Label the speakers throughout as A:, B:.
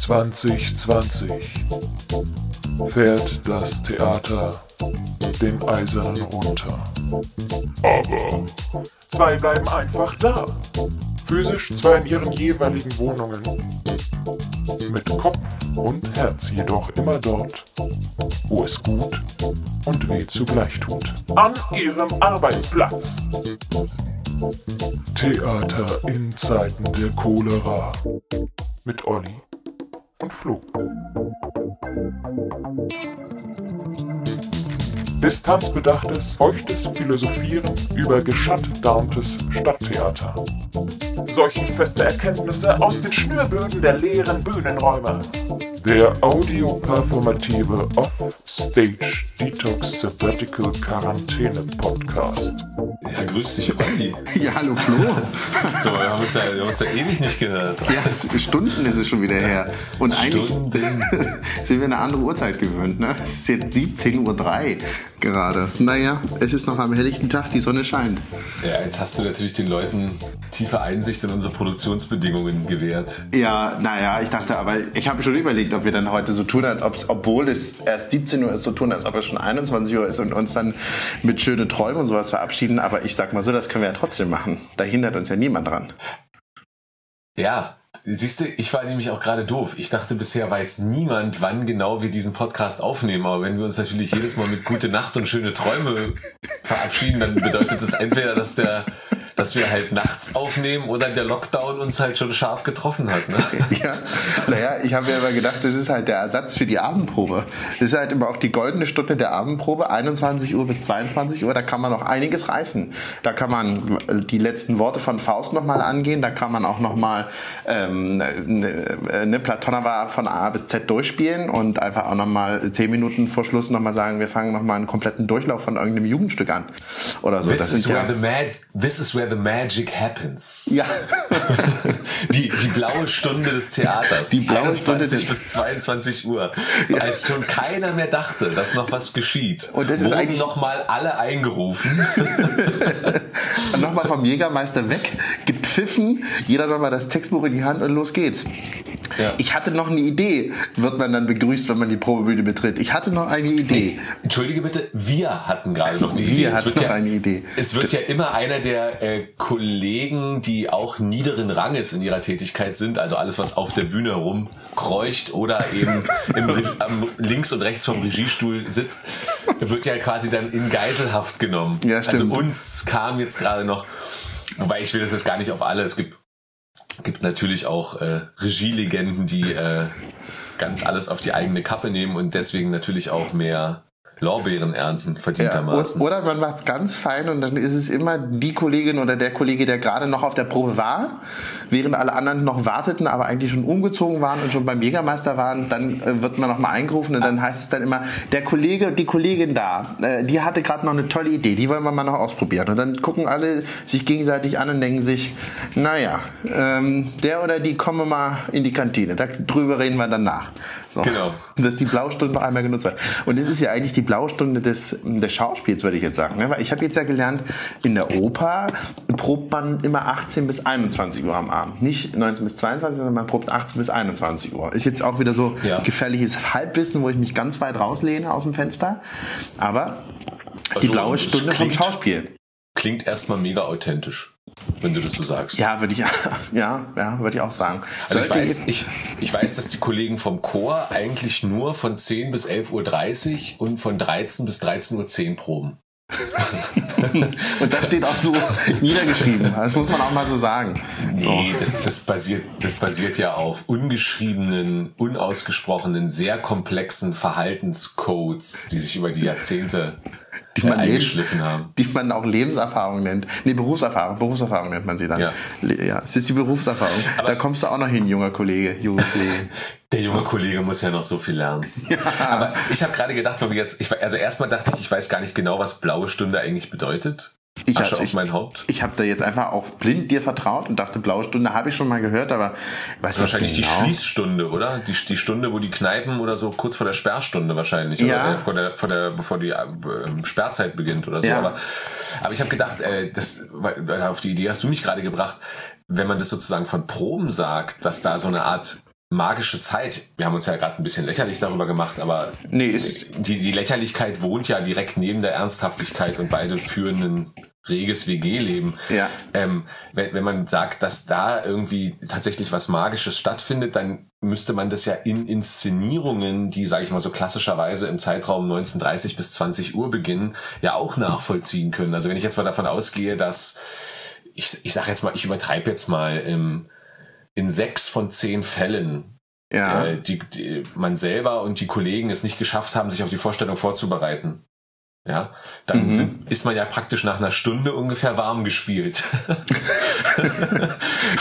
A: 2020 fährt das Theater den Eisernen runter. Aber zwei bleiben einfach da. Physisch zwar in ihren jeweiligen Wohnungen, mit Kopf und Herz jedoch immer dort, wo es gut und weh zugleich tut. An ihrem Arbeitsplatz. Theater in Zeiten der Cholera. Mit Olli und Flo. Distanzbedachtes, feuchtes Philosophieren über geschattarmtes Stadttheater. Seuchenfeste Erkenntnisse aus den Schnürböden der leeren Bühnenräume. Der audioperformative Off-Stage Detox Sabbatical Quarantäne Podcast.
B: Ja, grüß dich, Olli.
C: Ja, hallo Flo.
B: So, wir haben uns ja, wir haben uns ja ewig nicht gehört.
C: Ja, es, Stunden ist es schon wieder her. Und eigentlich
B: Stunden.
C: sind wir eine andere Uhrzeit gewöhnt. Ne? Es ist jetzt 17.03 Uhr gerade. Naja, es ist noch am helllichten Tag, die Sonne scheint.
B: Ja, jetzt hast du natürlich den Leuten tiefe Einsicht in unsere Produktionsbedingungen gewährt.
C: Ja, naja, ich dachte, aber ich habe schon überlegt, ob wir dann heute so tun, als ob es, obwohl es erst 17 Uhr ist, so tun, als ob es schon 21 Uhr ist und uns dann mit schönen Träumen und sowas verabschieden. Aber ich sag mal so, das können wir ja trotzdem machen. Da hindert uns ja niemand dran.
B: Ja, siehst du, ich war nämlich auch gerade doof. Ich dachte, bisher weiß niemand, wann genau wir diesen Podcast aufnehmen. Aber wenn wir uns natürlich jedes Mal mit gute Nacht und schöne Träume verabschieden, dann bedeutet das entweder, dass der dass wir halt nachts aufnehmen oder der Lockdown uns halt schon scharf getroffen hat. Ne?
C: Ja, naja, ich habe mir aber gedacht, das ist halt der Ersatz für die Abendprobe. Das ist halt immer auch die goldene Stunde der Abendprobe, 21 Uhr bis 22 Uhr, da kann man noch einiges reißen. Da kann man die letzten Worte von Faust nochmal angehen, da kann man auch nochmal ähm, eine, eine Platona von A bis Z durchspielen und einfach auch nochmal zehn Minuten vor Schluss nochmal sagen, wir fangen nochmal einen kompletten Durchlauf von irgendeinem Jugendstück an. Oder so.
B: This,
C: das
B: is
C: sind
B: where
C: ja,
B: the mag this is where the magic happens.
C: ja.
B: Die, die blaue Stunde des Theaters.
C: Die blaue
B: 21
C: Stunde des-
B: bis 22 Uhr. Als schon keiner mehr dachte, dass noch was geschieht.
C: Und das ist eigentlich-
B: nochmal alle eingerufen.
C: nochmal vom Jägermeister weg, gibt Pfiffen, jeder nochmal das Textbuch in die Hand und los geht's.
B: Ja.
C: Ich hatte noch eine Idee, wird man dann begrüßt, wenn man die Probebühne betritt. Ich hatte noch eine Idee.
B: Entschuldige bitte, wir hatten gerade noch eine
C: Wir
B: Idee. Es
C: hatten
B: wird
C: noch
B: ja,
C: eine Idee.
B: Es wird ja immer einer der äh, Kollegen, die auch niederen Ranges in ihrer Tätigkeit sind, also alles, was auf der Bühne rumkreucht oder eben im, am links und rechts vom Regiestuhl sitzt, wird ja quasi dann in Geiselhaft genommen.
C: Ja,
B: also
C: stimmt.
B: uns kam jetzt gerade noch, wobei ich will das jetzt gar nicht auf alle, es gibt gibt natürlich auch äh, Regielegenden, die äh, ganz alles auf die eigene Kappe nehmen und deswegen natürlich auch mehr Lorbeeren ernten,
C: Ja,
B: verdientermaßen.
C: oder man macht's ganz fein und dann ist es immer die Kollegin oder der Kollege, der gerade noch auf der Probe war, während alle anderen noch warteten, aber eigentlich schon umgezogen waren und schon beim Jägermeister waren. Dann äh, wird man noch mal eingerufen und dann heißt es dann immer, der Kollege, die Kollegin da, äh, die hatte gerade noch eine tolle Idee, die wollen wir mal noch ausprobieren. Und dann gucken alle sich gegenseitig an und denken sich, naja, ähm, der oder die kommen mal in die Kantine. Da, drüber reden wir dann nach. So.
B: Genau.
C: Dass die Blaustunde noch einmal genutzt wird. Und das ist ja eigentlich die Blaustunde des, des Schauspiels, würde ich jetzt sagen. ne? Weil ich habe jetzt ja gelernt, in der Oper probt man immer 18 bis 21 Uhr am Abend. Nicht 19 bis 22, sondern man probt 18 bis 21 Uhr. Ist jetzt auch wieder so
B: Ja.
C: gefährliches Halbwissen, wo ich mich ganz weit rauslehne aus dem Fenster. Aber die
B: Also,
C: blaue
B: es
C: Stunde vom
B: klingt-
C: Schauspiel.
B: Klingt erstmal mega authentisch, wenn du das so sagst.
C: Ja, würde ich, ja, ja, würde ich auch sagen.
B: Also ich weiß, ich, ich weiß, dass die Kollegen vom Chor eigentlich nur von 10 bis 11.30 Uhr und von 13 bis 13.10 Uhr proben.
C: Und das steht auch so niedergeschrieben. Das muss man auch mal so sagen.
B: Nee, das, das, basiert, das basiert ja auf ungeschriebenen, unausgesprochenen, sehr komplexen Verhaltenscodes, die sich über die Jahrzehnte
C: Die man, Lebens- die man auch Lebenserfahrung nennt. Nee, Berufserfahrung. Berufserfahrung nennt man sie dann.
B: Ja.
C: Ja es ist die Berufserfahrung. da kommst du auch noch hin, junger Kollege, junge Kollege.
B: Der junge Kollege muss ja noch so viel lernen. Aber ich habe gerade gedacht, weil wir jetzt, ich, also erstmal dachte ich, ich weiß gar nicht genau, was blaue Stunde eigentlich bedeutet.
C: Ich
B: Asche
C: hab-
B: auf mein Haupt.
C: Ich habe da jetzt einfach auch blind dir vertraut und dachte, blaue Stunde habe ich schon mal gehört, aber weiß
B: Wahrscheinlich
C: genau.
B: die Schließstunde, oder? Die, die Stunde, wo die Kneipen oder so kurz vor der Sperrstunde wahrscheinlich.
C: Ja.
B: Oder äh, vor der, vor der, bevor die äh, Sperrzeit beginnt oder so.
C: Ja.
B: Aber, aber ich habe gedacht, äh, das, weil auf die Idee hast du mich gerade gebracht, wenn man das sozusagen von Proben sagt, dass da so eine Art magische Zeit, wir haben uns ja gerade ein bisschen lächerlich darüber gemacht, aber
C: Nee, ist,
B: die, die Lächerlichkeit wohnt ja direkt neben der Ernsthaftigkeit und beide führen ein reges WG-Leben.
C: Ja.
B: Ähm, wenn, wenn man sagt, dass da irgendwie tatsächlich was Magisches stattfindet, dann müsste man das ja in Inszenierungen, die, sage ich mal so klassischerweise im Zeitraum 1930 bis 20 Uhr beginnen, ja auch nachvollziehen können. Also wenn ich jetzt mal davon ausgehe, dass ich, ich sage jetzt mal, ich übertreibe jetzt mal, ähm, in sechs von zehn Fällen
C: ja.
B: äh, die, die, man selber und die Kollegen es nicht geschafft haben, sich auf die Vorstellung vorzubereiten. Ja, dann
C: Mhm.
B: sind, ist man ja praktisch nach einer Stunde ungefähr warm gespielt.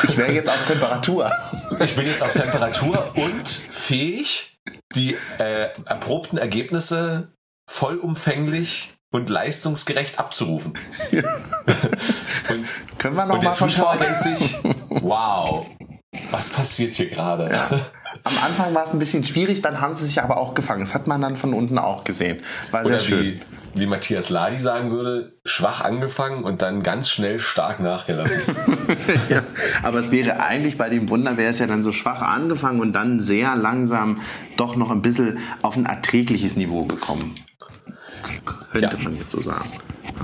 C: Ich wäre jetzt auf Temperatur.
B: Ich bin jetzt auf Temperatur und fähig, die äh, erprobten Ergebnisse vollumfänglich und leistungsgerecht abzurufen. und,
C: Können wir noch
B: und der
C: mal von
B: Zuschauer denkt sich, wow, was passiert hier gerade?
C: Am Anfang war es ein bisschen schwierig, dann haben sie sich aber auch gefangen. Das hat man dann von unten auch gesehen. War sehr
B: Oder
C: schön.
B: wie, wie Matthias Ladi sagen würde, schwach angefangen und dann ganz schnell stark nachgelassen.
C: Ja, aber es wäre eigentlich bei dem Wunder wäre es ja dann so schwach angefangen und dann sehr langsam doch noch ein bisschen auf ein erträgliches Niveau gekommen. Könnte
B: Ja.
C: man jetzt so sagen.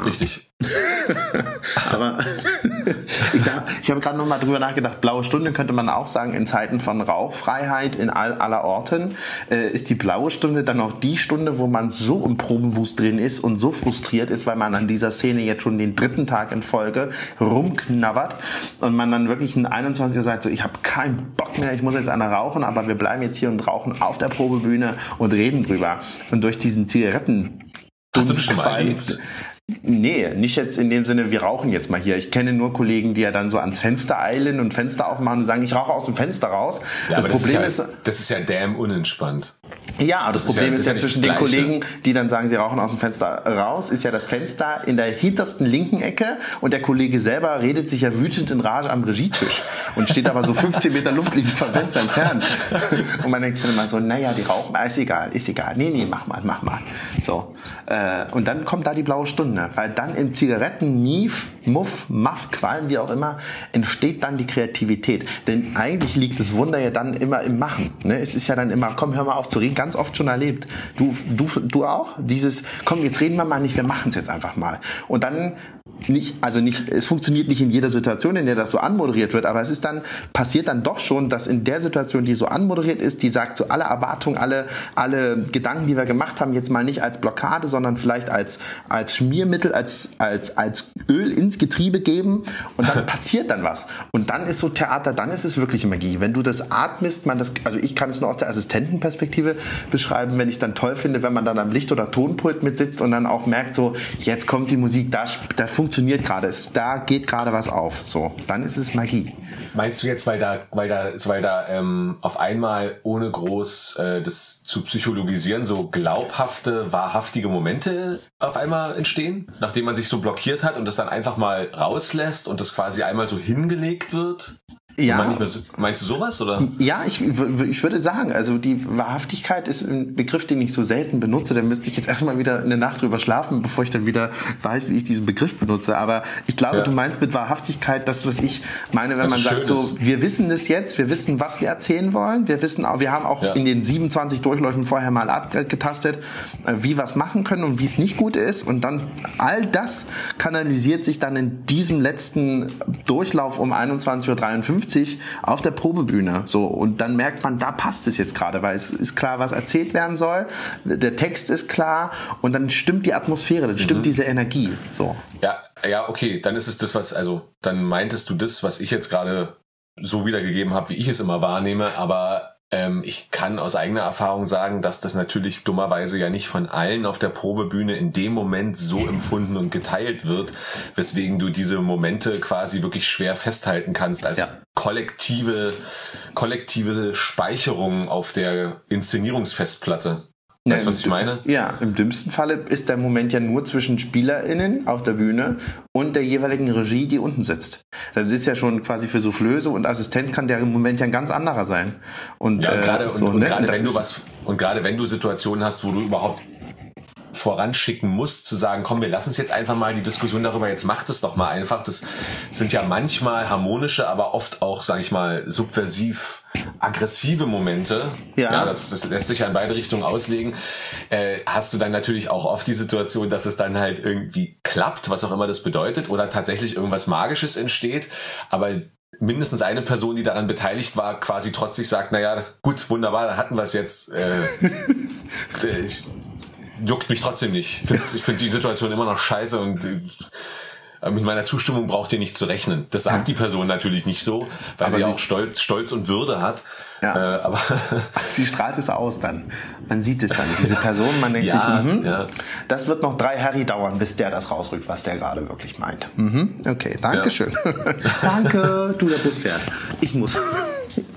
B: Richtig.
C: Aber ich, da- ich habe gerade noch mal drüber nachgedacht. Blaue Stunde könnte man auch sagen, in Zeiten von Rauchfreiheit in all, aller Orten äh, ist die blaue Stunde dann auch die Stunde, wo man so im Probenwust drin ist und so frustriert ist, weil man an dieser Szene jetzt schon den dritten Tag in Folge rumknabbert und man dann wirklich in 21 Uhr sagt, so ich habe keinen Bock mehr, ich muss jetzt eine rauchen, aber wir bleiben jetzt hier und rauchen auf der Probebühne und reden drüber. Und durch diesen Zigaretten
B: Hast du das schon mal erlebt?
C: Nee, nicht jetzt in dem Sinne, wir rauchen jetzt mal hier. Ich kenne nur Kollegen, die ja dann so ans Fenster eilen und Fenster aufmachen und sagen, ich rauche aus dem Fenster raus.
B: Ja,
C: das Problem
B: das ist,
C: ist,
B: ja, das ist ja damn unentspannt.
C: Ja, das,
B: das
C: Problem ist ja,
B: ist ja
C: zwischen den. Kollegen, die dann sagen, sie rauchen aus dem Fenster raus, ist ja das Fenster in der hintersten linken Ecke und der Kollege selber redet sich ja wütend in Rage am Regietisch und steht aber so 15 Meter Luftlinie vom Fenster entfernt. Und man denkt sich dann immer so, naja, die rauchen, ah, ist egal, ist egal. Nee, nee, mach mal, mach mal. So. Äh, Und dann kommt da die blaue Stunde, weil dann im Zigaretten, Mief, Muff, Muff, Qualm, wie auch immer, entsteht dann die Kreativität. Denn eigentlich liegt das Wunder ja dann immer im Machen. Ne? Es ist ja dann immer, komm, hör mal auf reden, ganz oft schon erlebt. Du, du, du auch? Dieses, komm, jetzt reden wir mal nicht, wir machen es jetzt einfach mal. Und dann nicht, also nicht, es funktioniert nicht in jeder Situation, in der das so anmoderiert wird, aber es ist dann, passiert dann doch schon, dass in der Situation, die so anmoderiert ist, die sagt so alle Erwartungen, alle, alle Gedanken, die wir gemacht haben, jetzt mal nicht als Blockade, sondern vielleicht als, als Schmiermittel, als, als, als Öl ins Getriebe geben und dann passiert dann was. Und dann ist so Theater, dann ist es wirklich Magie. Wenn du das atmest, man das, also ich kann es nur aus der Assistentenperspektive beschreiben, wenn ich dann toll finde, wenn man dann am Licht- oder Tonpult mitsitzt und dann auch merkt, so, jetzt kommt die Musik, da, da funktioniert gerade, es- da geht gerade was auf. So, dann ist es Magie.
B: Meinst du jetzt, weil da, weil da, weil da ähm, auf einmal ohne groß äh, das zu psychologisieren so glaubhafte, wahrhaftige Momente auf einmal entstehen, nachdem man sich so blockiert hat und das dann einfach mal rauslässt und das quasi einmal so hingelegt wird?
C: Ja.
B: So, meinst du sowas oder?
C: Ja, ich, ich würde sagen, also die Wahrhaftigkeit ist ein Begriff, den ich so selten benutze. Da müsste ich jetzt erstmal wieder eine Nacht drüber schlafen, bevor ich dann wieder weiß, wie ich diesen Begriff benutze. Aber ich glaube,
B: Ja.
C: du meinst mit Wahrhaftigkeit das, was ich meine, wenn
B: Was
C: man sagt, so,
B: ist.
C: wir wissen es jetzt, wir wissen, was wir erzählen wollen. Wir wissen auch, wir haben auch
B: Ja.
C: in den 27 Durchläufen vorher mal abgetastet, äh, wie wir es machen können und wie es nicht gut ist. Und dann all das kanalisiert sich dann in diesem letzten Durchlauf um 21.53 Uhr auf der Probebühne. So, und dann merkt man, da passt es jetzt gerade, weil es ist klar, was erzählt werden soll. Der Text ist klar und dann stimmt die Atmosphäre, dann
B: Mhm.
C: stimmt diese Energie. So.
B: Ja, ja, okay, dann ist es das, was, also, dann meintest du das, was ich jetzt gerade so wiedergegeben habe, wie ich es immer wahrnehme, aber ähm, ich kann aus eigener Erfahrung sagen, dass das natürlich dummerweise ja nicht von allen auf der Probebühne in dem Moment so empfunden und geteilt wird, weswegen du diese Momente quasi wirklich schwer festhalten kannst als
C: Ja.
B: kollektive, kollektive Speicherung auf der Inszenierungsfestplatte. Weißt du, was ich meine?
C: Ja, im dümmsten Falle ist der Moment ja nur zwischen SpielerInnen auf der Bühne und der jeweiligen Regie, die unten sitzt. Dann sitzt ja schon quasi für Soufflöse und Assistenz kann der Moment ja ein ganz anderer sein. Und,
B: Ja, und
C: äh,
B: gerade
C: so,
B: und,
C: ne?
B: gerade
C: das
B: wenn du was und gerade wenn du Situationen hast, wo du überhaupt voranschicken musst, zu sagen, komm, wir lassen uns jetzt einfach mal die Diskussion darüber, jetzt macht es doch mal einfach. Das sind ja manchmal harmonische, aber oft auch, sag ich mal, subversiv aggressive Momente.
C: Ja.
B: das, das lässt sich ja in beide Richtungen auslegen. Äh, hast du dann natürlich auch oft die Situation, dass es dann halt irgendwie klappt, was auch immer das bedeutet, oder tatsächlich irgendwas Magisches entsteht, aber mindestens eine Person, die daran beteiligt war, quasi trotzig sagt, naja, gut, wunderbar, da hatten wir es jetzt. Äh, ich, juckt mich trotzdem nicht. Ich finde ich find die Situation immer noch scheiße und äh, mit meiner Zustimmung braucht ihr nicht zu rechnen. Das sagt die Person natürlich nicht so, weil
C: Aber
B: sie
C: sie-
B: auch Stolz, Stolz und Würde hat.
C: Ja.
B: Äh, aber
C: Sie strahlt es aus dann. Man sieht es dann. Diese Person, man denkt
B: Ja,
C: sich, mhm,
B: ja.
C: das wird noch drei Harry dauern, bis der das rausrückt, was der gerade wirklich meint. Mhm, okay, danke schön. danke, du, der Bus fährt. Ich muss.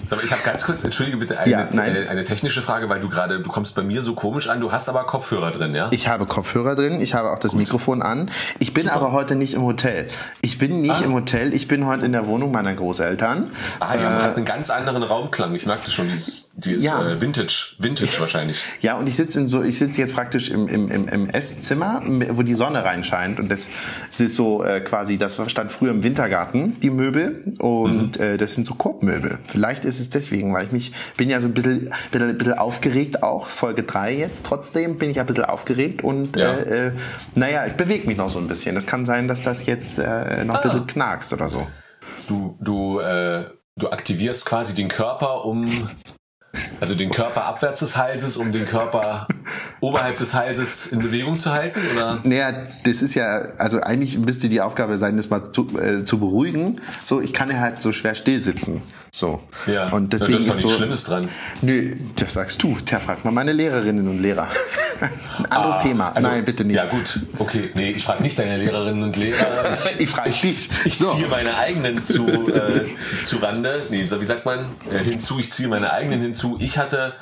B: Sag mal, ich habe ganz kurz, entschuldige bitte, eine,
C: Ja,
B: eine, eine technische Frage, weil du gerade, du kommst bei mir so komisch an, du hast aber Kopfhörer drin, ja?
C: Ich habe Kopfhörer drin, ich habe auch das Mikrofon an. Ich bin aber heute nicht im Hotel. Ich bin nicht
B: Ah.
C: im Hotel, ich bin heute in der Wohnung meiner Großeltern.
B: ah, die haben hat einen ganz anderen Raumklang. Ich merkte schon, die ist, die ist
C: Ja.
B: äh, Vintage, Vintage wahrscheinlich.
C: Ja, und ich sitze in so, ich sitze jetzt praktisch im, im, im, im Esszimmer, wo die Sonne reinscheint. Und das, das ist so äh, quasi, das stand früher im Wintergarten, die Möbel. Und äh, das sind so Korbmöbel. Vielleicht ist es deswegen, weil ich mich, bin ja so ein bisschen, bisschen, bisschen aufgeregt auch. Folge 3 jetzt. Trotzdem bin ich ja ein bisschen aufgeregt und
B: Ja.
C: äh, äh, naja, ich bewege mich noch so ein bisschen. Es kann sein, dass das jetzt äh, noch ein bisschen knackst oder so.
B: Du, du, äh, du aktivierst quasi den Körper, um also den Körper abwärts des Halses, um den Körper oberhalb des Halses in Bewegung zu halten, oder?
C: Naja, das ist ja, also eigentlich müsste die Aufgabe sein, das mal zu, äh, zu beruhigen. So, ich kann ja halt so schwer still sitzen. So.
B: Ja.
C: Und deswegen
B: da ist doch
C: ist
B: nichts
C: so.
B: Schlimmes dran.
C: Nö, das sagst du. Tja, frag mal meine Lehrerinnen und Lehrer. Ein anderes
B: Ah,
C: Thema.
B: also-
C: Nein, bitte nicht.
B: Ja gut, okay. Nee, ich frage nicht deine Lehrerinnen und Lehrer. Ich,
C: Ich frage dich.
B: ich
C: So.
B: ziehe meine eigenen zu, äh, zu Rande. Nee, so wie sagt man? Äh, hinzu, ich ziehe meine eigenen hinzu. Ich hatte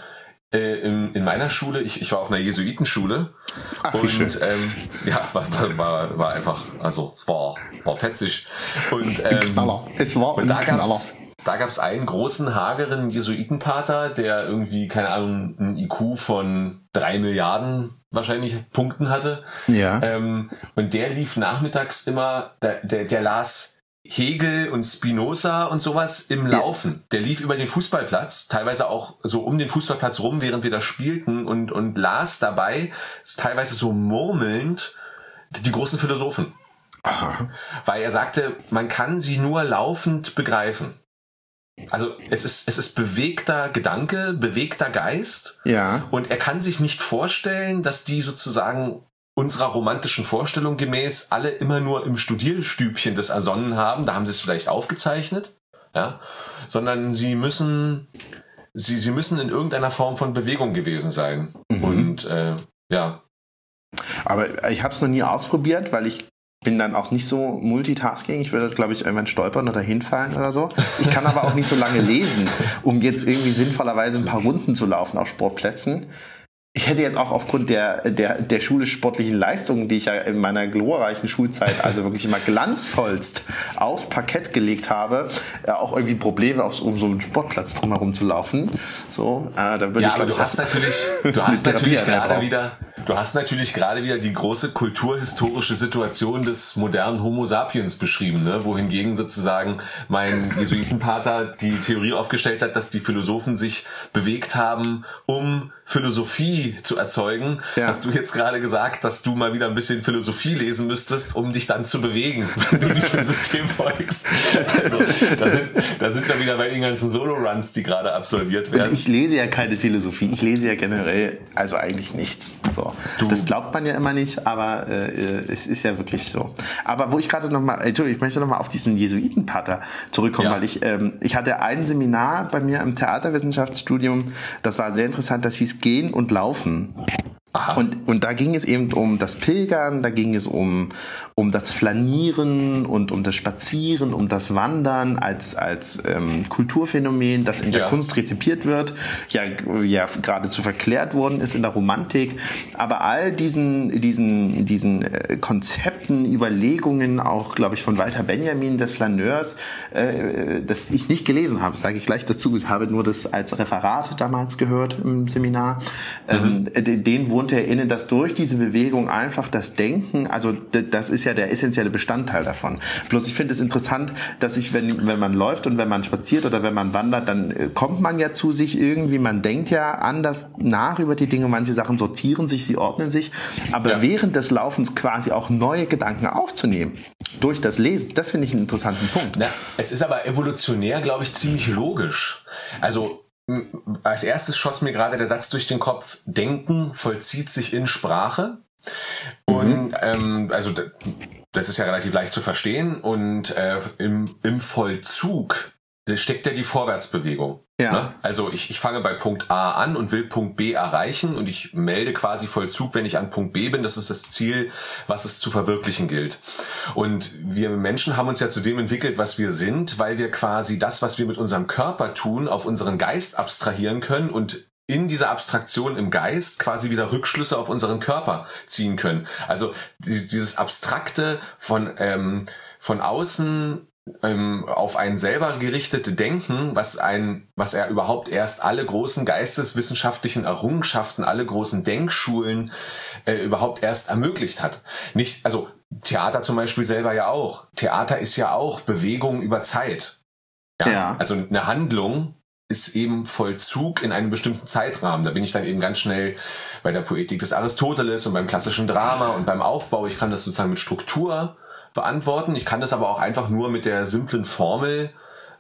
B: äh, in, in meiner Schule, ich, ich war auf einer Jesuitenschule.
C: Ach,
B: und. Ähm, ja, war, war, war, einfach, also es war, war fetzig. Und, ähm.
C: Es war
B: und da
C: Knaller.
B: gab's, da gab's einen großen, hageren Jesuitenpater, der irgendwie, keine Ahnung, ein IQ von drei Milliarden wahrscheinlich Punkten hatte.
C: Ja.
B: Ähm, und der lief nachmittags immer, der, der, der las Hegel und Spinoza und sowas im Laufen. Der lief über den Fußballplatz, teilweise auch so um den Fußballplatz rum, während wir da spielten und, und las dabei, teilweise so murmelnd, die großen Philosophen. Weil er sagte, man kann sie nur laufend begreifen. Also es ist, es ist bewegter Gedanke, bewegter Geist.
C: Ja.
B: Und er kann sich nicht vorstellen, dass die sozusagen unserer romantischen Vorstellung gemäß alle immer nur im Studierstübchen das ersonnen haben. Da haben sie es vielleicht aufgezeichnet. Ja. Sondern sie müssen, sie, sie müssen in irgendeiner Form von Bewegung gewesen sein. Und, äh, ja.
C: Aber ich habe es noch nie ausprobiert, weil ich bin dann auch nicht so multitasking. Ich würde, glaube ich, irgendwann stolpern oder hinfallen oder so. Ich kann aber auch nicht so lange lesen, um jetzt irgendwie sinnvollerweise ein paar Runden zu laufen auf Sportplätzen. Ich hätte jetzt auch aufgrund der, der, der schulisch sportlichen Leistungen, die ich ja in meiner glorreichen Schulzeit also wirklich immer glanzvollst auf Parkett gelegt habe, äh, auch irgendwie Probleme, auf, um so einen Sportplatz drumherum zu laufen. So, äh, da würde
B: Ja,
C: ich,
B: aber du hast natürlich, du hast natürlich gerade wieder, du hast natürlich gerade wieder die große kulturhistorische Situation des modernen Homo sapiens beschrieben, ne? wohingegen sozusagen mein Jesuitenpater die Theorie aufgestellt hat, dass die Philosophen sich bewegt haben, um Philosophie zu erzeugen.
C: Ja.
B: Hast du jetzt gerade gesagt, dass du mal wieder ein bisschen Philosophie lesen müsstest, um dich dann zu bewegen, wenn du diesem System folgst. Also, da sind, da sind wir wieder bei den ganzen Solo-Runs, die gerade absolviert werden.
C: Ich lese ja keine Philosophie, ich lese ja generell also eigentlich nichts. So.
B: Du-
C: Das glaubt man ja immer nicht, aber äh, es ist ja wirklich so. Aber wo ich gerade nochmal, Entschuldigung, ich möchte nochmal auf diesen Jesuitenpater zurückkommen,
B: Ja.
C: weil ich, ähm, ich hatte ein Seminar bei mir im Theaterwissenschaftsstudium, das war sehr interessant, das hieß Gehen und Laufen. Und, und da ging es eben um das Pilgern, da ging es um, um das Flanieren und um das Spazieren, um das Wandern als, als ähm, Kulturphänomen, das in der
B: Ja.
C: Kunst rezipiert wird, ja, ja geradezu verklärt worden ist in der Romantik. Aber all diesen, diesen, diesen äh, Konzepten, Überlegungen, auch, glaube ich, von Walter Benjamin, des Flaneurs, äh, das ich nicht gelesen habe, sage ich gleich dazu. Ich habe nur das als Referat damals gehört im Seminar. Ähm, den- wohnte er inne, dass durch diese Bewegung einfach das Denken, also das ist ja der essentielle Bestandteil davon. Bloß ich finde es interessant, dass ich, wenn, wenn man läuft und wenn man spaziert oder wenn man wandert, dann äh, kommt man ja zu sich irgendwie, man denkt ja anders nach über die Dinge, manche Sachen sortieren sich, sie ordnen sich, aber
B: Ja.
C: während des Laufens quasi auch neue Gedanken aufzunehmen, durch das Lesen, das finde ich einen interessanten Punkt.
B: Na, es ist aber evolutionär, glaube ich, ziemlich logisch. Also als erstes schoss mir gerade der Satz durch den Kopf, Denken vollzieht sich in Sprache. Und ähm, also das ist ja relativ leicht zu verstehen. Und äh, im, im Vollzug steckt ja die Vorwärtsbewegung.
C: Ja.
B: Ne? Also ich, ich fange bei Punkt A an und will Punkt B erreichen und ich melde quasi Vollzug, wenn ich an Punkt B bin. Das ist das Ziel, was es zu verwirklichen gilt. Und wir Menschen haben uns ja zu dem entwickelt, was wir sind, weil wir quasi das, was wir mit unserem Körper tun, auf unseren Geist abstrahieren können und in dieser Abstraktion im Geist quasi wieder Rückschlüsse auf unseren Körper ziehen können. Also dieses, abstrakte von ähm, von außen ähm, auf einen selber gerichtete Denken, was ein, was er überhaupt erst alle großen geisteswissenschaftlichen Errungenschaften, alle großen Denkschulen äh, überhaupt erst ermöglicht hat. Nicht, also Theater zum Beispiel selber ja auch. Theater ist ja auch Bewegung über Zeit.
C: Ja.
B: Also eine Handlung ist eben Vollzug in einem bestimmten Zeitrahmen. Da bin ich dann eben ganz schnell bei der Poetik des Aristoteles und beim klassischen Drama und beim Aufbau. Ich kann das sozusagen mit Struktur beantworten. Ich kann das aber auch einfach nur mit der simplen Formel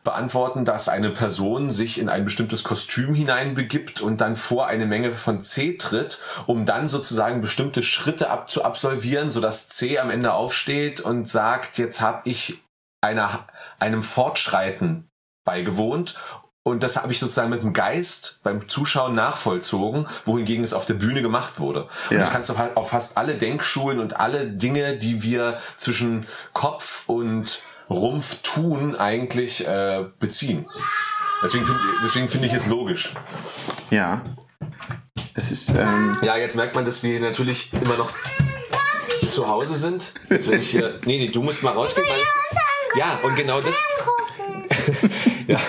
B: beantworten, dass eine Person sich in ein bestimmtes Kostüm hineinbegibt und dann vor eine Menge von C tritt, um dann sozusagen bestimmte Schritte ab zu absolvieren, sodass C am Ende aufsteht und sagt, jetzt habe ich einer, einem Fortschreiten beigewohnt und das habe ich sozusagen mit dem Geist beim Zuschauen nachvollzogen, wohingegen es auf der Bühne gemacht wurde. Und
C: Ja.
B: das kannst du halt auf fast alle Denkschulen und alle Dinge, die wir zwischen Kopf und Rumpf tun, eigentlich äh, beziehen. Deswegen finde deswegen finde ich es logisch.
C: Ja. Es ist, ähm,
B: Ja, jetzt merkt man, dass wir natürlich immer noch zu Hause sind. Jetzt werde ich hier. Nee, nee, du musst mal rausgehen, weil es ist. Ja, und genau das. ja,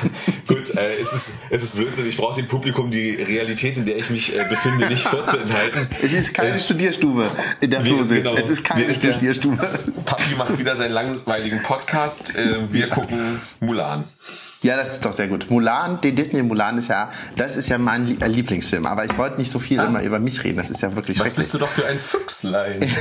B: äh, es, ist, es ist Blödsinn. Ich brauche dem Publikum die Realität, in der ich mich äh, befinde, nicht vorzuenthalten.
C: es ist keine
B: Es-
C: Studierstube, in der Flo sitzt.
B: genau.
C: Es ist keine Studierstube.
B: Papi macht wieder seinen langweiligen Podcast. Äh, wir gucken Mulan.
C: Ja, das ist doch sehr gut. Mulan, den Disney Mulan ist ja, das ist ja mein äh, Lieblingsfilm. Aber ich wollte nicht so viel immer über mich reden. Das ist ja wirklich
B: Was bist du doch für ein Füchslein?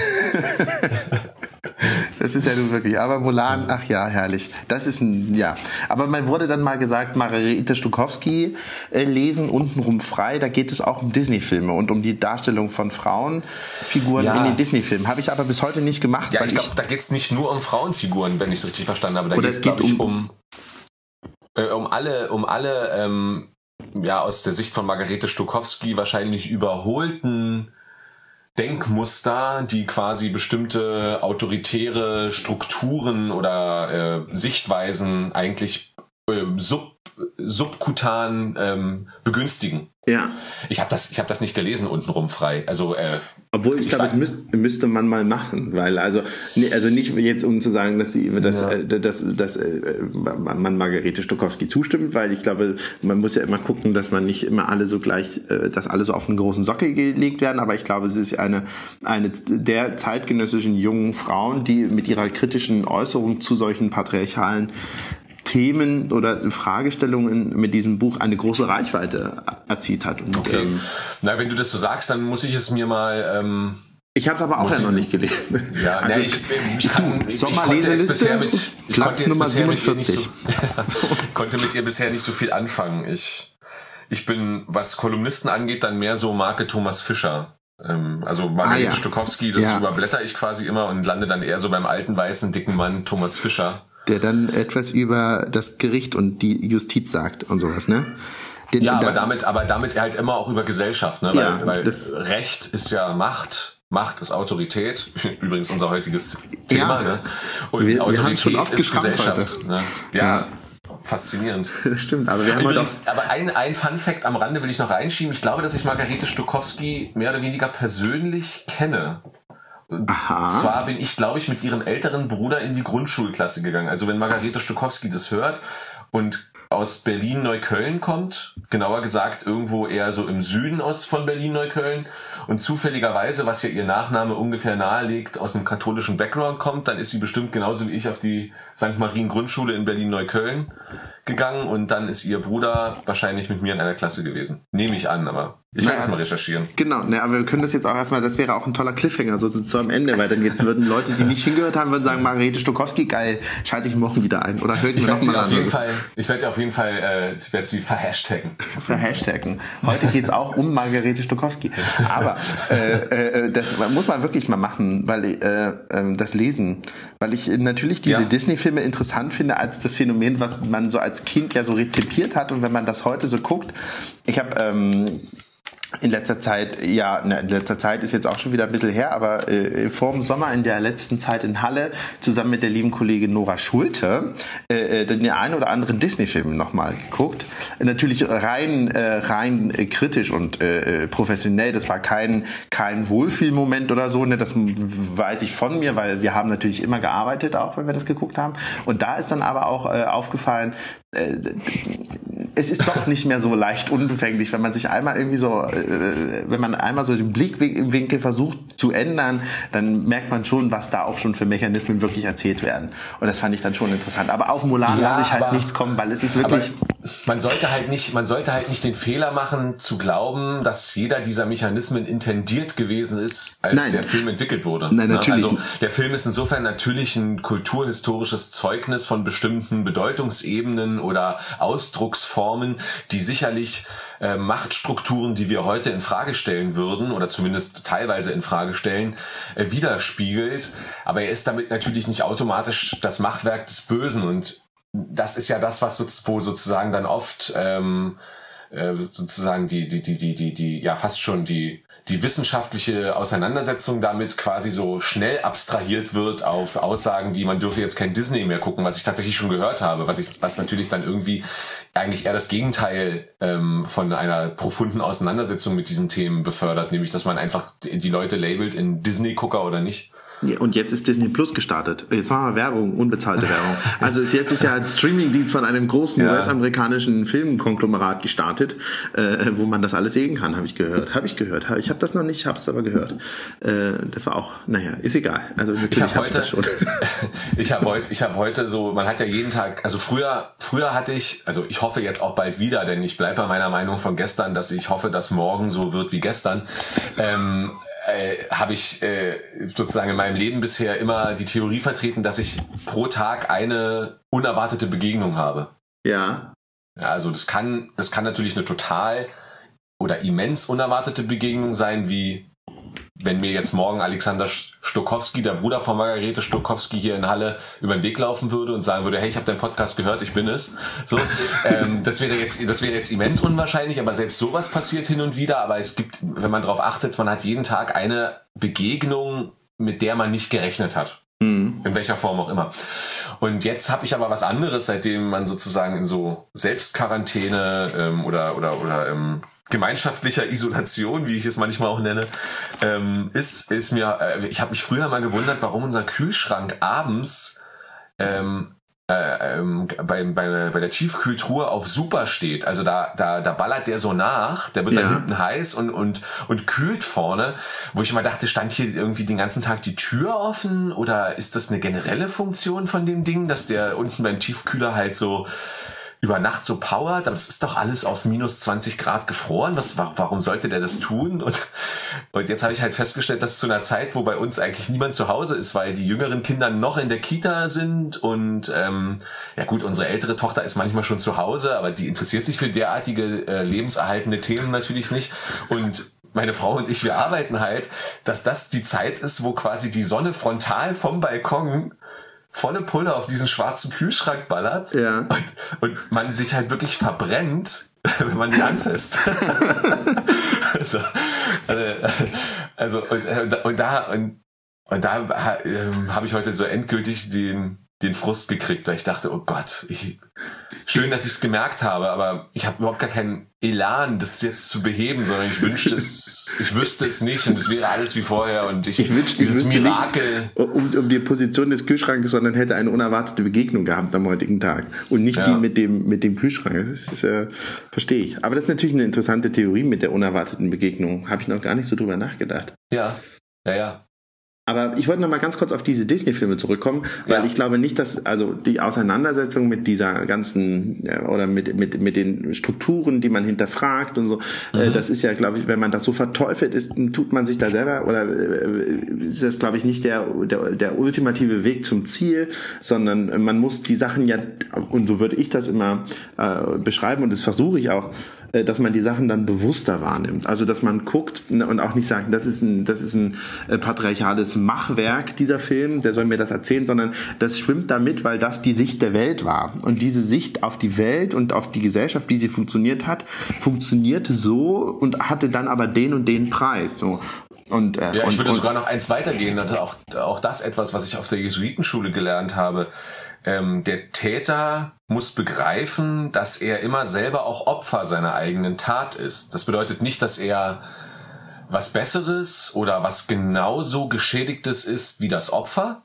C: Das ist ja nun wirklich. Aber Mulan, ach ja, herrlich. Das ist ein, ja. Aber man wurde dann mal gesagt, Margarete Stukowski äh, lesen, untenrum frei. Da geht es auch um Disney-Filme und um die Darstellung von Frauenfiguren
B: Ja.
C: in den Disney-Filmen. Habe ich aber bis heute nicht gemacht,
B: Ja,
C: weil
B: ich glaube, da geht's nicht nur um Frauenfiguren, wenn ich es richtig verstanden habe. Da geht's,
C: es geht
B: ich,
C: um-
B: um, äh, um alle, um alle, ähm, ja, aus der Sicht von Margarete Stokowski wahrscheinlich überholten Denkmuster, die quasi bestimmte autoritäre Strukturen oder äh, Sichtweisen eigentlich ähm, sub, subkutan ähm, begünstigen.
C: ja.
B: Ich habe das, ich habe das nicht gelesen untenrum frei. Also äh,
C: Obwohl ich,
B: Ich
C: glaube, es müsste, müsste man mal machen, weil also also nicht jetzt um zu sagen, dass sie dass,
B: Ja.
C: äh, dass, dass äh, man Margarete Stokowski zustimmt, weil ich glaube, man muss ja immer gucken, dass man nicht immer alle so gleich, äh, dass alle so auf einen großen Sockel gelegt werden. Aber ich glaube, es ist eine eine der zeitgenössischen jungen Frauen, die mit ihrer kritischen Äußerung zu solchen patriarchalen Themen oder Fragestellungen mit diesem Buch eine große Reichweite erzielt hat. Und,
B: okay.
C: ähm,
B: Na, wenn du das so sagst, dann muss ich es mir mal ähm,
C: ich habe es aber auch ja noch nicht gelesen.
B: Ja,
C: also
B: nee, ich, ich, kann, ich, ich konnte jetzt bisher mit, ich
C: Platz Nummer
B: bisher mit ihr nicht
C: 47.
B: so, konnte mit ihr bisher nicht so viel anfangen. Ich, ich bin, was Kolumnisten angeht, dann mehr so Marke Thomas Fischer. Ähm, also Margarete
C: Ah, ja.
B: Stokowski, das
C: Ja.
B: überblätter ich quasi immer und lande dann eher so beim alten weißen dicken Mann Thomas Fischer.
C: Der dann etwas über das Gericht und die Justiz sagt und sowas, ne? Den,
B: Ja,
C: da-
B: aber damit, aber damit halt immer auch über Gesellschaft, ne?
C: Ja,
B: weil, weil
C: das-
B: Recht ist ja Macht, Macht ist Autorität, übrigens unser heutiges Thema,
C: Ja.
B: ne? Und
C: Wir- wir
B: Autorität
C: haben schon oft
B: ist Gesellschaft. Ne? Ja,
C: Ja.
B: faszinierend.
C: Das stimmt, aber wir haben
B: Übrigens, aber ein, ein Fun Fact am Rande will ich noch reinschieben. Ich glaube, dass ich Margarete Stokowski mehr oder weniger persönlich kenne. Und zwar bin ich, glaube ich, mit ihrem älteren Bruder in die Grundschulklasse gegangen. Also wenn Margarete Stokowski das hört und aus Berlin-Neukölln kommt, genauer gesagt irgendwo eher so im Süden aus von Berlin-Neukölln und zufälligerweise, was ja ihr Nachname ungefähr nahelegt, aus einem katholischen Background kommt, dann ist sie bestimmt genauso wie ich auf die St. Marien Grundschule in Berlin-Neukölln gegangen und dann ist ihr Bruder wahrscheinlich mit mir in einer Klasse gewesen. Nehme ich an, aber ich werde es mal recherchieren.
C: Genau, ne, aber wir können das jetzt auch erstmal, das wäre auch ein toller Cliffhanger, so so am Ende, weil dann jetzt würden Leute, die nicht hingehört haben, würden sagen, Margarete Stokowski, geil, schalte ich morgen wieder ein. Oder hört
B: Ich
C: mir nochmal
B: auf jeden
C: an.
B: Fall, ich werde auf jeden Fall, äh, ich werde sie verhashtaggen.
C: Für Hashtaggen. Heute geht's auch um Margarete Stokowski. Aber äh, äh, das muss man wirklich mal machen, weil äh, äh, das Lesen, weil ich äh, natürlich diese
B: Ja.
C: Disney-Filme interessant finde als das Phänomen, was man so als Kind ja so rezipiert hat und wenn man das heute so guckt. Ich habe ähm, in letzter Zeit, ja, in letzter Zeit ist jetzt auch schon wieder ein bisschen her, aber äh, vor dem Sommer in der letzten Zeit in Halle zusammen mit der lieben Kollegin Nora Schulte äh, äh, den einen oder anderen Disney-Film nochmal geguckt. Natürlich rein, äh, rein äh, kritisch und äh, äh, professionell. Das war kein, kein Wohlfühlmoment oder so. Ne? Das weiß ich von mir, weil wir haben natürlich immer gearbeitet, auch wenn wir das geguckt haben. Und da ist dann aber auch äh, aufgefallen, äh, es ist doch nicht mehr so leicht unbefänglich, wenn man sich einmal irgendwie so, wenn man einmal so den Blickwinkel versucht zu ändern, dann merkt man schon, was da auch schon für Mechanismen wirklich erzählt werden. Und das fand ich dann schon interessant. Aber auf Mulan
B: Ja,
C: lasse ich halt
B: aber-
C: nichts kommen, weil es ist wirklich.
B: man sollte halt nicht, man sollte halt nicht den Fehler machen, zu glauben, dass jeder dieser Mechanismen intendiert gewesen ist, als
C: Nein.
B: der Film entwickelt wurde.
C: Nein,
B: Ne?
C: natürlich
B: Also der Film ist insofern natürlich ein kulturhistorisches Zeugnis von bestimmten Bedeutungsebenen oder Ausdrucksformen, die sicherlich äh, Machtstrukturen, die wir heute in Frage stellen würden oder zumindest teilweise in Frage stellen, äh, widerspiegelt. Aber er ist damit natürlich nicht automatisch das Machwerk des Bösen und das ist ja das, was wo sozusagen dann oft ähm, äh, sozusagen die, die, die, die, die, die, ja fast schon die, die wissenschaftliche Auseinandersetzung damit quasi so schnell abstrahiert wird auf Aussagen, die man dürfe jetzt kein Disney mehr gucken, was ich tatsächlich schon gehört habe, was ich, was natürlich dann irgendwie eigentlich eher das Gegenteil ähm, von einer profunden Auseinandersetzung mit diesen Themen befördert, nämlich dass man einfach die Leute labelt in Disney-Gucker oder nicht.
C: Und jetzt ist Disney Plus gestartet. Jetzt machen wir Werbung, unbezahlte Werbung. Also ist jetzt ist ja ein Streamingdienst von einem großen
B: Ja.
C: US-amerikanischen Filmkonglomerat gestartet, äh, wo man das alles sehen kann, habe ich gehört. Habe ich gehört. Ich habe das noch nicht, habe es aber gehört. Äh, das war auch, naja, ist egal. Also
B: Ich
C: natürlich
B: habe
C: ich
B: heute,
C: das schon.
B: ich habe heute, ich habe heute so, man hat ja jeden Tag, also früher, früher hatte ich, also ich hoffe jetzt auch bald wieder, denn ich bleibe bei meiner Meinung von gestern, dass ich hoffe, dass morgen so wird wie gestern. Ähm, äh, habe ich äh, sozusagen in meinem Leben bisher immer die Theorie vertreten, dass ich pro Tag eine unerwartete Begegnung habe.
C: Ja.
B: Ja, also das kann, das kann natürlich eine total oder immens unerwartete Begegnung sein, wie wenn mir jetzt morgen Alexander Stokowski, der Bruder von Margarete Stokowski hier in Halle über den Weg laufen würde und sagen würde, hey, ich habe deinen Podcast gehört, ich bin es. So, ähm, das wäre jetzt, das wäre jetzt immens unwahrscheinlich, aber selbst sowas passiert hin und wieder. Aber es gibt, wenn man darauf achtet, man hat jeden Tag eine Begegnung, mit der man nicht gerechnet hat.
C: Mhm.
B: In welcher Form auch immer. Und jetzt habe ich aber was anderes, seitdem man sozusagen in so Selbstquarantäne ähm, oder oder oder ähm, gemeinschaftlicher Isolation, wie ich es manchmal auch nenne, ähm, ist ist mir. Äh, ich habe mich früher mal gewundert, warum unser Kühlschrank abends ähm, äh, ähm, bei, bei, bei der Tiefkühltruhe auf super steht. Also da, da, da ballert der so nach, der wird
C: Ja.
B: dann hinten heiß und, und, und kühlt vorne, wo ich mal dachte, stand hier irgendwie den ganzen Tag die Tür offen oder ist das eine generelle Funktion von dem Ding, dass der unten beim Tiefkühler halt so über Nacht so powert, aber das ist doch alles auf minus 20 Grad gefroren. Was, wa- warum sollte der das tun? Und, und jetzt habe ich halt festgestellt, dass zu einer Zeit, wo bei uns eigentlich niemand zu Hause ist, weil die jüngeren Kinder noch in der Kita sind und ähm, ja gut, unsere ältere Tochter ist manchmal schon zu Hause, aber die interessiert sich für derartige äh, lebenserhaltende Themen natürlich nicht. Und meine Frau und ich, wir arbeiten halt, dass das die Zeit ist, wo quasi die Sonne frontal vom Balkon volle Pulle auf diesen schwarzen Kühlschrank ballert
C: Ja.
B: und, und man sich halt wirklich verbrennt wenn man die anfasst. so, also, also und, und, da und, und da äh, habe ich heute so endgültig den den Frust gekriegt, weil ich dachte, oh Gott, ich, schön, dass ich es gemerkt habe, aber ich habe überhaupt gar keinen Elan, das jetzt zu beheben, sondern ich wünschte es, ich wüsste es nicht und es wäre alles wie vorher und ich,
C: ich wünschte, dieses ich Mirakel. um, um die Position des Kühlschrankes, sondern hätte eine unerwartete Begegnung gehabt am heutigen Tag und nicht ja. die mit dem, mit dem Kühlschrank. Das ist, äh, verstehe ich. Aber das ist natürlich eine interessante Theorie mit der unerwarteten Begegnung. Habe ich noch gar nicht so drüber nachgedacht.
B: Ja, ja, ja.
C: Aber ich wollte noch mal ganz kurz auf diese Disney-Filme zurückkommen, weil ja. ich glaube nicht, dass also die Auseinandersetzung mit dieser ganzen ja, oder mit mit mit den Strukturen, die man hinterfragt und so, äh, mhm. äh, das ist ja, glaube ich, wenn man das so verteufelt ist, tut man sich da selber oder äh, ist das, glaube ich, nicht der, der der ultimative Weg zum Ziel, sondern man muss die Sachen ja und so würde ich das immer äh, beschreiben und das versuche ich auch äh, dass man die Sachen dann bewusster wahrnimmt. Also dass man guckt und auch nicht sagt, das ist ein, das ist ein äh, patriarchales Machwerk, dieser Film, der soll mir das erzählen, sondern das schwimmt damit, weil das die Sicht der Welt war. Und diese Sicht auf die Welt und auf die Gesellschaft, wie sie funktioniert hat, funktionierte so und hatte dann aber den und den Preis. So. Und,
B: äh, ja, ich würde und, sogar noch eins weitergehen. Auch, auch das etwas, was ich auf der Jesuitenschule gelernt habe ähm, der Täter muss begreifen, dass er immer selber auch Opfer seiner eigenen Tat ist. Das bedeutet nicht, dass er was Besseres oder was genauso Geschädigtes ist wie das Opfer.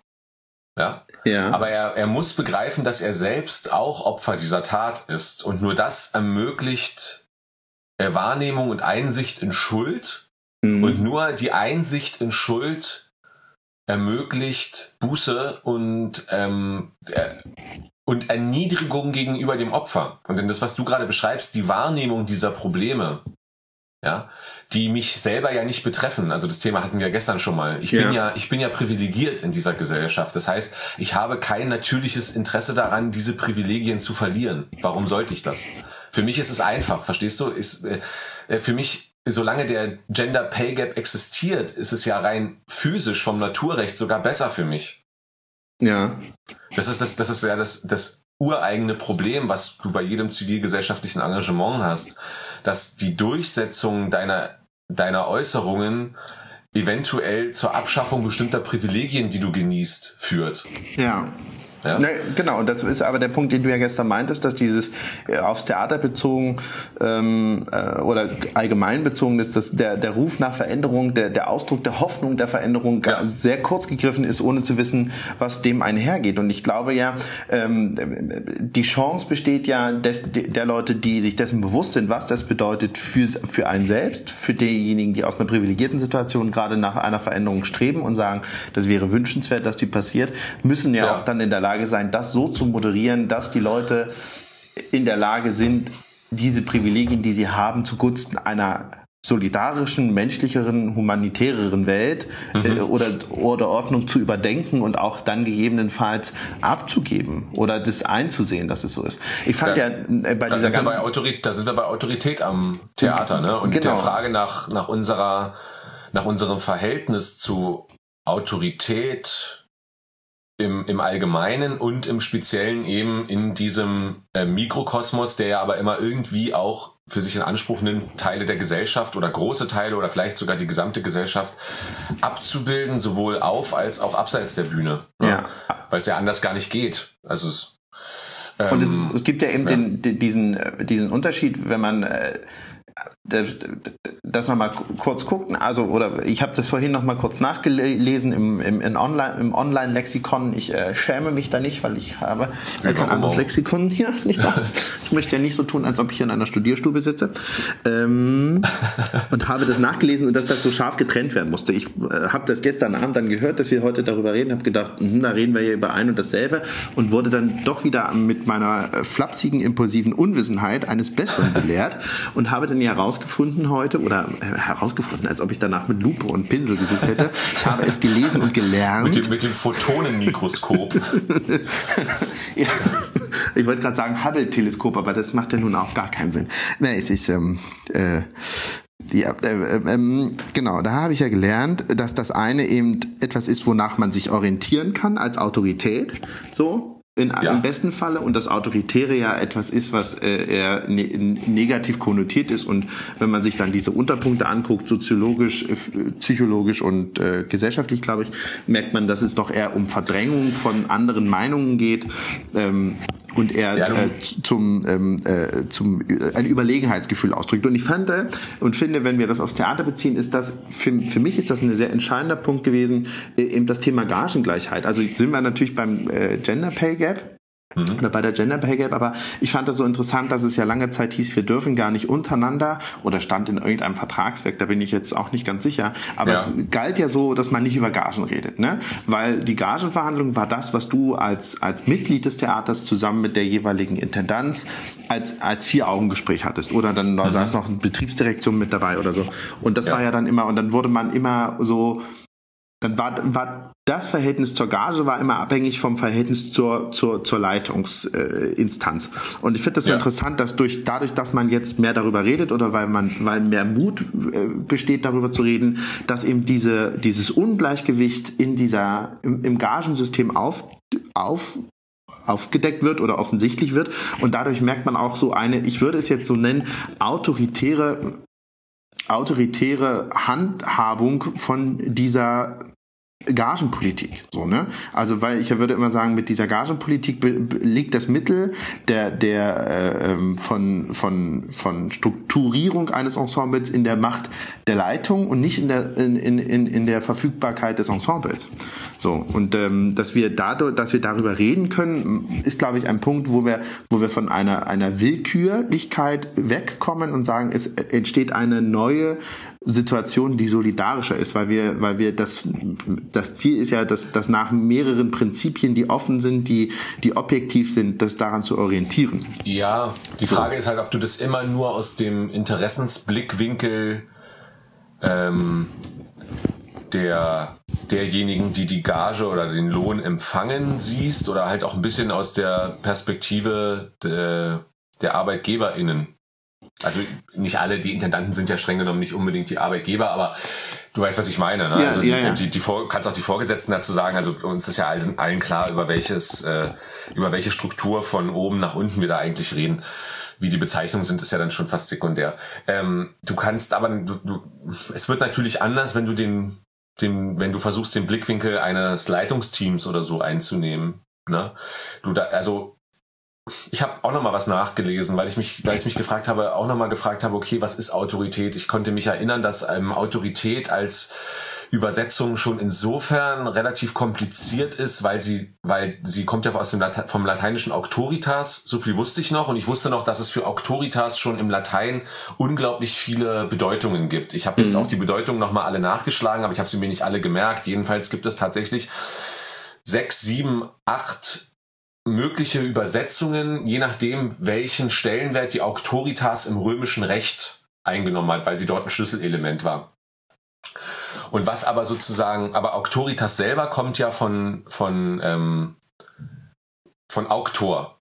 B: Ja. ja. Aber er, er muss begreifen, dass er selbst auch Opfer dieser Tat ist. Und nur das ermöglicht Wahrnehmung und Einsicht in Schuld. Mhm. Und nur die Einsicht in Schuld ermöglicht Buße und, ähm, äh, und Erniedrigung gegenüber dem Opfer. Und denn das, was du gerade beschreibst, die Wahrnehmung dieser Probleme, ja, die mich selber ja nicht betreffen. Also das Thema hatten wir gestern schon mal. Ich ja. bin ja, ich bin ja privilegiert in dieser Gesellschaft. Das heißt, ich habe kein natürliches Interesse daran, diese Privilegien zu verlieren. Warum sollte ich das? Für mich ist es einfach, verstehst du? Ist, äh, für mich solange der Gender Pay Gap existiert, ist es ja rein physisch vom Naturrecht sogar besser für mich.
C: Ja.
B: Das ist das, das ist ja das, das ureigene Problem, was du bei jedem zivilgesellschaftlichen Engagement hast, dass die Durchsetzung deiner, deiner Äußerungen eventuell zur Abschaffung bestimmter Privilegien, die du genießt, führt.
C: Ja. Ja? Ne, genau, und das ist aber der Punkt, den du ja gestern meintest, dass dieses äh, aufs Theater bezogen ähm, äh, oder allgemein bezogen ist, dass der, der Ruf nach Veränderung, der, der Ausdruck der Hoffnung der Veränderung ja. sehr kurz gegriffen ist, ohne zu wissen, was dem einhergeht. Und ich glaube ja, ähm, die Chance besteht ja des, der Leute, die sich dessen bewusst sind, was das bedeutet für, für einen selbst, für diejenigen, die aus einer privilegierten Situation gerade nach einer Veränderung streben und sagen, das wäre wünschenswert, dass die passiert, müssen ja, ja. auch dann in der Lage Lage sein, das so zu moderieren, dass die Leute in der Lage sind, diese Privilegien, die sie haben, zugunsten einer solidarischen, menschlicheren, humanitäreren Welt mhm. äh, oder, oder Ordnung zu überdenken und auch dann gegebenenfalls abzugeben oder das einzusehen, dass es so ist.
B: Ich fand da, ja äh, bei da dieser sind wir bei Autorität, da sind wir bei Autorität am Theater, ne? Und genau. der Frage nach nach unserer nach unserem Verhältnis zu Autorität im, im Allgemeinen und im Speziellen eben in diesem äh, Mikrokosmos, der ja aber immer irgendwie auch für sich in Anspruch nimmt, Teile der Gesellschaft oder große Teile oder vielleicht sogar die gesamte Gesellschaft abzubilden, sowohl auf als auch abseits der Bühne.
C: Ne? Ja.
B: Weil es ja anders gar nicht geht. Also es,
C: ähm, und es, ähm, es, gibt ja eben ja. Den, diesen, äh, diesen Unterschied, wenn man äh, das nochmal kurz gucken. Also, oder ich habe das vorhin nochmal kurz nachgelesen im, im, im Online, im Online-Lexikon. Ich äh, schäme mich da nicht, weil ich habe ja, kein anderes Lexikon hier. Nicht. Ich möchte ja nicht so tun, als ob ich hier in einer Studierstube sitze. Ähm, und habe das nachgelesen und dass das so scharf getrennt werden musste. Ich äh, habe das gestern Abend dann gehört, dass wir heute darüber reden, habe gedacht, mh, da reden wir hier über ein und dasselbe und wurde dann doch wieder mit meiner äh, flapsigen, impulsiven Unwissenheit eines Besseren belehrt und habe dann ja herausgefunden heute oder äh, herausgefunden, als ob ich danach mit Lupe und Pinsel gesucht hätte. Ich habe es gelesen und gelernt.
B: mit, dem, mit dem Photonenmikroskop.
C: ja, ich wollte gerade sagen Hubble-Teleskop, aber das macht ja nun auch gar keinen Sinn. Nee, es ist ähm, äh, ja, äh, äh, ähm, genau, da habe ich ja gelernt, dass das eine eben etwas ist, wonach man sich orientieren kann als Autorität, so in,
B: Ja.
C: im besten Falle und das Autoritäre ja etwas ist, was äh, eher ne negativ konnotiert ist. Und wenn man sich dann diese Unterpunkte anguckt, soziologisch, äh, psychologisch und äh, gesellschaftlich, glaube ich, merkt man, dass es doch eher um Verdrängung von anderen Meinungen geht. Ähm, und er
B: Ja,
C: äh, zum, ähm, äh, zum äh, ein Überlegenheitsgefühl ausdrückt. Und ich fand äh, und finde, wenn wir das aufs Theater beziehen, ist das für, für mich ist das ein sehr entscheidender Punkt gewesen, äh, eben das Thema Gagengleichheit. Also sind wir natürlich beim äh, Gender Pay Gap. Oder bei der Gender Pay Gap, aber ich fand das so interessant, dass es ja lange Zeit hieß, wir dürfen gar nicht untereinander oder stand in irgendeinem Vertragswerk, da bin ich jetzt auch nicht ganz sicher. Aber
B: Ja.
C: es galt ja so, dass man nicht über Gagen redet, ne? Weil die Gagenverhandlung war das, was du als, als Mitglied des Theaters zusammen mit der jeweiligen Intendanz als, als Vier-Augen-Gespräch hattest. Oder dann da saß noch eine Betriebsdirektion mit dabei oder so. Und das
B: Ja.
C: war ja dann immer, und dann wurde man immer so, dann war, war das Verhältnis zur Gage war immer abhängig vom Verhältnis zur, zur, zur Leitungsinstanz. Äh, und ich finde das so
B: Ja.
C: interessant, dass durch, dadurch, dass man jetzt mehr darüber redet oder weil man, weil mehr Mut äh, besteht, darüber zu reden, dass eben diese, dieses Ungleichgewicht in dieser, im, im Gagensystem auf, auf, aufgedeckt wird oder offensichtlich wird. Und dadurch merkt man auch so eine, ich würde es jetzt so nennen, autoritäre autoritäre Handhabung von dieser Gagenpolitik, so ne? Also weil ich würde immer sagen, mit dieser Gagenpolitik liegt das Mittel der der äh, ähm, von von von Strukturierung eines Ensembles in der Macht der Leitung und nicht in der in, in, in, in der Verfügbarkeit des Ensembles. So und ähm, dass wir dadurch, dass wir darüber reden können, ist glaube ich ein Punkt, wo wir wo wir von einer einer Willkürlichkeit wegkommen und sagen, es entsteht eine neue Situation, die solidarischer ist, weil wir, weil wir das, das Ziel ist ja, dass, dass nach mehreren Prinzipien, die offen sind, die, die objektiv sind, das daran zu orientieren.
B: Ja, die Frage ist halt, ob du das immer nur aus dem Interessensblickwinkel ähm, der derjenigen, die die Gage oder den Lohn empfangen, siehst oder halt auch ein bisschen aus der Perspektive der, der ArbeitgeberInnen. Also nicht alle, die Intendanten sind ja streng genommen nicht unbedingt die Arbeitgeber, aber du weißt, was ich meine. Ne?
C: Ja,
B: also
C: ja, ja.
B: Die, die Vor kannst auch die Vorgesetzten dazu sagen. Also uns ist ja allen, allen klar, über welches, äh, über welche Struktur von oben nach unten wir da eigentlich reden. Wie die Bezeichnungen sind, ist ja dann schon fast sekundär. Ähm, du kannst aber, du, du, es wird natürlich anders, wenn du den, den, wenn du versuchst, den Blickwinkel eines Leitungsteams oder so einzunehmen. Ne? Du da, also ich habe auch noch mal was nachgelesen, weil ich mich, weil ich mich gefragt habe, auch noch mal gefragt habe, okay, was ist Autorität? Ich konnte mich erinnern, dass ähm, Autorität als Übersetzung schon insofern relativ kompliziert ist, weil sie, weil sie kommt ja aus dem Late vom lateinischen Auctoritas. So viel wusste ich noch und ich wusste noch, dass es für Auctoritas schon im Latein unglaublich viele Bedeutungen gibt. Ich habe jetzt auch die Bedeutungen noch mal alle nachgeschlagen, aber ich habe sie mir nicht alle gemerkt. Jedenfalls gibt es tatsächlich sechs, sieben, acht mögliche Übersetzungen, je nachdem, welchen Stellenwert die Auctoritas im römischen Recht eingenommen hat, weil sie dort ein Schlüsselelement war. Und was aber sozusagen, aber Auctoritas selber kommt ja von, von, ähm, von Auctor,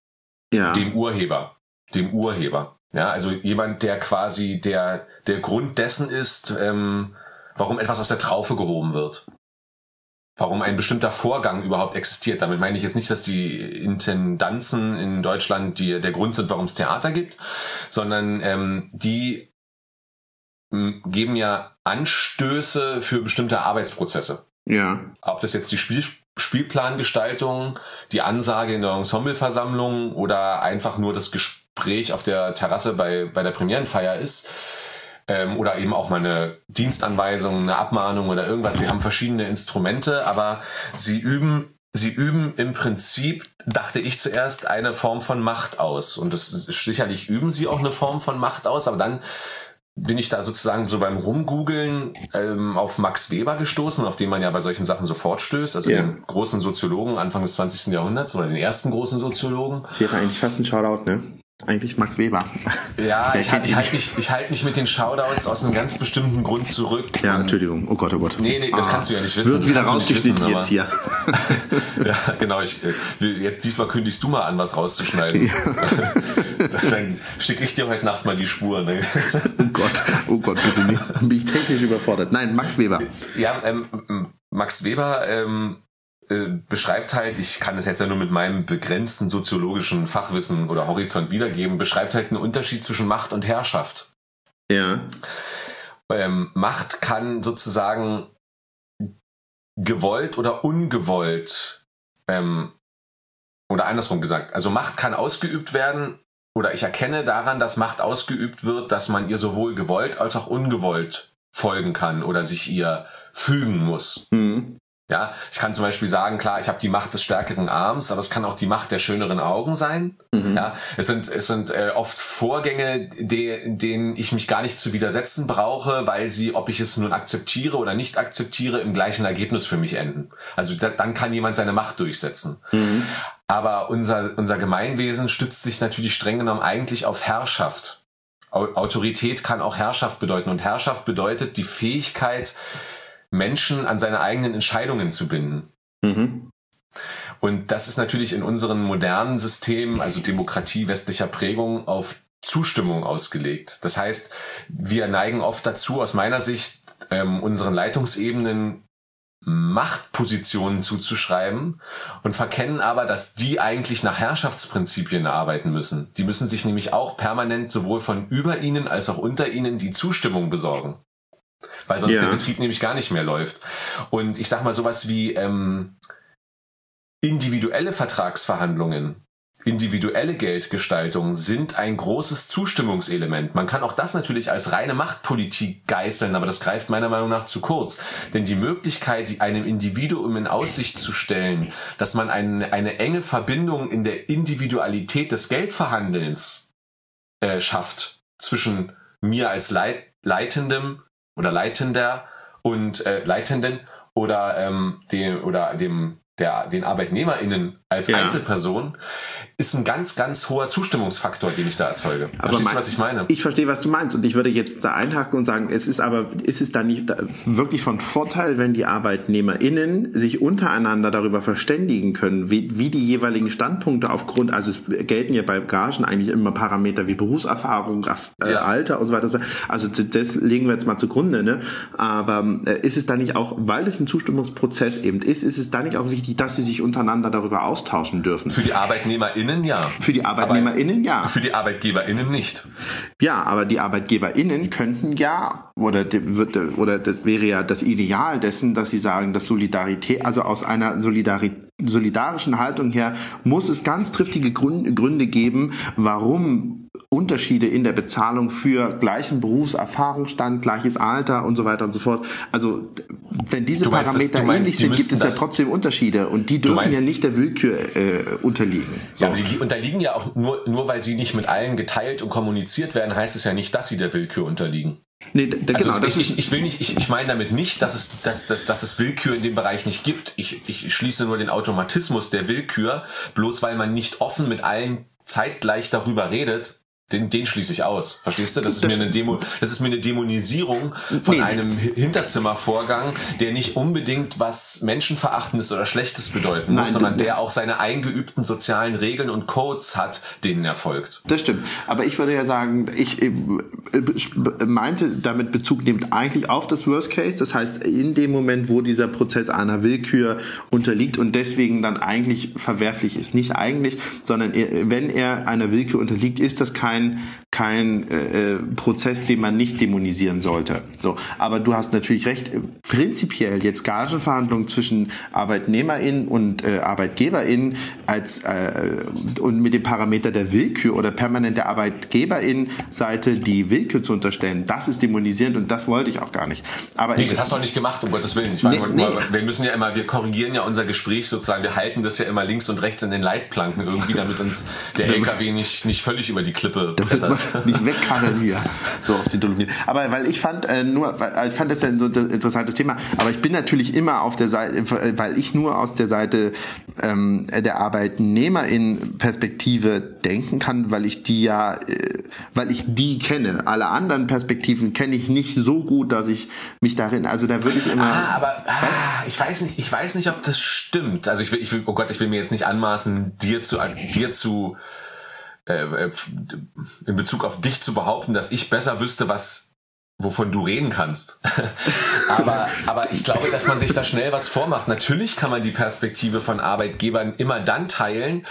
C: Ja.
B: dem Urheber, dem Urheber. Ja, also jemand, der quasi der, der Grund dessen ist, ähm, warum etwas aus der Traufe gehoben wird. Warum ein bestimmter Vorgang überhaupt existiert. Damit meine ich jetzt nicht, dass die Intendanzen in Deutschland die, der Grund sind, warum es Theater gibt, sondern ähm, die geben ja Anstöße für bestimmte Arbeitsprozesse
C: ja.
B: ob das jetzt die Spiel Spielplangestaltung, die Ansage in der Ensembleversammlung oder einfach nur das Gespräch auf der Terrasse bei, bei der Premierenfeier ist. Ähm, oder eben auch mal eine Dienstanweisung, eine Abmahnung oder irgendwas. Sie haben verschiedene Instrumente, aber sie üben, sie üben im Prinzip, dachte ich zuerst, eine Form von Macht aus. Und das ist, sicherlich üben sie auch eine Form von Macht aus, aber dann bin ich da sozusagen so beim Rumgoogeln ähm, auf Max Weber gestoßen, auf den man ja bei solchen Sachen sofort stößt, also
C: Ja.
B: den großen Soziologen Anfang des 20. Jahrhunderts oder den ersten großen Soziologen.
C: Das wäre eigentlich fast ein Shoutout, ne? Eigentlich Max Weber.
B: Ja, ich,
C: kennt
B: ich halte mich, ich halt mich mit den Shoutouts aus einem ganz bestimmten Grund zurück.
C: Ja, Entschuldigung. Oh Gott, oh Gott.
B: Nee, nee, das kannst du ja nicht wissen.
C: Wird wieder rausgeschnitten
B: wissen,
C: jetzt hier.
B: Ja, genau. Ich, äh, diesmal kündigst du mal an, was rauszuschneiden. Dann schicke ich dir heute Nacht mal die Spur. Ne?
C: Oh Gott, oh Gott, bitte nicht. Bin ich technisch überfordert. Nein, Max Weber.
B: Ja, ähm, Max Weber ähm, äh, beschreibt halt, ich kann das jetzt ja nur mit meinem begrenzten soziologischen Fachwissen oder Horizont wiedergeben, beschreibt halt einen Unterschied zwischen Macht und Herrschaft.
C: Ja.
B: Ähm, Macht kann sozusagen gewollt oder ungewollt ähm, oder andersrum gesagt, also Macht kann ausgeübt werden oder ich erkenne daran, dass Macht ausgeübt wird, dass man ihr sowohl gewollt als auch ungewollt folgen kann oder sich ihr fügen muss. Mhm. Ja, ich kann zum Beispiel sagen, klar, ich habe die Macht des stärkeren Arms, aber es kann auch die Macht der schöneren Augen sein. Mhm. Ja, es sind es sind äh, oft Vorgänge, de, denen ich mich gar nicht zu widersetzen brauche, weil sie, ob ich es nun akzeptiere oder nicht akzeptiere, im gleichen Ergebnis für mich enden. Also da, dann kann jemand seine Macht durchsetzen. Mhm. Aber unser unser Gemeinwesen stützt sich natürlich streng genommen eigentlich auf Herrschaft. Autorität kann auch Herrschaft bedeuten und Herrschaft bedeutet die Fähigkeit Menschen an seine eigenen Entscheidungen zu binden. Mhm. Und das ist natürlich in unseren modernen Systemen, also Demokratie westlicher Prägung, auf Zustimmung ausgelegt. Das heißt, wir neigen oft dazu, aus meiner Sicht, ähm, unseren Leitungsebenen Machtpositionen zuzuschreiben und verkennen aber, dass die eigentlich nach Herrschaftsprinzipien arbeiten müssen. Die müssen sich nämlich auch permanent sowohl von über ihnen als auch unter ihnen die Zustimmung besorgen weil sonst ja. der Betrieb nämlich gar nicht mehr läuft. Und ich sag mal sowas wie ähm, individuelle Vertragsverhandlungen, individuelle Geldgestaltung sind ein großes Zustimmungselement. Man kann auch das natürlich als reine Machtpolitik geißeln, aber das greift meiner Meinung nach zu kurz. Denn die Möglichkeit, einem Individuum in Aussicht zu stellen, dass man eine, eine enge Verbindung in der Individualität des Geldverhandelns äh, schafft zwischen mir als Leit Leitendem oder Leitender und äh, Leitenden oder ähm, dem oder dem der den ArbeitnehmerInnen als ja. Einzelperson ist ein ganz, ganz hoher Zustimmungsfaktor, den ich da erzeuge.
C: Aber Verstehst du, was ich meine? Ich verstehe, was du meinst. Und ich würde jetzt da einhaken und sagen, es ist aber, ist es da nicht wirklich von Vorteil, wenn die ArbeitnehmerInnen sich untereinander darüber verständigen können, wie, wie die jeweiligen Standpunkte aufgrund, also es gelten ja bei Gagen eigentlich immer Parameter wie Berufserfahrung, äh, ja. Alter und so weiter. Also das legen wir jetzt mal zugrunde, ne? Aber äh, ist es da nicht auch, weil es ein Zustimmungsprozess eben ist, ist es da nicht auch wichtig, dass sie sich untereinander darüber austauschen dürfen?
B: Für die ArbeitnehmerInnen ArbeitnehmerInnen ja.
C: Für die ArbeitnehmerInnen ja.
B: Für die ArbeitgeberInnen nicht.
C: Ja, aber die ArbeitgeberInnen könnten ja, oder, oder das wäre ja das Ideal dessen, dass sie sagen, dass Solidarität, also aus einer Solidarität solidarischen Haltung her muss es ganz triftige Gründe geben, warum Unterschiede in der Bezahlung für gleichen Berufserfahrungsstand, gleiches Alter und so weiter und so fort. Also wenn diese meinst, Parameter meinst, ähnlich sind, gibt es ja trotzdem Unterschiede und die dürfen meinst, ja nicht der Willkür äh, unterliegen.
B: So. Ja, die unterliegen ja auch nur, nur weil sie nicht mit allen geteilt und kommuniziert werden, heißt es ja nicht, dass sie der Willkür unterliegen. Nee, da, also genau, ich, ich, ich, will nicht, ich, ich meine damit nicht, dass es, dass, dass, dass es Willkür in dem Bereich nicht gibt. Ich, ich schließe nur den Automatismus der Willkür, bloß weil man nicht offen mit allen zeitgleich darüber redet, den, den schließe ich aus. Verstehst du? Das ist, das mir eine Demo, das ist mir eine Dämonisierung von nee. einem Hinterzimmervorgang, der nicht unbedingt was Menschenverachtendes oder Schlechtes bedeuten muss, Nein, sondern der auch seine eingeübten sozialen Regeln und Codes hat, denen er folgt.
C: Das stimmt. Aber ich würde ja sagen, ich äh, meinte damit Bezug nimmt eigentlich auf das Worst Case. Das heißt, in dem Moment, wo dieser Prozess einer Willkür unterliegt und deswegen dann eigentlich verwerflich ist. Nicht eigentlich, sondern wenn er einer Willkür unterliegt, ist das kein kein, kein äh, Prozess, den man nicht dämonisieren sollte. So, aber du hast natürlich recht. Prinzipiell jetzt Gagenverhandlungen zwischen ArbeitnehmerInnen und äh, ArbeitgeberInnen als äh, und mit dem Parameter der Willkür oder permanent der ArbeitgeberInnen-Seite die Willkür zu unterstellen, das ist dämonisierend und das wollte ich auch gar nicht. Aber
B: nee, das hast du auch nicht gemacht, um Gottes Willen. Ich nee, nee. wir müssen ja immer, wir korrigieren ja unser Gespräch sozusagen, wir halten das ja immer links und rechts in den Leitplanken irgendwie, damit uns der LKW nicht, nicht völlig über die Klippe
C: da wird man nicht wegkarren hier, so auf die Dolomiten. Aber weil ich fand äh, nur, weil, ich fand das ja ein so interessantes Thema, aber ich bin natürlich immer auf der Seite, weil ich nur aus der Seite ähm, der Arbeitnehmerin-Perspektive denken kann, weil ich die ja, äh, weil ich die kenne. Alle anderen Perspektiven kenne ich nicht so gut, dass ich mich darin, also da würde ich immer.
B: Ah, aber ah, ich weiß nicht, ich weiß nicht, ob das stimmt. Also ich will, ich will, oh Gott, ich will mir jetzt nicht anmaßen, dir zu, dir zu äh, äh, in Bezug auf dich zu behaupten, dass ich besser wüsste, was wovon du reden kannst. aber, aber ich glaube, dass man sich da schnell was vormacht. Natürlich kann man die Perspektive von Arbeitgebern immer dann teilen,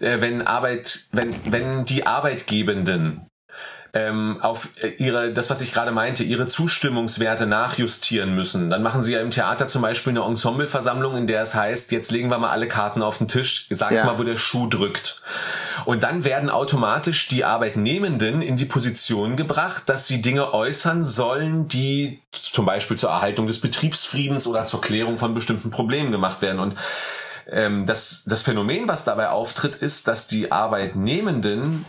B: äh, wenn Arbeit, wenn, wenn die Arbeitgebenden ähm, auf äh, ihre, das was ich gerade meinte, ihre Zustimmungswerte nachjustieren müssen. Dann machen sie ja im Theater zum Beispiel eine Ensembleversammlung, in der es heißt, jetzt legen wir mal alle Karten auf den Tisch, sagt ja. mal, wo der Schuh drückt. Und dann werden automatisch die Arbeitnehmenden in die Position gebracht, dass sie Dinge äußern sollen, die zum Beispiel zur Erhaltung des Betriebsfriedens oder zur Klärung von bestimmten Problemen gemacht werden. Und ähm, das, das Phänomen, was dabei auftritt, ist, dass die Arbeitnehmenden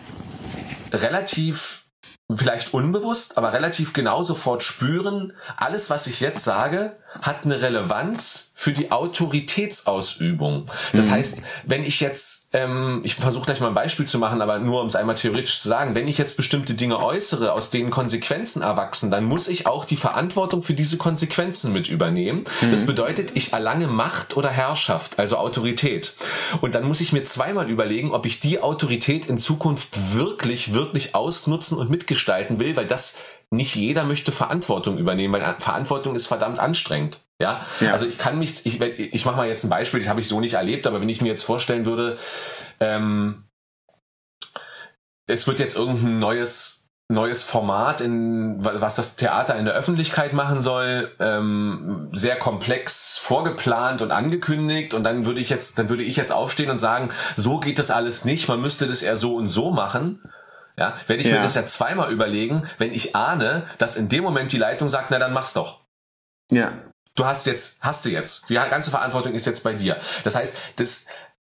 B: relativ vielleicht unbewusst, aber relativ genau sofort spüren, alles, was ich jetzt sage, hat eine Relevanz für die Autoritätsausübung. Das mhm. heißt, wenn ich jetzt, ähm, ich versuche gleich mal ein Beispiel zu machen, aber nur um es einmal theoretisch zu sagen, wenn ich jetzt bestimmte Dinge äußere, aus denen Konsequenzen erwachsen, dann muss ich auch die Verantwortung für diese Konsequenzen mit übernehmen. Mhm. Das bedeutet, ich erlange Macht oder Herrschaft, also Autorität. Und dann muss ich mir zweimal überlegen, ob ich die Autorität in Zukunft wirklich, wirklich ausnutzen und mitgestalten will, weil das nicht jeder möchte Verantwortung übernehmen, weil Verantwortung ist verdammt anstrengend. Ja? ja. also ich kann mich, ich, ich mache mal jetzt ein Beispiel, das habe ich so nicht erlebt, aber wenn ich mir jetzt vorstellen würde, ähm, es wird jetzt irgendein neues neues Format, in was das Theater in der Öffentlichkeit machen soll, ähm, sehr komplex vorgeplant und angekündigt und dann würde ich jetzt, dann würde ich jetzt aufstehen und sagen, so geht das alles nicht, man müsste das eher so und so machen ja, werde ich ja. mir das ja zweimal überlegen, wenn ich ahne, dass in dem Moment die Leitung sagt, na dann mach's doch.
C: Ja.
B: Du hast jetzt, hast du jetzt. Die ganze Verantwortung ist jetzt bei dir. Das heißt, das,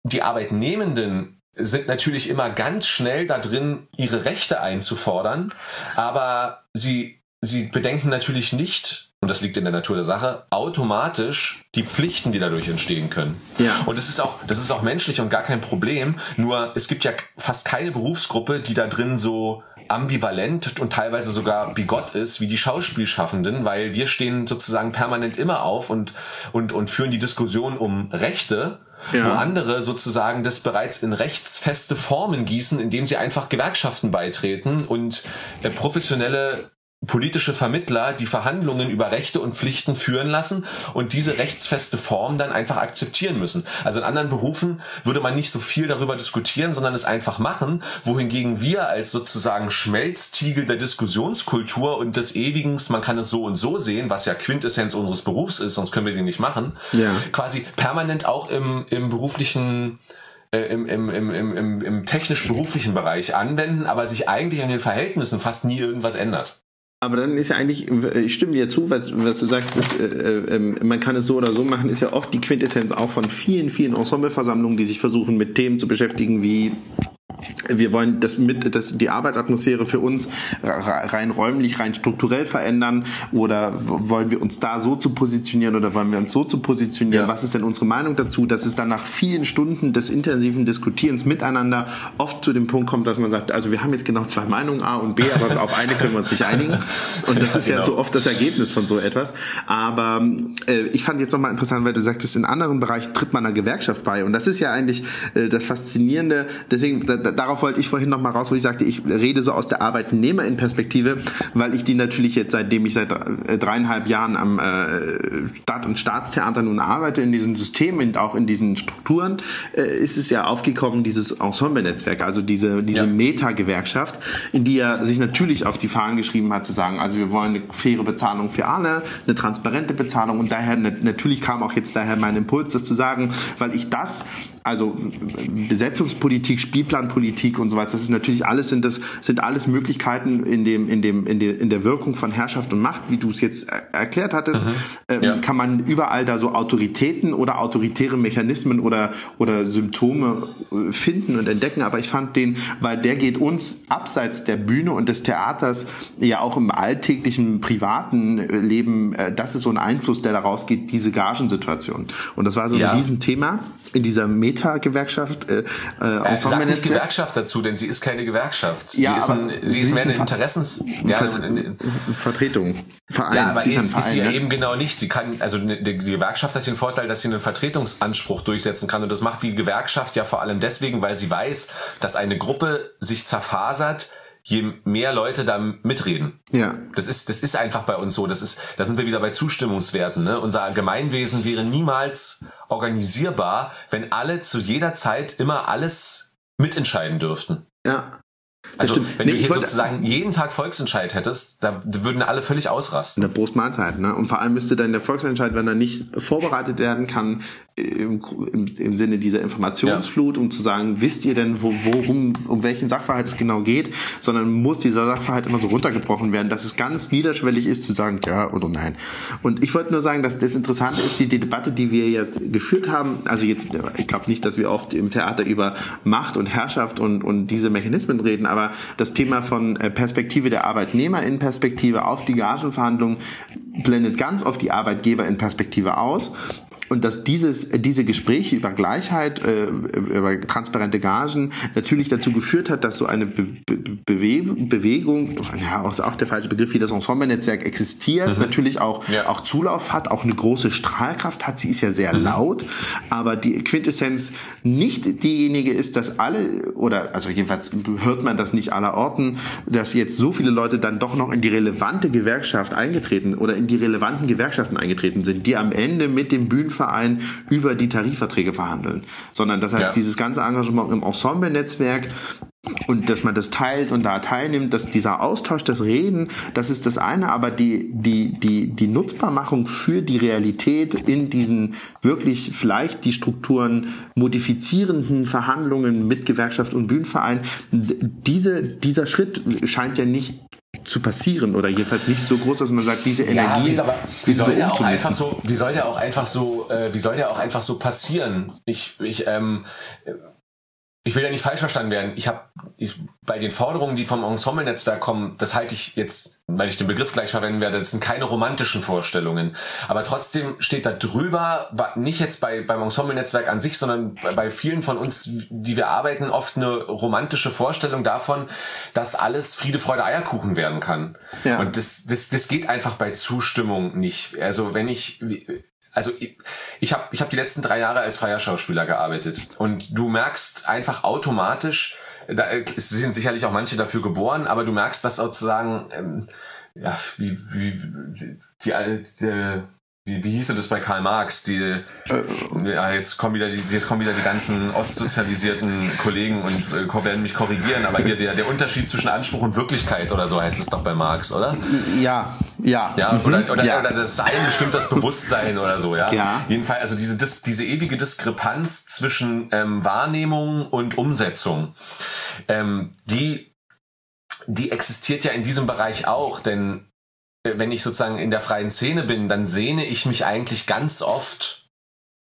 B: die Arbeitnehmenden sind natürlich immer ganz schnell da drin, ihre Rechte einzufordern, aber sie, sie bedenken natürlich nicht, und das liegt in der Natur der Sache, automatisch die Pflichten, die dadurch entstehen können. Ja. Und das ist auch, das ist auch menschlich und gar kein Problem. Nur es gibt ja fast keine Berufsgruppe, die da drin so ambivalent und teilweise sogar bigott ist wie die Schauspielschaffenden, weil wir stehen sozusagen permanent immer auf und, und, und führen die Diskussion um Rechte, ja. wo andere sozusagen das bereits in rechtsfeste Formen gießen, indem sie einfach Gewerkschaften beitreten und äh, professionelle politische Vermittler die Verhandlungen über Rechte und Pflichten führen lassen und diese rechtsfeste Form dann einfach akzeptieren müssen. Also in anderen Berufen würde man nicht so viel darüber diskutieren, sondern es einfach machen, wohingegen wir als sozusagen Schmelztiegel der Diskussionskultur und des Ewigens, man kann es so und so sehen, was ja Quintessenz unseres Berufs ist, sonst können wir den nicht machen, ja. quasi permanent auch im, im beruflichen äh, im, im, im, im, im technisch-beruflichen Bereich anwenden, aber sich eigentlich an den Verhältnissen fast nie irgendwas ändert.
C: Aber dann ist ja eigentlich, ich stimme dir zu, was, was du sagst, ist, äh, äh, man kann es so oder so machen, ist ja oft die Quintessenz auch von vielen, vielen Ensembleversammlungen, die sich versuchen mit Themen zu beschäftigen wie wir wollen das mit, das, die Arbeitsatmosphäre für uns rein räumlich, rein strukturell verändern oder wollen wir uns da so zu positionieren oder wollen wir uns so zu positionieren? Ja. Was ist denn unsere Meinung dazu? Dass es dann nach vielen Stunden des intensiven Diskutierens miteinander oft zu dem Punkt kommt, dass man sagt, also wir haben jetzt genau zwei Meinungen A und B, aber auf eine können wir uns nicht einigen. Und das ja, ist ja genau. so oft das Ergebnis von so etwas. Aber äh, ich fand jetzt nochmal interessant, weil du sagtest, in anderen Bereichen tritt man einer Gewerkschaft bei. Und das ist ja eigentlich äh, das Faszinierende. Deswegen, darauf wollte ich vorhin noch mal raus, wo ich sagte, ich rede so aus der Arbeitnehmerin-Perspektive, weil ich die natürlich jetzt, seitdem ich seit äh, dreieinhalb Jahren am äh, Stadt- und Staatstheater nun arbeite, in diesem System und auch in diesen Strukturen, äh, ist es ja aufgekommen, dieses Ensemble-Netzwerk, also diese, diese ja. Meta-Gewerkschaft, in die er sich natürlich auf die Fahnen geschrieben hat, zu sagen, also wir wollen eine faire Bezahlung für alle, eine transparente Bezahlung und daher natürlich kam auch jetzt daher mein Impuls, das zu sagen, weil ich das also Besetzungspolitik, Spielplanpolitik und so weiter, das ist natürlich alles sind das sind alles Möglichkeiten in dem in dem in der in der Wirkung von Herrschaft und Macht, wie du es jetzt erklärt hattest, mhm. ähm, ja. kann man überall da so Autoritäten oder autoritäre Mechanismen oder oder Symptome äh, finden und entdecken. Aber ich fand den, weil der geht uns abseits der Bühne und des Theaters ja auch im alltäglichen privaten äh, Leben, äh, das ist so ein Einfluss, der daraus geht, diese Gagensituation. Und das war so ein ja. Riesenthema in dieser Meta-Gewerkschaft. Äh,
B: äh, sagt nicht Gewerkschaft dazu, denn sie ist keine Gewerkschaft. Ja, sie ist, ein, sie ist mehr eine Interessens... Ja,
C: Ver Vertretung.
B: Verein. Ja, aber sie ist, Verein, ist sie ja ne? eben genau nicht. Sie kann, also die, die Gewerkschaft hat den Vorteil, dass sie einen Vertretungsanspruch durchsetzen kann. Und das macht die Gewerkschaft ja vor allem deswegen, weil sie weiß, dass eine Gruppe sich zerfasert, je mehr Leute da mitreden.
C: Ja.
B: Das ist, das ist einfach bei uns so. Das ist, da sind wir wieder bei Zustimmungswerten. Ne? Unser Gemeinwesen wäre niemals organisierbar, wenn alle zu jeder Zeit immer alles mitentscheiden dürften.
C: Ja.
B: Also
C: stimmt.
B: wenn
C: Nee,
B: du hier sozusagen jeden Tag Volksentscheid hättest, da würden alle völlig ausrasten.
C: In der Brustmahlzeit, ne? Und vor allem müsste dann der Volksentscheid, wenn er nicht vorbereitet werden kann, im, im, im Sinne dieser Informationsflut, um zu sagen, wisst ihr denn, wo, worum, um welchen Sachverhalt es genau geht, sondern muss dieser Sachverhalt immer so runtergebrochen werden, dass es ganz niederschwellig ist, zu sagen, ja oder nein. Und ich wollte nur sagen, dass das Interessante ist, die, die Debatte, die wir jetzt geführt haben, also jetzt, ich glaube nicht, dass wir oft im Theater über Macht und Herrschaft und, und diese Mechanismen reden, aber das Thema von äh, Perspektive der Arbeitnehmer in Perspektive auf die Gagenverhandlungen blendet ganz oft die Arbeitgeber in Perspektive aus. Und dass dieses, diese Gespräche über Gleichheit, äh, über transparente Gagen natürlich dazu geführt hat, dass so eine Be Be Bewe Bewegung, ja, auch, auch der falsche Begriff, wie das Ensemble-Netzwerk existiert, natürlich auch,
B: Ja.
C: auch Zulauf hat, auch eine große Strahlkraft hat. Sie ist ja sehr laut, aber die Quintessenz nicht diejenige ist, dass alle, oder also jedenfalls hört man das nicht aller Orten, dass jetzt so viele Leute dann doch noch in die relevante Gewerkschaft eingetreten oder in die relevanten Gewerkschaften eingetreten sind, die am Ende mit dem Bühnenverein über die Tarifverträge verhandeln. Sondern das heißt,
B: Ja.
C: dieses ganze Engagement im Ensemble-Netzwerk und dass man das teilt und da teilnimmt, dass dieser Austausch, das Reden, das ist das eine, aber die, die, die, die Nutzbarmachung für die Realität in diesen wirklich vielleicht die Strukturen modifizierenden Verhandlungen mit Gewerkschaft und Bühnenverein, diese, dieser Schritt scheint ja nicht zu passieren oder jedenfalls nicht so groß, dass man sagt, diese
B: Ja,
C: Energie
B: wie, aber, wie soll
C: so
B: der auch einfach so, wie soll der auch einfach so, äh, wie soll der auch einfach so passieren? Ich, ich, ähm, äh, ich will ja nicht falsch verstanden werden. Ich habe bei den Forderungen, die vom Ensemble-Netzwerk kommen, das halte ich jetzt, weil ich den Begriff gleich verwenden werde, das sind keine romantischen Vorstellungen. Aber trotzdem steht da drüber, nicht jetzt bei, beim Ensemble-Netzwerk an sich, sondern bei- bei vielen von uns, die wir arbeiten, oft eine romantische Vorstellung davon, dass alles Friede, Freude, Eierkuchen werden kann.
C: Ja.
B: Und das, das, das geht einfach bei Zustimmung nicht. Also wenn ich, also ich, ich habe ich hab die letzten drei Jahre als freier Schauspieler gearbeitet. Und du merkst einfach automatisch, da sind sicherlich auch manche dafür geboren, aber du merkst, dass sozusagen, ähm, ja, wie, wie, die alte, wie, wie hieß das bei Karl Marx? Die, ja, jetzt kommen wieder die, jetzt kommen wieder die ganzen ostsozialisierten Kollegen und äh, werden mich korrigieren, aber hier der, der Unterschied zwischen Anspruch und Wirklichkeit oder so heißt es doch bei Marx, oder?
C: Ja, ja.
B: Ja,
C: mhm,
B: oder, oder,
C: ja.
B: oder das Sein bestimmt das Bewusstsein oder so, ja.
C: Ja.
B: Jedenfalls, also diese, Dis diese ewige Diskrepanz zwischen ähm, Wahrnehmung und Umsetzung, ähm, die, die existiert ja in diesem Bereich auch, denn äh, wenn ich sozusagen in der freien Szene bin, dann sehne ich mich eigentlich ganz oft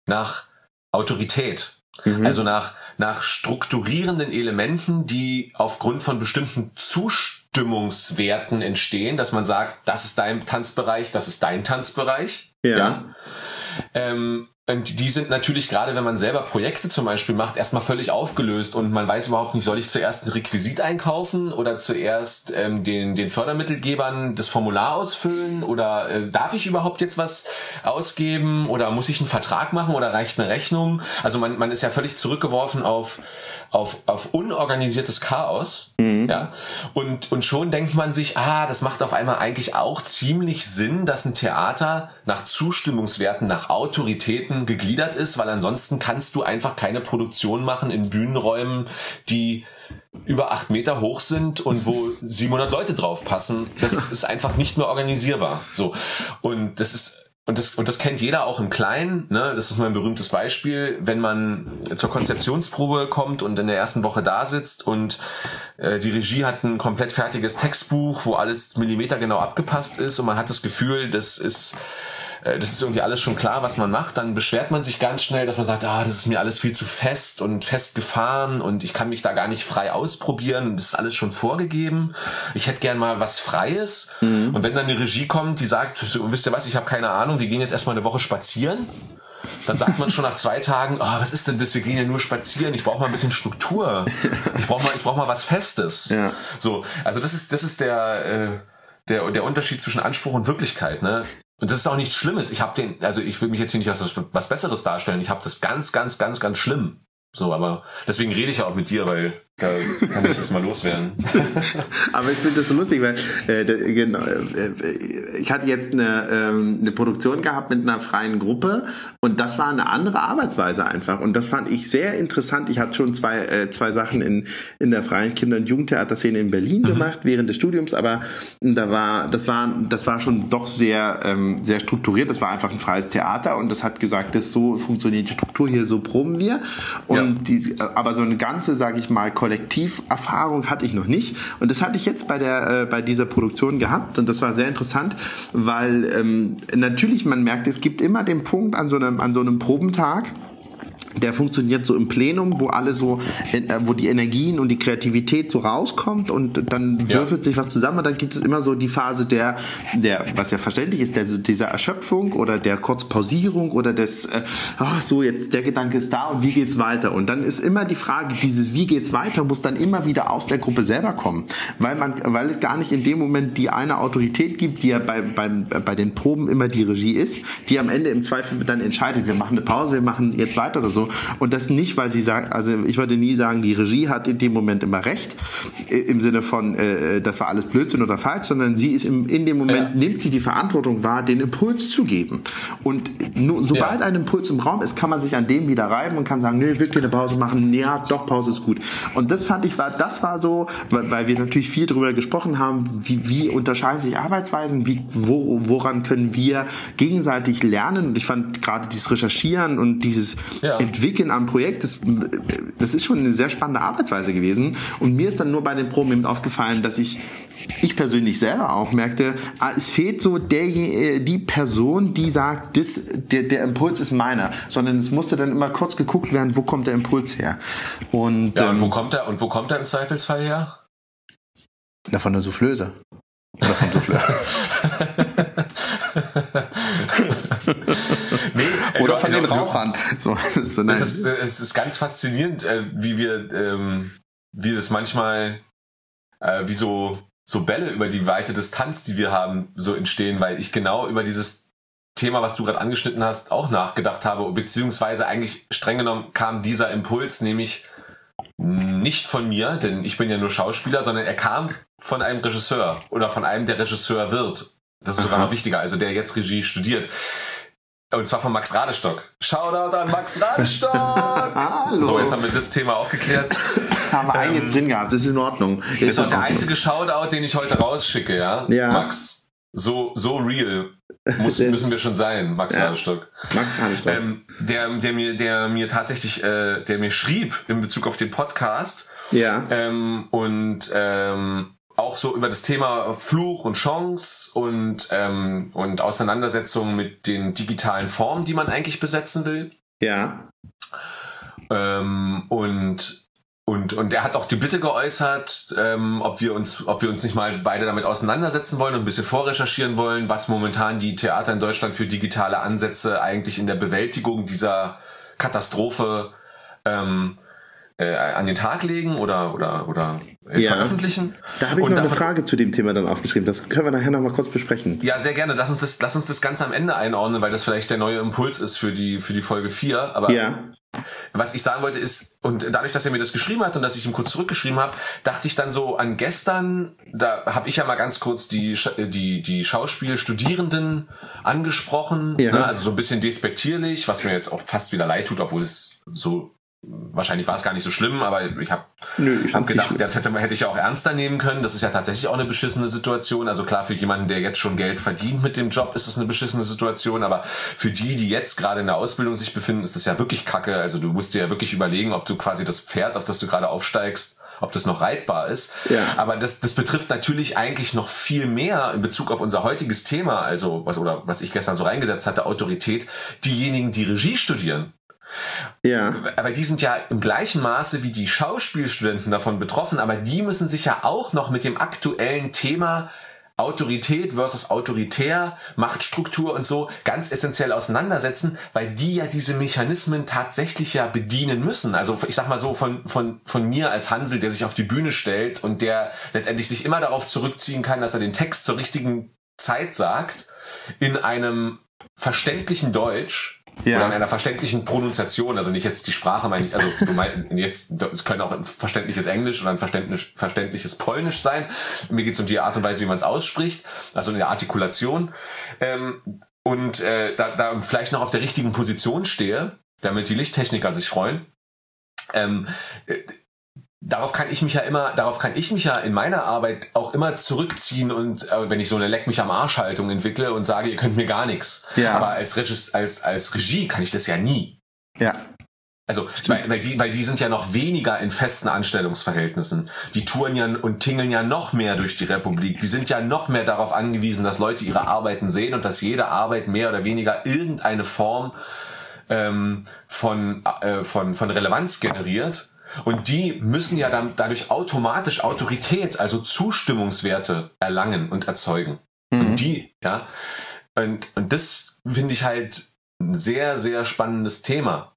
B: nach Autorität.
C: Mhm.
B: Also nach, nach strukturierenden Elementen, die aufgrund von bestimmten Zustimmungswerten entstehen, dass man sagt, das ist dein Tanzbereich, das ist dein Tanzbereich.
C: Ja.
B: Ähm, und die sind natürlich gerade, wenn man selber Projekte zum Beispiel macht, erstmal völlig aufgelöst und man weiß überhaupt nicht, soll ich zuerst ein Requisit einkaufen oder zuerst ähm, den, den Fördermittelgebern das Formular ausfüllen oder äh, darf ich überhaupt jetzt was ausgeben oder muss ich einen Vertrag machen oder reicht eine Rechnung? Also man, man ist ja völlig zurückgeworfen auf, auf, auf unorganisiertes Chaos. Ja, und, und schon denkt man sich, ah, das macht auf einmal eigentlich auch ziemlich Sinn, dass ein Theater nach Zustimmungswerten, nach Autoritäten gegliedert ist, weil ansonsten kannst du einfach keine Produktion machen in Bühnenräumen, die über acht Meter hoch sind und wo 700 Leute drauf passen. Das ist einfach nicht mehr organisierbar. So. Und das ist, und das, und das kennt jeder auch im Kleinen, ne? Das ist mein berühmtes Beispiel, wenn man zur Konzeptionsprobe kommt und in der ersten Woche da sitzt und äh, die Regie hat ein komplett fertiges Textbuch, wo alles millimetergenau abgepasst ist und man hat das Gefühl, das ist äh, das ist irgendwie alles schon klar, was man macht, dann beschwert man sich ganz schnell, dass man sagt, ah, das ist mir alles viel zu fest und festgefahren und ich kann mich da gar nicht frei ausprobieren, das ist alles schon vorgegeben. Ich hätte gern mal was Freies. Und wenn dann eine Regie kommt, die sagt, wisst ihr was, ich habe keine Ahnung, wir gehen jetzt erstmal eine Woche spazieren. Dann sagt man schon nach zwei Tagen, ah, was ist denn das? Wir gehen ja nur spazieren. Ich brauche mal ein bisschen Struktur. Ich brauche mal, ich brauche mal was Festes.
C: Ja.
B: So, also das ist, das ist der, äh, der, der Unterschied zwischen Anspruch und Wirklichkeit. Ne? Und das ist auch nichts Schlimmes. Ich habe den, also ich will mich jetzt hier nicht als was, Besseres darstellen. Ich habe das ganz, ganz, ganz, ganz schlimm. So, aber deswegen rede ich ja auch mit dir, weil Da kann ich das mal loswerden.
C: Aber ich finde das so lustig, weil äh, genau, äh, ich hatte jetzt eine, ähm, eine Produktion gehabt mit einer freien Gruppe und das war eine andere Arbeitsweise einfach. Und das fand ich sehr interessant. Ich hatte schon zwei, äh, zwei Sachen in, in der freien Kinder- und Jugendtheaterszene in Berlin mhm. gemacht während des Studiums, aber da war, das war, das war schon doch sehr, ähm, sehr strukturiert. Das war einfach ein freies Theater und das hat gesagt, das so funktioniert die Struktur hier, so proben wir. Und ja. die, aber so eine ganze, sage ich mal, Kollektiverfahrung hatte ich noch nicht. Und das hatte ich jetzt bei, der, äh, bei dieser Produktion gehabt. Und das war sehr interessant, weil ähm, natürlich man merkt, es gibt immer den Punkt an so einem, an so einem Probentag, der funktioniert so im Plenum, wo alle so, äh, wo die Energien und die Kreativität so rauskommt und dann würfelt ja. sich was zusammen und dann gibt es immer so die Phase der, der, was ja verständlich ist, der, dieser Erschöpfung oder der Kurzpausierung oder des, äh, ach so, jetzt der Gedanke ist da und wie geht's weiter? Und dann ist immer die Frage, dieses wie geht's weiter, muss dann immer wieder aus der Gruppe selber kommen, weil man, weil es gar nicht in dem Moment die eine Autorität gibt, die ja bei, beim, bei den Proben immer die Regie ist, die am Ende im Zweifel dann entscheidet, wir machen eine Pause, wir machen jetzt weiter oder so, und das nicht, weil sie sagen, also ich würde nie sagen, die Regie hat in dem Moment immer recht, äh, im Sinne von, äh, das war alles Blödsinn oder falsch, sondern sie ist im, in dem Moment, ja. nimmt sie die Verantwortung wahr, den Impuls zu geben. Und nur, sobald ja. ein Impuls im Raum ist, kann man sich an dem wieder reiben und kann sagen, nö, wirklich eine Pause machen, ja, doch, Pause ist gut. Und das fand ich, war, das war so, weil, weil wir natürlich viel darüber gesprochen haben, wie, wie unterscheiden sich Arbeitsweisen, wie, wo, woran können wir gegenseitig lernen. Und ich fand gerade dieses Recherchieren und dieses ja entwickeln am Projekt, das, das ist schon eine sehr spannende Arbeitsweise gewesen. Und mir ist dann nur bei den Proben eben aufgefallen, dass ich ich persönlich selber auch merkte, ah, es fehlt so der, die Person, die sagt, das, der, der Impuls ist meiner, sondern es musste dann immer kurz geguckt werden, wo kommt der Impuls her.
B: Und, ja, und wo ähm, kommt er und wo kommt er im Zweifelsfall her?
C: Na, von der Soufflöse. Oder vom Souffleur. nee, Oder von den Rauchern.
B: So, so nice. es, ist, es ist ganz faszinierend, äh, wie wir, ähm, wie das manchmal, äh, wie so, so Bälle über die weite Distanz, die wir haben, so entstehen, weil ich genau über dieses Thema, was du gerade angeschnitten hast, auch nachgedacht habe, beziehungsweise eigentlich streng genommen kam dieser Impuls, nämlich nicht von mir, denn ich bin ja nur Schauspieler, sondern er kam von einem Regisseur oder von einem, der Regisseur wird. Das ist sogar noch wichtiger, also der jetzt Regie studiert. Und zwar von Max Radestock. Shoutout an Max Radestock! Hallo. So, jetzt haben wir das Thema auch geklärt.
C: haben wir einen jetzt drin gehabt, das ist in Ordnung.
B: Das ist auch der einzige Shoutout, den ich heute rausschicke, ja? Ja. Max, so, so real muss, müssen wir schon sein, Max ja. Radestock. Max Radestock. Ähm, der, der mir, der mir tatsächlich, äh, der mir schrieb in Bezug auf den Podcast. Ja. Ähm, und ähm, auch so über das Thema Fluch und Chance und, ähm, und Auseinandersetzung mit den digitalen Formen, die man eigentlich besetzen will. Ja. Ähm, und und, und er hat auch die Bitte geäußert, ähm, ob wir uns, ob wir uns nicht mal beide damit auseinandersetzen wollen und ein bisschen vorrecherchieren wollen, was momentan die Theater in Deutschland für digitale Ansätze eigentlich in der Bewältigung dieser Katastrophe ähm, äh, an den Tag legen oder oder oder äh, ja. veröffentlichen.
C: Da habe ich und noch eine Frage zu dem Thema dann aufgeschrieben. Das können wir nachher noch mal kurz besprechen.
B: Ja, sehr gerne. Lass uns das lass uns das Ganze am Ende einordnen, weil das vielleicht der neue Impuls ist für die für die Folge 4, aber ja. Was ich sagen wollte ist, und dadurch, dass er mir das geschrieben hat und dass ich ihm kurz zurückgeschrieben habe, dachte ich dann so an gestern, da habe ich ja mal ganz kurz die, die, die Schauspielstudierenden angesprochen, ja. ne? also so ein bisschen despektierlich, was mir jetzt auch fast wieder leid tut, obwohl es so wahrscheinlich war es gar nicht so schlimm, aber ich habe hab gedacht, das hätte, hätte ich ja auch ernster nehmen können. Das ist ja tatsächlich auch eine beschissene Situation. Also klar, für jemanden, der jetzt schon Geld verdient mit dem Job, ist es eine beschissene Situation. Aber für die, die jetzt gerade in der Ausbildung sich befinden, ist das ja wirklich kacke. Also du musst dir ja wirklich überlegen, ob du quasi das Pferd, auf das du gerade aufsteigst, ob das noch reitbar ist. Ja. Aber das, das betrifft natürlich eigentlich noch viel mehr in Bezug auf unser heutiges Thema, also was oder was ich gestern so reingesetzt hatte, Autorität, diejenigen, die Regie studieren. Ja. Aber die sind ja im gleichen Maße wie die Schauspielstudenten davon betroffen, aber die müssen sich ja auch noch mit dem aktuellen Thema Autorität versus autoritär, Machtstruktur und so ganz essentiell auseinandersetzen, weil die ja diese Mechanismen tatsächlich ja bedienen müssen. Also ich sag mal so von, von, von mir als Hansel, der sich auf die Bühne stellt und der letztendlich sich immer darauf zurückziehen kann, dass er den Text zur richtigen Zeit sagt, in einem verständlichen Deutsch, Ja. Oder in einer verständlichen Pronunciation, also nicht jetzt die Sprache meine ich, also du meinst jetzt, es können auch ein verständliches Englisch oder ein verständlich, verständliches Polnisch sein. Mir geht es um die Art und Weise, wie man es ausspricht, also in der Artikulation. Ähm, und äh, da, da vielleicht noch auf der richtigen Position stehe, damit die Lichttechniker sich freuen. Ähm, äh, darauf kann ich mich ja immer, darauf kann ich mich ja in meiner Arbeit auch immer zurückziehen und äh, wenn ich so eine Leck mich am Arsch Haltung entwickle und sage, ihr könnt mir gar nichts. Ja. Aber als, Regis, als, als Regie kann ich das ja nie.
C: Ja.
B: Also, weil, weil, die, weil die sind ja noch weniger in festen Anstellungsverhältnissen. Die touren ja und tingeln ja noch mehr durch die Republik. Die sind ja noch mehr darauf angewiesen, dass Leute ihre Arbeiten sehen und dass jede Arbeit mehr oder weniger irgendeine Form ähm, von, äh, von, von Relevanz generiert. Und die müssen ja dann dadurch automatisch Autorität, also Zustimmungswerte erlangen und erzeugen. Mhm. Und die, ja. Und, und das finde ich halt ein sehr, sehr spannendes Thema.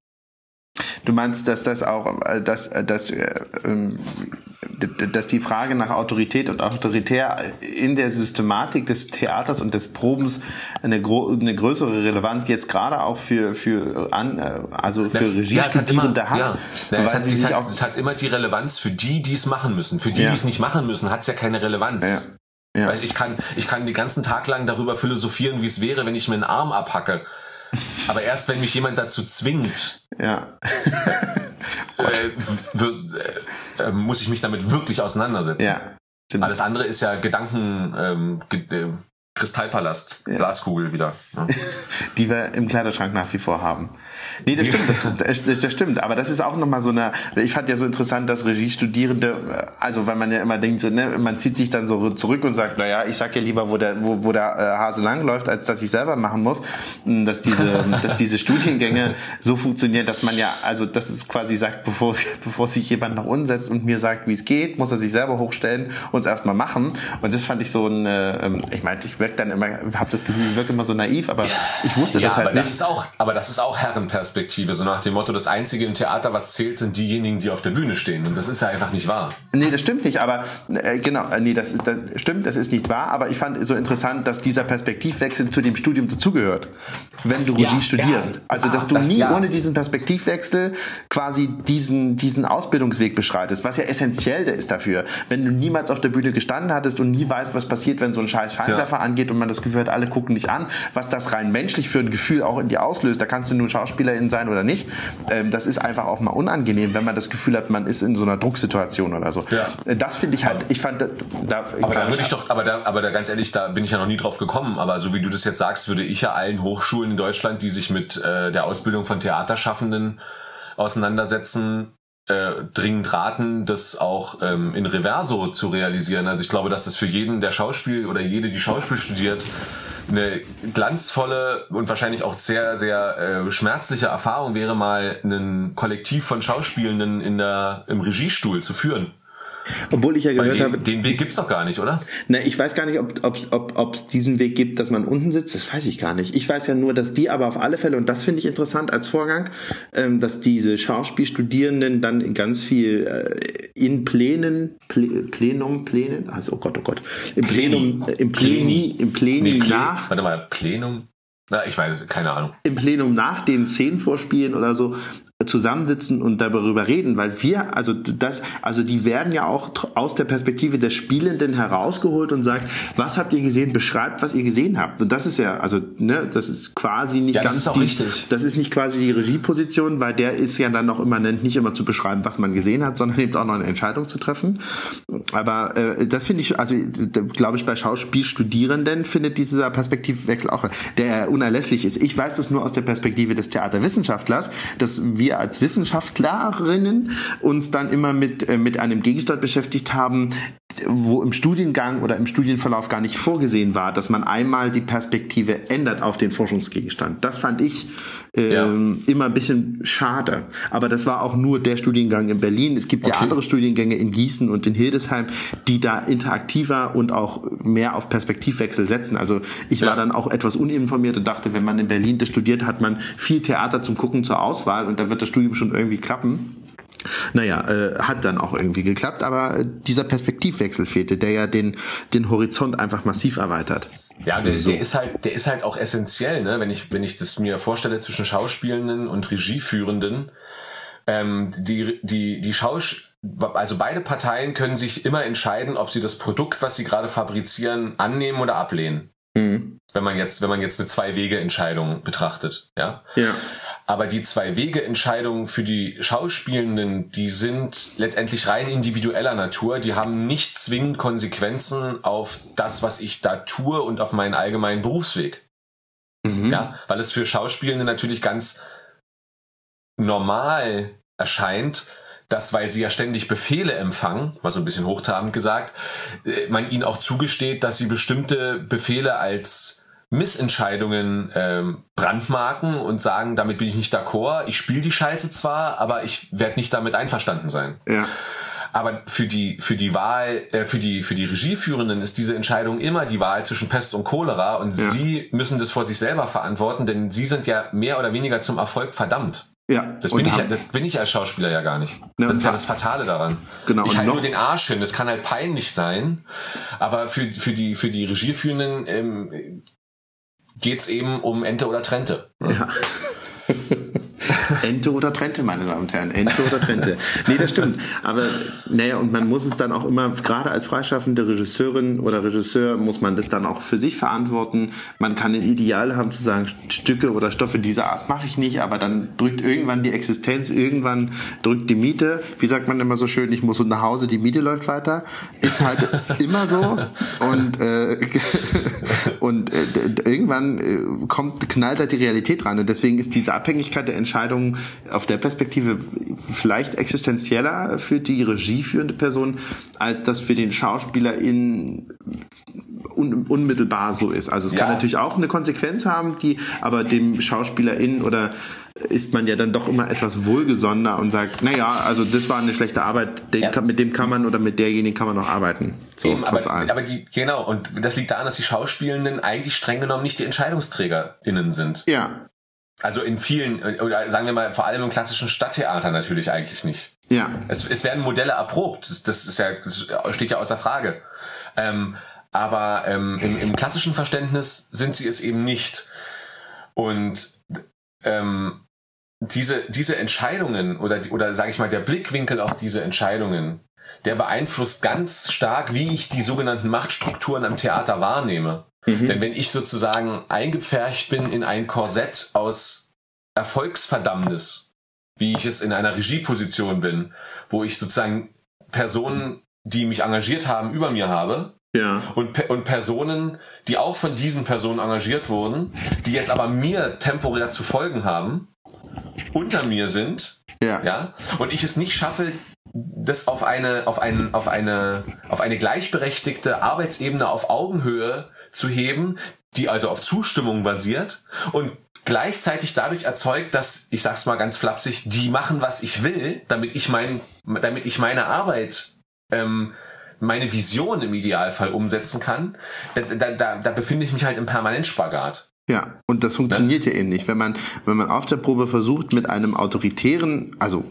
C: Du meinst, dass das auch, äh, dass, äh, dass, äh, ähm, dass die Frage nach Autorität und autoritär in der Systematik des Theaters und des Probens eine, eine größere Relevanz jetzt gerade auch für für an, also für Regiestudierende
B: ja, hat, ja. ja es, hat, es, hat, es hat immer die Relevanz für die, die es machen müssen. Für die, die es nicht machen müssen, hat es ja keine Relevanz. Ich kann ich kann den ganzen Tag lang darüber philosophieren, wie es wäre, wenn ich mir einen Arm abhacke. Aber erst wenn mich jemand dazu zwingt,
C: ja.
B: äh, wird, äh, äh, muss ich mich damit wirklich auseinandersetzen. Ja. Alles andere ist ja Gedanken, ähm, äh, Kristallpalast, ja. Glaskugel wieder. Ja.
C: Die wir im Kleiderschrank nach wie vor haben. Nee, das stimmt, das, das, stimmt. Aber das ist auch nochmal so eine, ich fand ja so interessant, dass Regiestudierende, also weil man ja immer denkt, so, ne, man zieht sich dann so zurück und sagt, naja, ich sag ja lieber, wo der, wo, wo der äh, Hase langläuft, als dass ich selber machen muss. Hm, dass diese, dass diese Studiengänge so funktionieren, dass man ja, also das ist quasi sagt, bevor, bevor sich jemand nach unten setzt und mir sagt, wie es geht, muss er sich selber hochstellen und es erstmal machen. Und das fand ich so ein, äh, ich meinte, ich wirke dann immer, habe das Gefühl, ich wirke immer so naiv, aber ich wusste ja, das halt
B: aber
C: nicht.
B: Das ist auch, aber das ist auch Herrenperspektive. Perspektive, so nach dem Motto, das Einzige im Theater, was zählt, sind diejenigen, die auf der Bühne stehen. Und das ist ja einfach nicht wahr.
C: Nee, das stimmt nicht, aber äh, genau, äh, nee, das, ist, das stimmt, das ist nicht wahr, aber ich fand so interessant, dass dieser Perspektivwechsel zu dem Studium dazugehört, wenn du Regie ja, studierst. Ja. Also, dass ah, du das, nie ja. ohne diesen Perspektivwechsel quasi diesen, diesen Ausbildungsweg beschreitest, was ja essentiell ist dafür. Wenn du niemals auf der Bühne gestanden hattest und nie weißt, was passiert, wenn so ein scheiß Scheinwerfer angeht und man das Gefühl hat, alle gucken dich an, was das rein menschlich für ein Gefühl auch in dir auslöst, da kannst du nur Schauspieler Schauspielerin sein oder nicht. Ähm, das ist einfach auch mal unangenehm, wenn man das Gefühl hat, man ist in so einer Drucksituation oder so. Ja. Äh, das finde ich halt, ich fand,
B: da, aber da würde ich doch, aber da, aber da ganz ehrlich, da bin ich ja noch nie drauf gekommen. Aber so wie du das jetzt sagst, würde ich ja allen Hochschulen in Deutschland, die sich mit äh, der Ausbildung von Theaterschaffenden auseinandersetzen, äh, dringend raten, das auch ähm, in Reverso zu realisieren. Also ich glaube, dass das für jeden, der Schauspiel oder jede, die Schauspiel studiert, eine glanzvolle und wahrscheinlich auch sehr, sehr äh, schmerzliche Erfahrung wäre, mal ein Kollektiv von Schauspielenden in der, im Regiestuhl zu führen.
C: Obwohl ich ja gehört
B: den,
C: habe.
B: Den Weg gibt's doch gar nicht, oder?
C: Na, ich weiß gar nicht, ob es ob, ob, diesen Weg gibt, dass man unten sitzt. Das weiß ich gar nicht. Ich weiß ja nur, dass die aber auf alle Fälle, und das finde ich interessant als Vorgang, ähm, dass diese Schauspielstudierenden dann ganz viel äh, in Plänen, Plä, Plenum, Plänen, also oh Gott, oh Gott, im Plenum, äh, im Pleni, im Pleni nee, Plä nach.
B: Warte mal, Plenum? Na, ich weiß, keine Ahnung.
C: Im Plenum nach den Szenen vorspielen oder so zusammensitzen und darüber reden, weil wir, also das, also die werden ja auch aus der Perspektive der Spielenden herausgeholt und sagt, was habt ihr gesehen, beschreibt, was ihr gesehen habt. Und das ist ja, also, ne, das ist quasi nicht
B: ja,
C: ganz
B: das ist auch
C: die,
B: richtig.
C: das ist nicht quasi die Regieposition, weil der ist ja dann noch immanent, nicht immer zu beschreiben, was man gesehen hat, sondern eben auch noch eine Entscheidung zu treffen. Aber äh, das finde ich, also glaube ich, bei Schauspielstudierenden findet dieser Perspektivwechsel auch, der unerlässlich ist. Ich weiß das nur aus der Perspektive des Theaterwissenschaftlers, dass wir wir als Wissenschaftlerinnen uns dann immer mit, äh, mit einem Gegenstand beschäftigt haben, wo im Studiengang oder im Studienverlauf gar nicht vorgesehen war, dass man einmal die Perspektive ändert auf den Forschungsgegenstand. Das fand ich ähm, ja. immer ein bisschen schade. Aber das war auch nur der Studiengang in Berlin. Es gibt okay. ja andere Studiengänge in Gießen und in Hildesheim, die da interaktiver und auch mehr auf Perspektivwechsel setzen. Also ich ja. war dann auch etwas uninformiert und dachte, wenn man in Berlin das studiert, hat man viel Theater zum Gucken zur Auswahl und dann wird das Studium schon irgendwie klappen. Naja, äh, hat dann auch irgendwie geklappt, aber dieser Perspektivwechsel fehlte, der ja den, den Horizont einfach massiv erweitert.
B: Ja, der, so. der ist halt, der ist halt auch essentiell, ne? Wenn ich, wenn ich das mir vorstelle zwischen Schauspielenden und Regieführenden, ähm, die, die, die Schausch, also beide Parteien können sich immer entscheiden, ob sie das Produkt, was sie gerade fabrizieren, annehmen oder ablehnen. Mhm. Wenn man jetzt, wenn man jetzt eine Zwei-Wege-Entscheidung betrachtet, ja.
C: Ja.
B: Aber die Zwei-Wege-Entscheidungen für die Schauspielenden, die sind letztendlich rein individueller Natur. Die haben nicht zwingend Konsequenzen auf das, was ich da tue und auf meinen allgemeinen Berufsweg. Mhm. Ja, weil es für Schauspielende natürlich ganz normal erscheint, dass, weil sie ja ständig Befehle empfangen, mal so ein bisschen hochtrabend gesagt, äh, man ihnen auch zugesteht, dass sie bestimmte Befehle als Missentscheidungen ähm, brandmarken und sagen, damit bin ich nicht d'accord, ich spiele die Scheiße zwar, aber ich werde nicht damit einverstanden sein.
C: Ja.
B: Aber für die für die Wahl äh, für die für die Regieführenden ist diese Entscheidung immer die Wahl zwischen Pest und Cholera und ja. sie müssen das vor sich selber verantworten, denn sie sind ja mehr oder weniger zum Erfolg verdammt.
C: Ja.
B: Das bin, ich, das bin ich als Schauspieler ja gar nicht. Ne, das ist ja das Fatale daran.
C: Genau.
B: Ich halte nur den Arsch hin. Das kann halt peinlich sein. Aber für, für die, für die Regieführenden ähm, geht's eben um Ente oder Trente.
C: Ja. Ente oder Trente, meine Damen und Herren. Ente oder Trente. Nee, das stimmt. Aber naja, und man muss es dann auch immer, gerade als freischaffende Regisseurin oder Regisseur, muss man das dann auch für sich verantworten. Man kann ein Ideal haben zu sagen, Stücke oder Stoffe dieser Art mache ich nicht, aber dann drückt irgendwann die Existenz, irgendwann drückt die Miete. Wie sagt man immer so schön, ich muss nach Hause, die Miete läuft weiter. Ist halt immer so. Und, äh, und äh, irgendwann äh, kommt, knallt halt die Realität rein. Und deswegen ist diese Abhängigkeit der Entscheidung Entscheidung auf der Perspektive vielleicht existenzieller für die regieführende Person, als das für den Schauspieler in un, unmittelbar so ist. Also es ja. kann natürlich auch eine Konsequenz haben, die aber dem Schauspielerin oder ist man ja dann doch immer etwas wohlgesonnener und sagt, naja, also das war eine schlechte Arbeit, ja. mit dem kann man oder mit derjenigen kann man noch arbeiten.
B: So, Eben, aber, aber die, genau, und das liegt daran, dass die Schauspielenden eigentlich streng genommen nicht die EntscheidungsträgerInnen sind.
C: Ja.
B: Also in vielen, oder sagen wir mal, vor allem im klassischen Stadttheater natürlich eigentlich nicht.
C: Ja.
B: Es, es werden Modelle erprobt, das, das ist ja, das steht ja außer Frage. Ähm, aber ähm, im, im klassischen Verständnis sind sie es eben nicht. Und ähm, diese, diese Entscheidungen oder, oder sage ich mal, der Blickwinkel auf diese Entscheidungen, der beeinflusst ganz stark, wie ich die sogenannten Machtstrukturen am Theater wahrnehme. Mhm. Denn wenn ich sozusagen eingepfercht bin in ein Korsett aus Erfolgsverdammnis, wie ich es in einer Regieposition bin, wo ich sozusagen Personen, die mich engagiert haben, über mir habe,
C: ja.
B: und, und Personen, die auch von diesen Personen engagiert wurden, die jetzt aber mir temporär zu folgen haben, unter mir sind,
C: ja.
B: ja, und ich es nicht schaffe, das auf eine, auf eine, auf eine, auf eine gleichberechtigte Arbeitsebene auf Augenhöhe zu heben, die also auf Zustimmung basiert und gleichzeitig dadurch erzeugt, dass, ich sag's mal ganz flapsig, die machen, was ich will, damit ich mein, damit ich meine Arbeit, ähm, meine Vision im Idealfall umsetzen kann, da, da, da, da befinde ich mich halt im Permanentspagat.
C: Ja, und das funktioniert ja. ja eben nicht. Wenn man, wenn man auf der Probe versucht, mit einem autoritären, also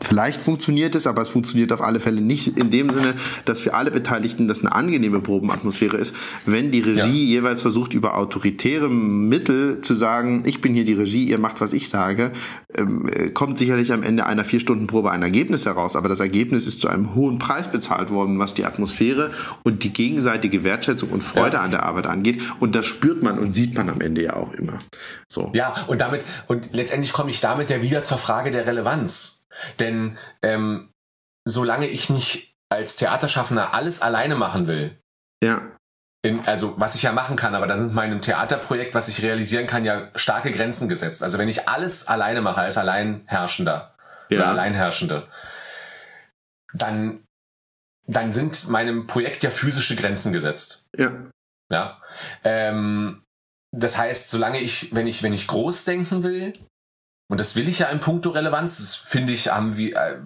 C: Vielleicht funktioniert es, aber es funktioniert auf alle Fälle nicht in dem Sinne, dass für alle Beteiligten das eine angenehme Probenatmosphäre ist. Wenn die Regie ja. jeweils versucht, über autoritäre Mittel zu sagen, ich bin hier die Regie, ihr macht, was ich sage, ähm, kommt sicherlich am Ende einer vier Stunden Probe ein Ergebnis heraus. Aber das Ergebnis ist zu einem hohen Preis bezahlt worden, was die Atmosphäre und die gegenseitige Wertschätzung und Freude ja. an der Arbeit angeht. Und das spürt man und sieht man am Ende ja auch immer. So.
B: Ja, und damit, und letztendlich komme ich damit ja wieder zur Frage der Relevanz. Denn ähm, solange ich nicht als Theaterschaffender alles alleine machen will,
C: ja.
B: In, also was ich ja machen kann, aber dann sind meinem Theaterprojekt, was ich realisieren kann, ja starke Grenzen gesetzt. Also wenn ich alles alleine mache als Alleinherrschender ja. oder Alleinherrschende, dann, dann sind meinem Projekt ja physische Grenzen gesetzt.
C: Ja.
B: Ja. Ähm, das heißt, solange ich, wenn ich, wenn ich groß denken will, und das will ich ja in puncto Relevanz. Das finde ich, haben wir, äh,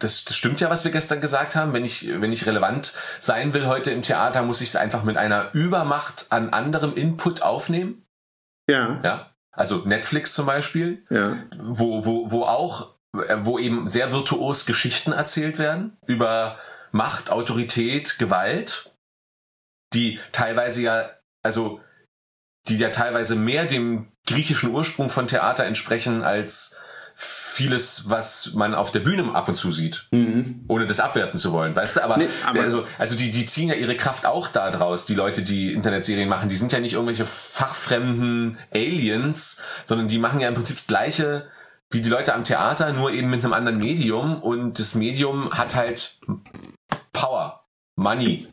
B: das, das stimmt ja, was wir gestern gesagt haben. Wenn ich, wenn ich relevant sein will heute im Theater, muss ich es einfach mit einer Übermacht an anderem Input aufnehmen.
C: Ja.
B: Ja. Also Netflix zum Beispiel.
C: Ja.
B: Wo, wo, wo auch wo eben sehr virtuos Geschichten erzählt werden über Macht, Autorität, Gewalt, die teilweise ja, also die ja teilweise mehr dem griechischen Ursprung von Theater entsprechen als vieles, was man auf der Bühne ab und zu sieht, mhm. ohne das abwerten zu wollen, weißt du? Aber, nee, aber also, also die, die ziehen ja ihre Kraft auch da draus, die Leute, die Internetserien machen. Die sind ja nicht irgendwelche fachfremden Aliens, sondern die machen ja im Prinzip das Gleiche wie die Leute am Theater, nur eben mit einem anderen Medium und das Medium hat halt Power, Money,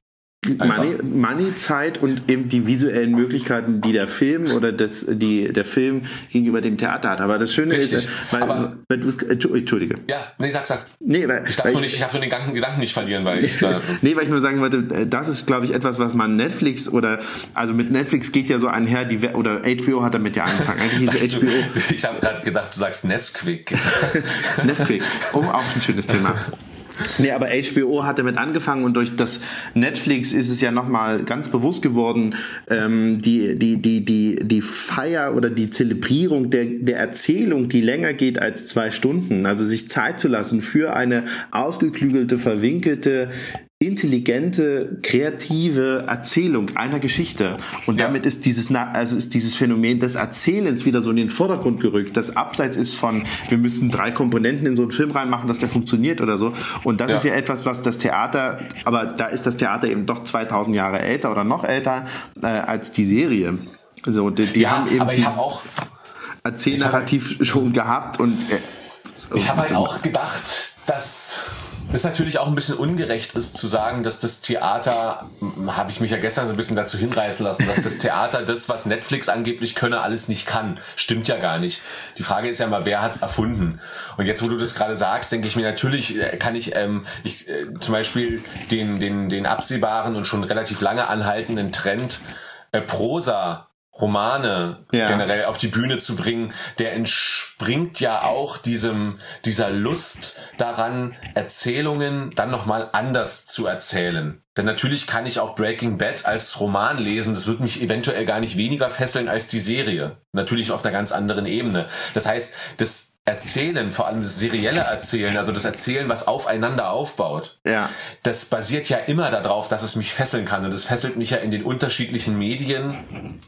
C: Money, Money, Zeit und eben die visuellen Möglichkeiten, die der Film oder das, die, der Film gegenüber dem Theater hat. Aber das Schöne Richtig. ist, weil, aber, weil du Entschuldige.
B: Ja, nee, sag, sag. Nee, weil, ich darf nur nicht, ich darf nur den ganzen Gedanken nicht verlieren, weil ich da.
C: nee, weil ich nur sagen wollte, das ist, glaube ich, etwas, was man Netflix oder, also mit Netflix geht ja so einher, die, oder HBO hat damit ja angefangen. Eigentlich
B: HBO. Du, ich habe gerade gedacht, du sagst Nesquik.
C: Nesquik. Oh, auch ein schönes Thema. Nee, aber HBO hat damit angefangen und durch das Netflix ist es ja nochmal ganz bewusst geworden, ähm, die, die, die, die, die Feier oder die Zelebrierung der, der Erzählung, die länger geht als zwei Stunden, also sich Zeit zu lassen für eine ausgeklügelte, verwinkelte, intelligente, kreative Erzählung einer Geschichte. Und ja. damit ist dieses, also ist dieses Phänomen des Erzählens wieder so in den Vordergrund gerückt, das abseits ist von, wir müssen drei Komponenten in so einen Film reinmachen, dass der funktioniert oder so. Und das ja. ist ja etwas, was das Theater, aber da ist das Theater eben doch 2000 Jahre älter oder noch älter äh, als die Serie. So, die, die ja, haben eben dieses hab Erzählnarrativ schon gehabt und
B: äh, ich habe halt auch gedacht, dass das natürlich auch ein bisschen ungerecht ist zu sagen, dass das Theater, habe ich mich ja gestern so ein bisschen dazu hinreißen lassen, dass das Theater das, was Netflix angeblich könne, alles nicht kann. Stimmt ja gar nicht. Die Frage ist ja mal, wer hat's erfunden? Und jetzt, wo du das gerade sagst, denke ich mir natürlich, äh, kann ich, ähm, ich äh, zum Beispiel den, den, den absehbaren und schon relativ lange anhaltenden Trend äh, Prosa Romane ja. generell auf die Bühne zu bringen, der entspringt ja auch diesem dieser Lust daran, Erzählungen dann nochmal anders zu erzählen. Denn natürlich kann ich auch Breaking Bad als Roman lesen. Das wird mich eventuell gar nicht weniger fesseln als die Serie. Natürlich auf einer ganz anderen Ebene. Das heißt, das Erzählen, vor allem das serielle Erzählen, also das Erzählen, was aufeinander aufbaut, ja. das basiert ja immer darauf, dass es mich fesseln kann. Und es fesselt mich ja in den unterschiedlichen Medien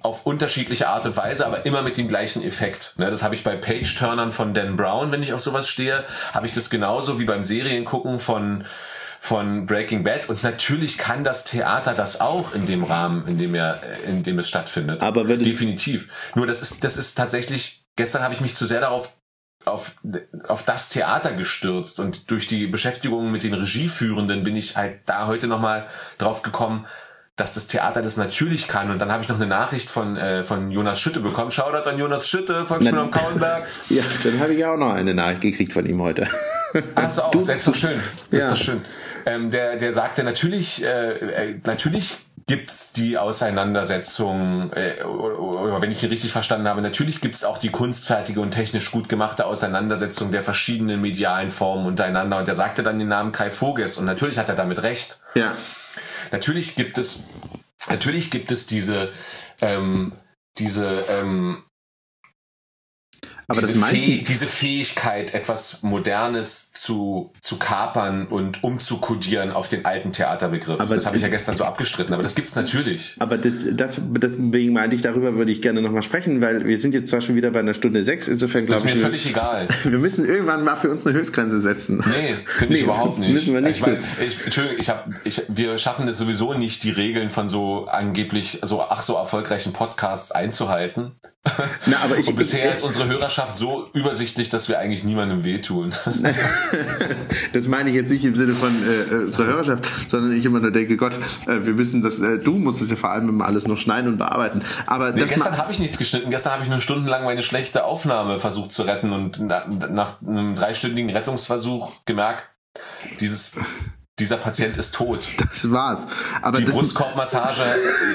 B: auf unterschiedliche Art und Weise, aber immer mit dem gleichen Effekt. Ne, das habe ich bei Page-Turnern von Dan Brown, wenn ich auf sowas stehe, habe ich das genauso wie beim Seriengucken von von Breaking Bad und natürlich kann das Theater das auch in dem Rahmen, in dem er, in dem es stattfindet. Aber wenn definitiv. Nur das ist, das ist tatsächlich. Gestern habe ich mich zu sehr darauf auf, auf das Theater gestürzt und durch die Beschäftigung mit den Regieführenden bin ich halt da heute nochmal drauf gekommen, dass das Theater das natürlich kann. Und dann habe ich noch eine Nachricht von, äh, von Jonas Schütte bekommen. Shoutout an Jonas Schütte, Volksmann am Kauenberg.
C: Ja, dann habe ich ja auch noch eine Nachricht gekriegt von ihm heute.
B: Hast auch, du, das ist doch schön. Das ja. ist doch schön. Ähm, der, der sagte, natürlich, äh, äh, natürlich gibt's die Auseinandersetzung, äh, oder, oder wenn ich ihn richtig verstanden habe, natürlich gibt's auch die kunstfertige und technisch gut gemachte Auseinandersetzung der verschiedenen medialen Formen untereinander. Und er sagte dann den Namen Kai Voges und natürlich hat er damit recht. Ja. Natürlich gibt es, natürlich gibt es diese, ähm, diese ähm, aber diese, das Fäh diese Fähigkeit, etwas Modernes zu, zu kapern und umzukodieren auf den alten Theaterbegriff. Aber das habe ich ja gestern so abgestritten, aber das gibt's natürlich.
C: Aber das, das, deswegen meinte ich, darüber würde ich gerne nochmal sprechen, weil wir sind jetzt zwar schon wieder bei einer Stunde sechs, insofern glaube ich.
B: Das ist mir völlig egal.
C: Wir müssen irgendwann mal für uns eine Höchstgrenze setzen.
B: Nee, finde ich nee, überhaupt nicht. Müssen wir nicht. Ich mein, ich, Entschuldigung, ich hab, ich, wir schaffen es sowieso nicht, die Regeln von so angeblich so ach so erfolgreichen Podcasts einzuhalten. Na, aber ich, und bisher ich, ist unsere Hörerschaft so übersichtlich, dass wir eigentlich niemandem wehtun.
C: das meine ich jetzt nicht im Sinne von äh, äh, unserer Hörerschaft, sondern ich immer nur denke, Gott, äh, wir müssen das, äh, du musst es ja vor allem immer alles noch schneiden und bearbeiten. Aber
B: nee, gestern habe ich nichts geschnitten. Gestern habe ich nur stundenlang meine schlechte Aufnahme versucht zu retten und na, nach einem dreistündigen Rettungsversuch gemerkt, dieses dieser Patient ist tot.
C: Das war's.
B: Aber die Brustkorbmassage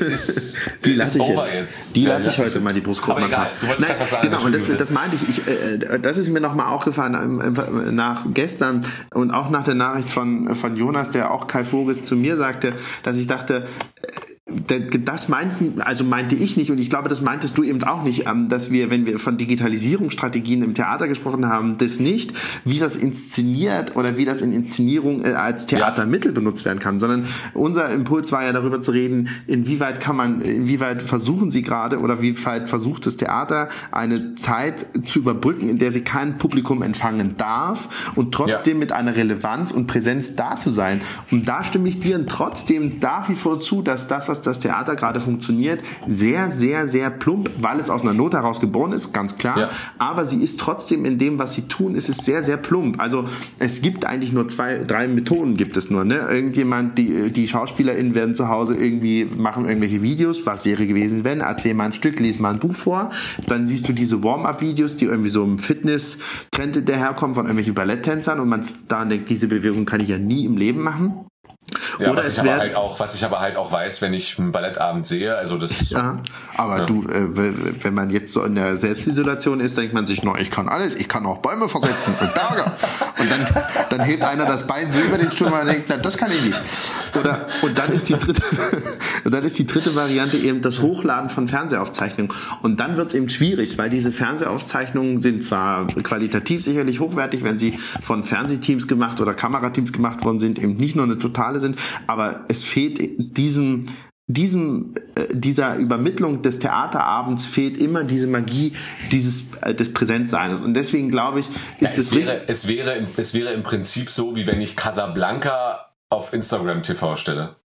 B: ist,
C: die lasse ich jetzt. jetzt. Die ja, lasse ich heute mal die Brustkorbmassage. Aber egal, du wolltest Nein, was sagen. Genau, und das, das meinte ich. ich äh, das ist mir nochmal aufgefallen äh, nach gestern und auch nach der Nachricht von, von Jonas, der auch Kai Vogels zu mir sagte, dass ich dachte, äh, das meinten, also meinte ich nicht und ich glaube, das meintest du eben auch nicht, ähm, dass wir, wenn wir von Digitalisierungsstrategien im Theater gesprochen haben, das nicht, wie das inszeniert oder wie das in Inszenierung äh, als Theatermittel benutzt werden kann, sondern unser Impuls war ja darüber zu reden, inwieweit kann man, inwieweit versuchen sie gerade oder wie weit versucht das Theater eine Zeit zu überbrücken, in der sie kein Publikum empfangen darf und trotzdem ja. mit einer Relevanz und Präsenz da zu sein. Und da stimme ich dir trotzdem nach wie vor zu, dass das, was das Theater gerade funktioniert, sehr, sehr, sehr plump, weil es aus einer Not heraus geboren ist, ganz klar. Ja. Aber sie ist trotzdem in dem, was sie tun, ist es sehr, sehr plump. Also es gibt eigentlich nur zwei, drei Methoden gibt es nur. Ne? Irgendjemand, die, die SchauspielerInnen werden zu Hause irgendwie machen irgendwelche Videos. Was wäre gewesen, wenn? Erzähl mal ein Stück, lese mal ein Buch vor. Dann siehst du diese Warm-up-Videos, die irgendwie so im Fitness-Trend daherkommen von irgendwelchen Balletttänzern und man daran denkt, diese Bewegung kann ich ja nie im Leben machen.
B: Ja, Oder was ich aber halt auch, was ich aber halt auch weiß, wenn ich einen Ballettabend sehe, also das.
C: Ja, aber ja. du, äh, wenn man jetzt so in der Selbstisolation ist, denkt man sich, no, ich kann alles, ich kann auch Bäume versetzen und Berge. und dann, dann hebt einer das Bein so über den Stuhl und denkt, na, das kann ich nicht. Oder, und dann ist die dritte, und dann ist die dritte Variante eben das Hochladen von Fernsehaufzeichnungen. Und dann wird es eben schwierig, weil diese Fernsehaufzeichnungen sind zwar qualitativ sicherlich hochwertig, wenn sie von Fernsehteams gemacht oder Kamerateams gemacht worden sind, eben nicht nur eine totale sind, aber es fehlt diesem diesem äh, dieser Übermittlung des Theaterabends fehlt immer diese Magie dieses äh, des Präsentseins und deswegen glaube ich ist
B: ja, es, es wäre es wäre es wäre im Prinzip so wie wenn ich Casablanca auf Instagram TV stelle.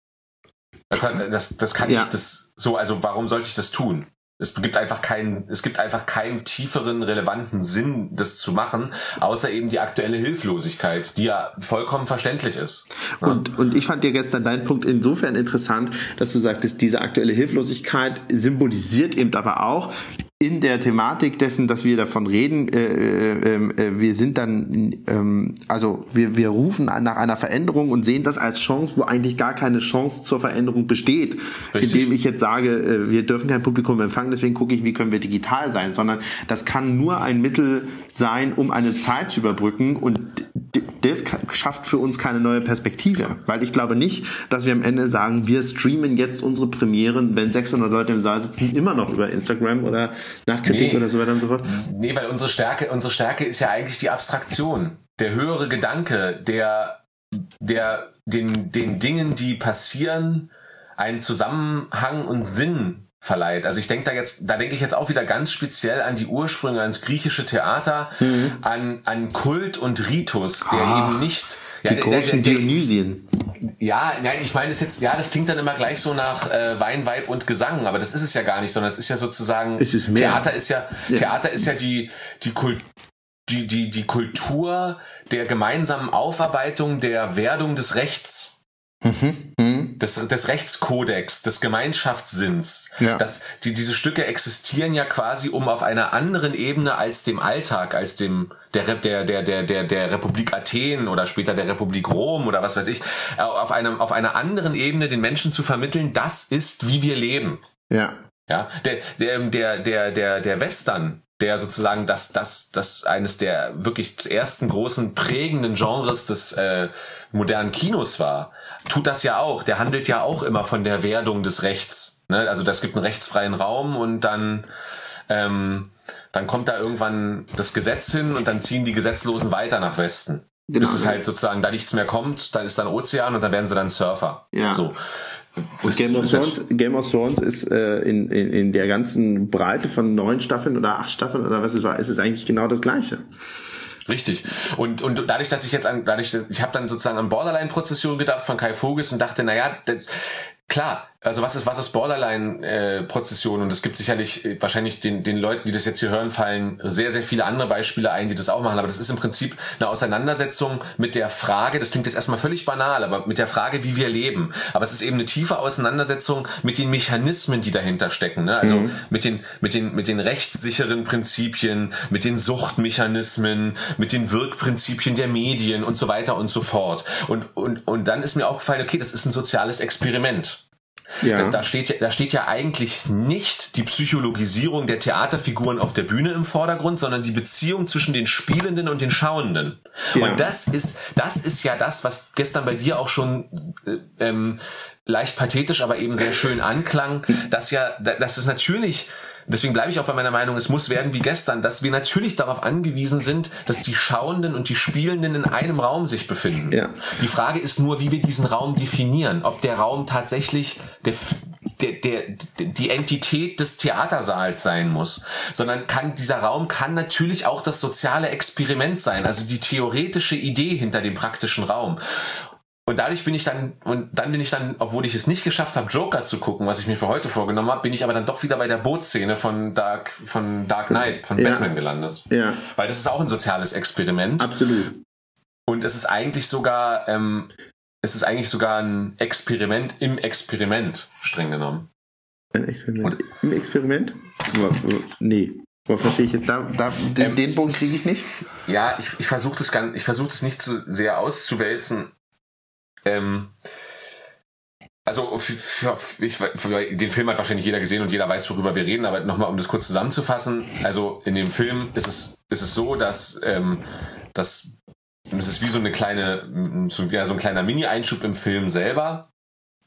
B: Das, hat, das, das kann ja. ich das so also warum sollte ich das tun es gibt einfach keinen, es gibt einfach keinen tieferen, relevanten Sinn, das zu machen, außer eben die aktuelle Hilflosigkeit, die ja vollkommen verständlich ist.
C: Ja. Und, und ich fand dir gestern deinen Punkt insofern interessant, dass du sagtest, diese aktuelle Hilflosigkeit symbolisiert eben aber auch in der Thematik dessen, dass wir davon reden, äh, äh, ähm, äh, wir sind dann, ähm, also wir, wir rufen nach einer Veränderung und sehen das als Chance, wo eigentlich gar keine Chance zur Veränderung besteht, Richtig. indem ich jetzt sage, äh, wir dürfen kein Publikum empfangen, deswegen gucke ich, wie können wir digital sein, sondern das kann nur ein Mittel sein, um eine Zeit zu überbrücken und das schafft für uns keine neue Perspektive, weil ich glaube nicht, dass wir am Ende sagen, wir streamen jetzt unsere Premieren, wenn 600 Leute im Saal sitzen, immer noch über Instagram oder nach Kritik nee, oder so weiter und so fort.
B: Nee, weil unsere Stärke, unsere Stärke ist ja eigentlich die Abstraktion, der höhere Gedanke, der, der den, den Dingen, die passieren, einen Zusammenhang und Sinn verleiht. Also ich denke da jetzt, da denke ich jetzt auch wieder ganz speziell an die Ursprünge, ans griechische Theater, mhm. an, an Kult und Ritus, der Ach, eben nicht
C: ja, die großen der, der, Dionysien.
B: Ja, nein, ich meine es jetzt, ja, das klingt dann immer gleich so nach äh, Wein, Weib und Gesang, aber das ist es ja gar nicht, sondern es ist ja sozusagen
C: es ist mehr.
B: Theater ist ja, ja. Theater ist ja die die Kult die, die, die Kultur der gemeinsamen Aufarbeitung der Werdung des Rechts. Mhm. Mhm. Des, des Rechtskodex, des Gemeinschaftssinns. Ja. Das, die, diese Stücke existieren ja quasi, um auf einer anderen Ebene als dem Alltag, als dem der, der, der, der, der, der Republik Athen oder später der Republik Rom oder was weiß ich, auf, einem, auf einer anderen Ebene den Menschen zu vermitteln, das ist, wie wir leben.
C: Ja.
B: Ja, der, der, der, der, der, der Western, der sozusagen das, das, das eines der wirklich ersten großen prägenden Genres des äh, modernen Kinos war, tut das ja auch. Der handelt ja auch immer von der Werdung des Rechts. Ne? Also das gibt einen rechtsfreien Raum und dann ähm, dann kommt da irgendwann das Gesetz hin und dann ziehen die Gesetzlosen weiter nach Westen. Genau. Bis es halt sozusagen da nichts mehr kommt, dann ist dann Ozean und dann werden sie dann Surfer.
C: Ja.
B: So.
C: Und Game of, Thrones, Game of Thrones ist äh, in, in, in der ganzen Breite von neun Staffeln oder acht Staffeln oder was es war, ist es eigentlich genau das Gleiche.
B: Richtig. Und, und dadurch, dass ich jetzt an, dadurch, ich habe dann sozusagen an Borderline-Prozession gedacht von Kai Vogels und dachte, naja, das, Klar, also was ist, was ist Borderline-Prozession? Äh, und es gibt sicherlich äh, wahrscheinlich den, den Leuten, die das jetzt hier hören, fallen sehr, sehr viele andere Beispiele ein, die das auch machen. Aber das ist im Prinzip eine Auseinandersetzung mit der Frage, das klingt jetzt erstmal völlig banal, aber mit der Frage, wie wir leben. Aber es ist eben eine tiefe Auseinandersetzung mit den Mechanismen, die dahinter stecken. Ne? Also mhm. mit, den, mit, den, mit den rechtssicheren Prinzipien, mit den Suchtmechanismen, mit den Wirkprinzipien der Medien und so weiter und so fort. Und, und, und dann ist mir aufgefallen, okay, das ist ein soziales Experiment. Ja. Da, da, steht, da steht ja eigentlich nicht die Psychologisierung der Theaterfiguren auf der Bühne im Vordergrund, sondern die Beziehung zwischen den Spielenden und den Schauenden. Ja. Und das ist, das ist ja das, was gestern bei dir auch schon äh, ähm, leicht pathetisch, aber eben sehr schön anklang, dass ja, dass es natürlich deswegen bleibe ich auch bei meiner Meinung, es muss werden wie gestern, dass wir natürlich darauf angewiesen sind, dass die Schauenden und die Spielenden in einem Raum sich befinden.
C: Ja.
B: Die Frage ist nur, wie wir diesen Raum definieren. Ob der Raum tatsächlich der, der, der, die Entität des Theatersaals sein muss, sondern kann, dieser Raum kann natürlich auch das soziale Experiment sein, also die theoretische Idee hinter dem praktischen Raum. Und dadurch bin ich dann, und dann bin ich dann, obwohl ich es nicht geschafft habe, Joker zu gucken, was ich mir für heute vorgenommen habe, bin ich aber dann doch wieder bei der Bootszene von Dark, von Dark Knight, von
C: Ja.
B: Batman gelandet.
C: Ja,
B: Weil das ist auch ein soziales Experiment.
C: absolut.
B: Und es ist eigentlich sogar, ähm, es ist eigentlich sogar ein Experiment im Experiment, streng genommen.
C: Ein Experiment. Im Experiment? Nee. Verstehe ich jetzt? Da, da, den,
B: Ähm.
C: den Bogen kriege ich nicht.
B: Ja, ich, ich versuche das, ganz- ich versuche das nicht zu sehr auszuwälzen. Ähm, also den Film hat wahrscheinlich jeder gesehen und jeder weiß, worüber wir reden, aber nochmal, um das kurz zusammenzufassen. Also in dem Film ist es, ist es so, dass, ähm, dass es ist wie so eine kleine, so, ja, so ein kleiner Mini-Einschub im Film selber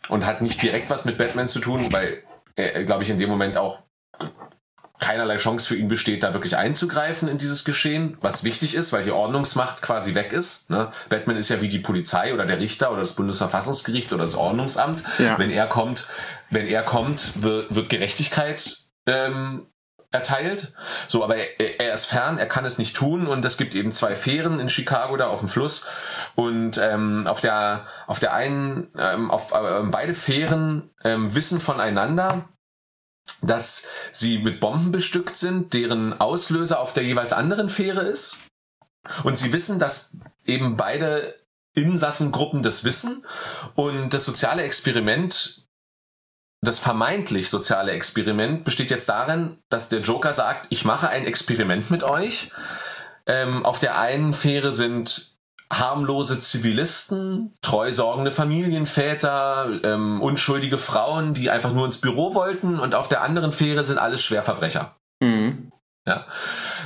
B: und hat nicht direkt was mit Batman zu tun, weil er, glaube ich, in dem Moment auch keinerlei Chance für ihn besteht, da wirklich einzugreifen in dieses Geschehen, was wichtig ist, weil die Ordnungsmacht quasi weg ist. Ne? Batman ist ja wie die Polizei oder der Richter oder das Bundesverfassungsgericht oder das Ordnungsamt.
C: Ja.
B: Wenn er kommt, wenn er kommt, wird, wird Gerechtigkeit ähm, erteilt. So, aber er, er ist fern, er kann es nicht tun und es gibt eben zwei Fähren in Chicago da auf dem Fluss und ähm, auf der auf der einen ähm, auf äh, beide Fähren ähm, wissen voneinander dass sie mit Bomben bestückt sind, deren Auslöser auf der jeweils anderen Fähre ist. Und sie wissen, dass eben beide Insassengruppen das wissen. Und das soziale Experiment, das vermeintlich soziale Experiment, besteht jetzt darin, dass der Joker sagt, ich mache ein Experiment mit euch. Ähm, auf der einen Fähre sind harmlose Zivilisten, treu sorgende Familienväter, ähm, unschuldige Frauen, die einfach nur ins Büro wollten und auf der anderen Fähre sind alles Schwerverbrecher.
C: Mhm.
B: Ja.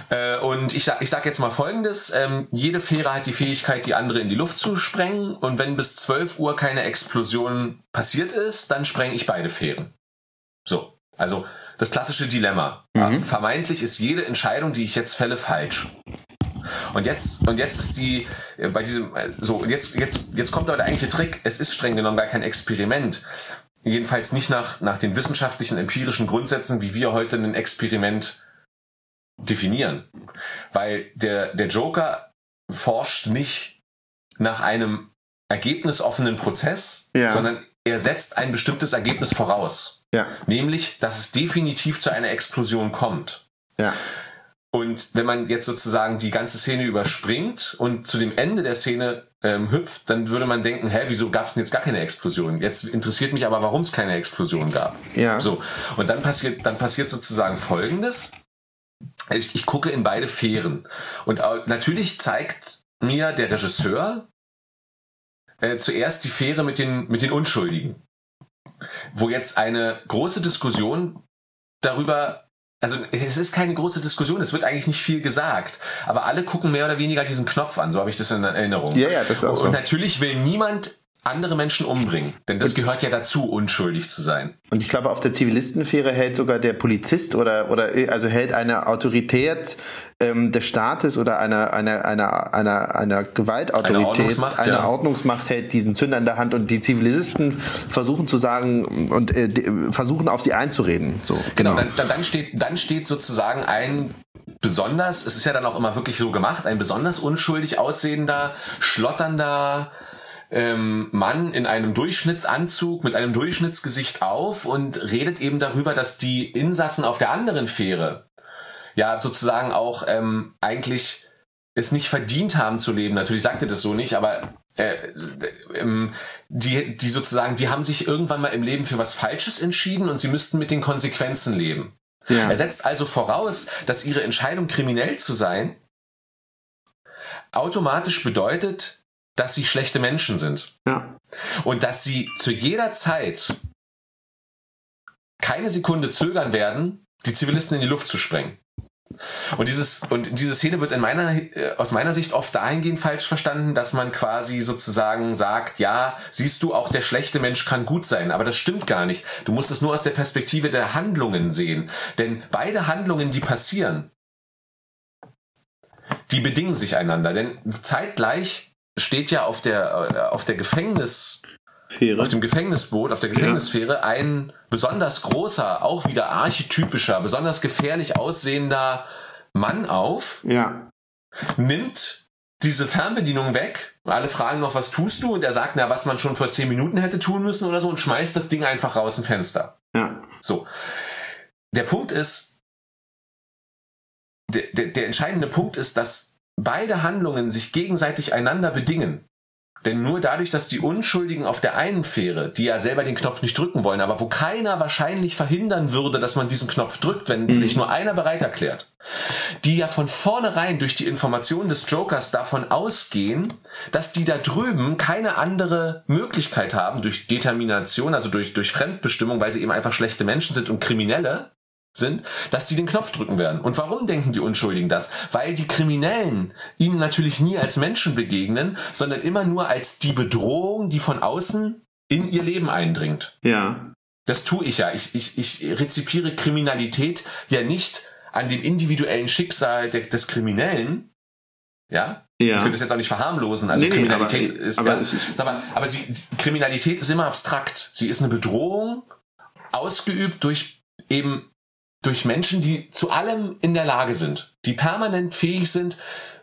B: Äh, und ich sag, ich sag jetzt mal folgendes, ähm, jede Fähre hat die Fähigkeit, die andere in die Luft zu sprengen und wenn bis 12 Uhr keine Explosion passiert ist, dann spreng ich beide Fähren. So, also das klassische Dilemma.
C: Mhm.
B: Ja, vermeintlich ist jede Entscheidung, die ich jetzt fälle, falsch. Und jetzt, und jetzt ist die, äh, bei diesem, äh, so, jetzt, jetzt, jetzt kommt aber der eigentliche Trick. Es ist streng genommen gar kein Experiment. Jedenfalls nicht nach, nach den wissenschaftlichen, empirischen Grundsätzen, wie wir heute ein Experiment definieren. Weil der, der Joker forscht nicht nach einem ergebnisoffenen Prozess,
C: Ja.
B: sondern er setzt ein bestimmtes Ergebnis voraus.
C: Ja.
B: Nämlich, dass es definitiv zu einer Explosion kommt.
C: Ja.
B: Und wenn man jetzt sozusagen die ganze Szene überspringt und zu dem Ende der Szene ähm, hüpft, dann würde man denken, hä, wieso gab es denn jetzt gar keine Explosion? Jetzt interessiert mich aber, warum es keine Explosion gab.
C: Ja.
B: So, und dann passiert, dann passiert sozusagen Folgendes. Ich, ich gucke in beide Fähren. Und au- natürlich zeigt mir der Regisseur äh, zuerst die Fähre mit den, mit den Unschuldigen. Wo jetzt eine große Diskussion darüber also es ist keine große Diskussion, es wird eigentlich nicht viel gesagt, aber alle gucken mehr oder weniger diesen Knopf an, so habe ich das in Erinnerung.
C: Ja, ja, das ist auch so.
B: Und natürlich will niemand andere Menschen umbringen, denn das gehört ja dazu, unschuldig zu sein.
C: Und ich glaube, auf der Zivilistenfähre hält sogar der Polizist oder, oder also hält eine Autorität ähm, des Staates oder einer einer einer einer einer Gewaltautorität,
B: Eine Ordnungsmacht,
C: eine
B: ja.
C: Ordnungsmacht hält diesen Zünder in der Hand und die Zivilisten versuchen zu sagen und äh, versuchen auf sie einzureden. So
B: Genau, dann, dann, dann, steht, dann steht sozusagen ein besonders, es ist ja dann auch immer wirklich so gemacht, ein besonders unschuldig aussehender, schlotternder ähm, Mann in einem Durchschnittsanzug mit einem Durchschnittsgesicht auf und redet eben darüber, dass die Insassen auf der anderen Fähre ja sozusagen auch ähm, eigentlich es nicht verdient haben zu leben. Natürlich sagt er das so nicht, aber äh, ähm, die, die sozusagen, die haben sich irgendwann mal im Leben für was Falsches entschieden und sie müssten mit den Konsequenzen leben.
C: Ja.
B: Er setzt also voraus, dass ihre Entscheidung, kriminell zu sein, automatisch bedeutet, dass sie schlechte Menschen sind.
C: ja.
B: Und dass sie zu jeder Zeit keine Sekunde zögern werden, die Zivilisten in die Luft zu sprengen. Und dieses und diese Szene wird in meiner äh, aus meiner Sicht oft dahingehend falsch verstanden, dass man quasi sozusagen sagt, ja, siehst du, auch der schlechte Mensch kann gut sein, aber das stimmt gar nicht. Du musst es nur aus der Perspektive der Handlungen sehen, denn beide Handlungen, die passieren, die bedingen sich einander, denn zeitgleich steht ja auf der äh, auf der Gefängnis
C: Fähre.
B: auf dem Gefängnisboot, auf der Gefängnisfähre, ein besonders großer, auch wieder archetypischer, besonders gefährlich aussehender Mann auf,
C: Ja.
B: nimmt diese Fernbedienung weg. Alle fragen noch, was tust du? Und er sagt, na, was man schon vor zehn Minuten hätte tun müssen oder so und schmeißt das Ding einfach raus im Fenster.
C: Ja.
B: So. Der Punkt ist, der, der, der entscheidende Punkt ist, dass beide Handlungen sich gegenseitig einander bedingen. Denn nur dadurch, dass die Unschuldigen auf der einen Fähre, die ja selber den Knopf nicht drücken wollen, aber wo keiner wahrscheinlich verhindern würde, dass man diesen Knopf drückt, wenn sich nur einer bereit erklärt, die ja von vornherein durch die Informationen des Jokers davon ausgehen, dass die da drüben keine andere Möglichkeit haben durch Determination, also durch, durch Fremdbestimmung, weil sie eben einfach schlechte Menschen sind und Kriminelle, sind, dass die den Knopf drücken werden. Und warum denken die Unschuldigen das? Weil die Kriminellen ihnen natürlich nie als Menschen begegnen, sondern immer nur als die Bedrohung, die von außen in ihr Leben eindringt.
C: Ja.
B: Das tue ich ja. Ich, ich, ich rezipiere Kriminalität ja nicht an dem individuellen Schicksal de, des Kriminellen. Ja?
C: Ja.
B: Ich will das jetzt auch nicht verharmlosen. Also
C: Nee, nee,
B: Kriminalität
C: aber-
B: ist,
C: aber
B: ja,
C: ist-
B: aber, aber sie, Kriminalität ist immer abstrakt. Sie ist eine Bedrohung, ausgeübt durch eben durch Menschen, die zu allem in der Lage sind, die permanent fähig sind,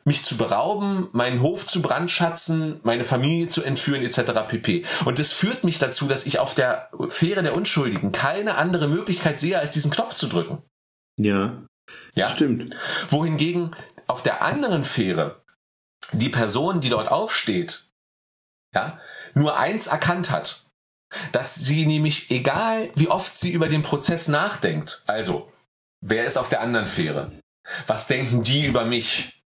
B: mich zu berauben, meinen Hof zu brandschatzen, meine Familie zu entführen etc. pp. Und das führt mich dazu, dass ich auf der Fähre der Unschuldigen keine andere Möglichkeit sehe, als diesen Knopf zu drücken.
C: Ja.
B: Ja?
C: Stimmt.
B: Wohingegen auf der anderen Fähre die Person, die dort aufsteht, ja, nur eins erkannt hat, dass sie nämlich, egal wie oft sie über den Prozess nachdenkt, also, wer ist auf der anderen Fähre? Was denken die über mich?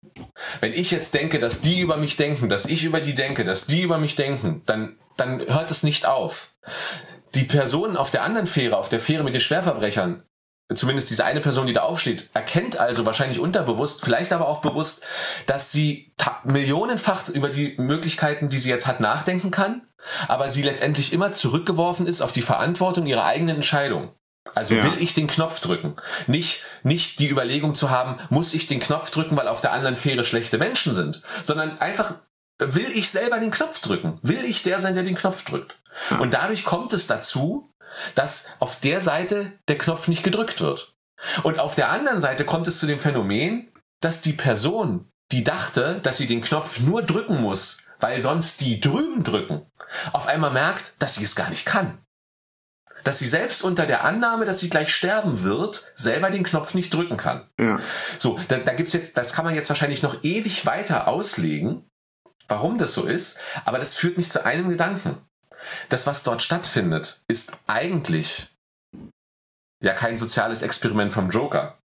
B: Wenn ich jetzt denke, dass die über mich denken, dass ich über die denke, dass die über mich denken, dann, dann hört es nicht auf. Die Personen auf der anderen Fähre, auf der Fähre mit den Schwerverbrechern, zumindest diese eine Person, die da aufsteht, erkennt also wahrscheinlich unterbewusst, vielleicht aber auch bewusst, dass sie millionenfach über die Möglichkeiten, die sie jetzt hat, nachdenken kann, aber sie letztendlich immer zurückgeworfen ist auf die Verantwortung ihrer eigenen Entscheidung. Also
C: Ja.
B: will ich den Knopf drücken? Nicht, nicht die Überlegung zu haben, muss ich den Knopf drücken, weil auf der anderen Fähre schlechte Menschen sind, sondern einfach, will ich selber den Knopf drücken? Will ich der sein, der den Knopf drückt? Und dadurch kommt es dazu, dass auf der Seite der Knopf nicht gedrückt wird. Und auf der anderen Seite kommt es zu dem Phänomen, dass die Person, die dachte, dass sie den Knopf nur drücken muss, weil sonst die drüben drücken, auf einmal merkt, dass sie es gar nicht kann. Dass sie selbst unter der Annahme, dass sie gleich sterben wird, selber den Knopf nicht drücken kann.
C: Ja.
B: So, da, da gibt's jetzt, das kann man jetzt wahrscheinlich noch ewig weiter auslegen, warum das so ist, aber das führt mich zu einem Gedanken. Das, was dort stattfindet, ist eigentlich ja kein soziales Experiment vom Joker,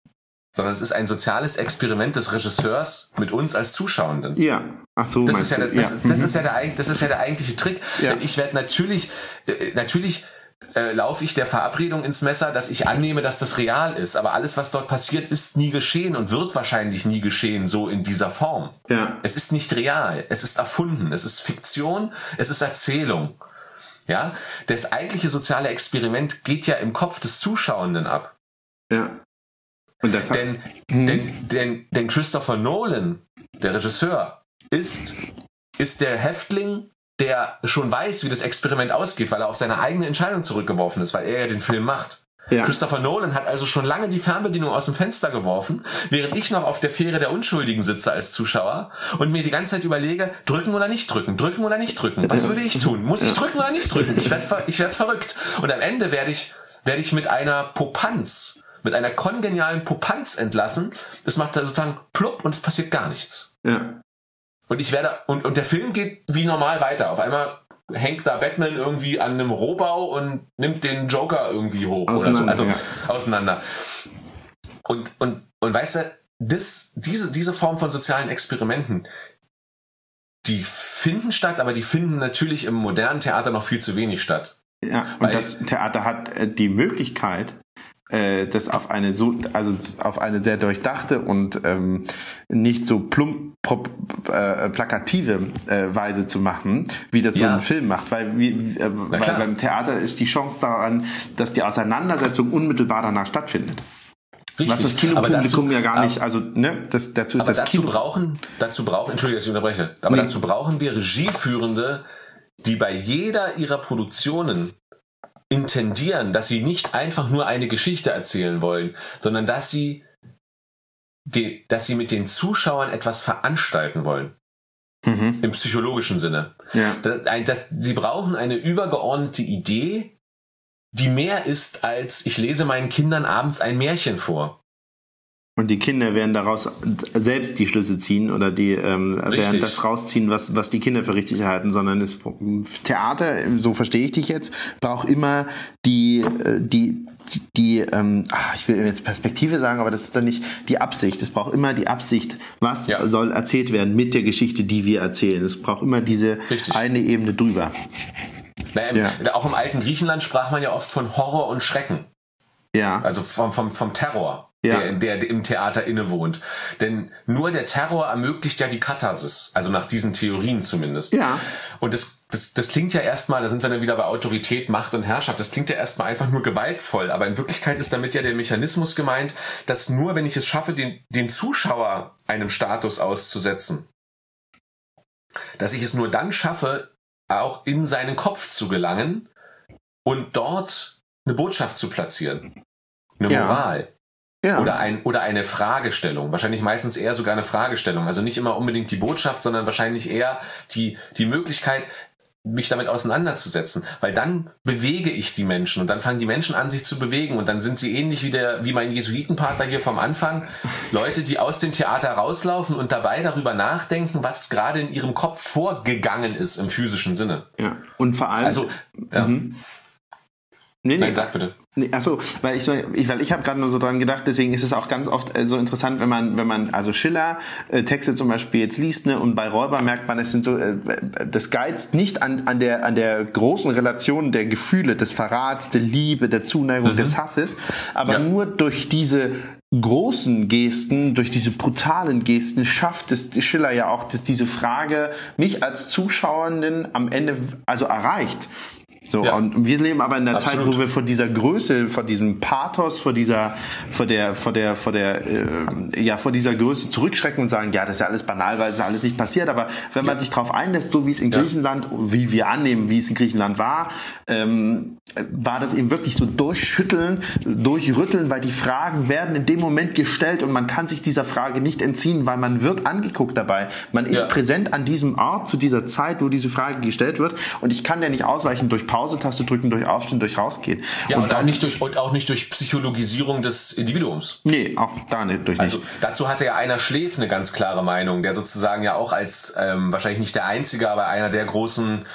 B: sondern es ist ein soziales Experiment des Regisseurs mit uns als Zuschauenden.
C: Ja. Ach so,
B: Das ist, ja,
C: du?
B: der- das,
C: ja.
B: das
C: Mhm.
B: ist ja der, das ist ja der eigentliche Trick.
C: Ja.
B: Denn ich werde natürlich, äh, natürlich äh, laufe ich der Verabredung ins Messer, dass ich annehme, dass das real ist. Aber alles, was dort passiert, ist nie geschehen und wird wahrscheinlich nie geschehen, so in dieser Form.
C: ja.
B: Es ist nicht real, es ist erfunden, es ist Fiktion, es ist Erzählung. Ja, das eigentliche soziale Experiment geht ja im Kopf des Zuschauenden ab.
C: Ja. Und das
B: Denn,
C: Mhm.
B: denn, denn, denn Christopher Nolan, der Regisseur, ist, ist der Häftling, der schon weiß, wie das Experiment ausgeht, weil er auf seine eigene Entscheidung zurückgeworfen ist, weil er ja den Film macht.
C: Ja.
B: Christopher Nolan hat also schon lange die Fernbedienung aus dem Fenster geworfen, während ich noch auf der Fähre der Unschuldigen sitze als Zuschauer und mir die ganze Zeit überlege, drücken oder nicht drücken, drücken oder nicht drücken. Was würde ich tun? Muss ich drücken oder nicht drücken? Ich werde ich werd verrückt. Und am Ende werde ich, werde ich mit einer Popanz, mit einer kongenialen Popanz entlassen. Es macht da sozusagen plupp und es passiert gar nichts.
C: ja.
B: Und ich werde, und, und der Film geht wie normal weiter. Auf einmal hängt da Batman irgendwie an einem Rohbau und nimmt den Joker irgendwie hoch oder so.
C: Auseinander,
B: Also
C: ja.
B: auseinander. Und, und, und weißt du, das, diese, diese Form von sozialen Experimenten, die finden statt, aber die finden natürlich im modernen Theater noch viel zu wenig statt.
C: Ja,
B: Weil-
C: und das Theater hat äh, die Möglichkeit, äh, das auf eine so, also auf eine sehr durchdachte und ähm, nicht so plump pro, äh, plakative äh, Weise zu machen, wie das so
B: Ja.
C: ein Film macht, weil, wie, äh, weil beim Theater ist die Chance daran, dass die Auseinandersetzung unmittelbar danach stattfindet.
B: Richtig.
C: Was das Kinopublikum
B: dazu-
C: ja gar nicht, also ne, das, dazu ist
B: Aber
C: das
B: dazu
C: Kino.
B: brauchen, dazu brauchen, entschuldige, dass ich unterbreche, aber
C: Nee.
B: dazu brauchen wir Regieführende, die bei jeder ihrer Produktionen intendieren, dass sie nicht einfach nur eine Geschichte erzählen wollen, sondern dass sie, die, dass sie mit den Zuschauern etwas veranstalten wollen.
C: Mhm.
B: Im psychologischen Sinne.
C: Ja.
B: Das, das, sie brauchen eine übergeordnete Idee, die mehr ist als ich lese meinen Kindern abends ein Märchen vor.
C: Und die Kinder werden daraus selbst die Schlüsse ziehen oder die ähm, werden das rausziehen, was, was die Kinder für richtig halten, sondern das Theater, so verstehe ich dich jetzt, braucht immer die, äh, die, die, die ähm, ah, ich will jetzt Perspektive sagen, aber das ist doch nicht die Absicht. Es braucht immer die Absicht, was
B: Ja.
C: soll erzählt werden mit der Geschichte, die wir erzählen. Es braucht immer diese
B: Richtig.
C: eine Ebene drüber.
B: Naja,
C: Ja.
B: Auch im alten Griechenland sprach man ja oft von Horror und Schrecken.
C: Ja.
B: Also vom, vom, vom Terror,
C: Ja.
B: der, der im Theater innewohnt. Denn nur der Terror ermöglicht ja die Katharsis. Also nach diesen Theorien zumindest.
C: Ja.
B: Und das, das, das klingt ja erstmal, da sind wir dann wieder bei Autorität, Macht und Herrschaft. Das klingt ja erstmal einfach nur gewaltvoll. Aber in Wirklichkeit ist damit ja der Mechanismus gemeint, dass nur wenn ich es schaffe, den, den Zuschauer einem Status auszusetzen, dass ich es nur dann schaffe, auch in seinen Kopf zu gelangen und dort eine Botschaft zu platzieren. Eine
C: Ja.
B: Moral.
C: Ja.
B: Oder, ein, oder eine Fragestellung. Wahrscheinlich meistens eher sogar eine Fragestellung. Also nicht immer unbedingt die Botschaft, sondern wahrscheinlich eher die, die Möglichkeit, mich damit auseinanderzusetzen. Weil dann bewege ich die Menschen und dann fangen die Menschen an, sich zu bewegen und dann sind sie ähnlich wie, der, wie mein Jesuitenpater hier vom Anfang. Leute, die aus dem Theater rauslaufen und dabei darüber nachdenken, was gerade in ihrem Kopf vorgegangen ist im physischen Sinne.
C: ja. Und vor allem.
B: Also, ja.
C: Mhm. nee, nee,
B: Nein, sag bitte.
C: Nee, achso, weil ich so, ich, weil ich habe gerade nur so dran gedacht, deswegen ist es auch ganz oft äh, so interessant, wenn man, wenn man also Schiller äh, Texte zum Beispiel jetzt liest, ne, und bei Räuber merkt man, es sind so, äh, das geizt nicht an, an der an der großen Relation der Gefühle, des Verrats, der Liebe, der Zuneigung, des Hasses, aber
B: Ja.
C: nur durch diese großen Gesten, durch diese brutalen Gesten schafft es Schiller ja auch, dass diese Frage mich als Zuschauenden am Ende also erreicht. So,
B: Ja.
C: und wir leben aber in der
B: Absolut.
C: Zeit, wo wir vor dieser Größe, vor diesem Pathos, vor dieser, vor der, vor der, vor der, äh, ja, vor dieser Größe zurückschrecken und sagen, ja, das ist ja alles banal, weil es ist ja alles nicht passiert. Aber wenn man sich darauf einlässt, so wie es in. Griechenland, wie wir annehmen, wie es in Griechenland war, ähm, war das eben wirklich so durchschütteln, durchrütteln, weil die Fragen werden in dem Moment gestellt und man kann sich dieser Frage nicht entziehen, weil man wird angeguckt dabei. Man ist präsent an diesem Ort zu dieser Zeit, wo diese Frage gestellt wird und ich kann der nicht ausweichen durch Pause-Taste drücken, durch Aufstehen, durch Rausgehen.
B: Ja, und,
C: und
B: auch
C: dann,
B: nicht durch, und auch nicht durch Psychologisierung des Individuums.
C: nee, auch da nicht, durch nicht.
B: Also dazu hatte ja einer Schläf eine ganz klare Meinung, der sozusagen ja auch als ähm, wahrscheinlich nicht der einzige, aber einer der großen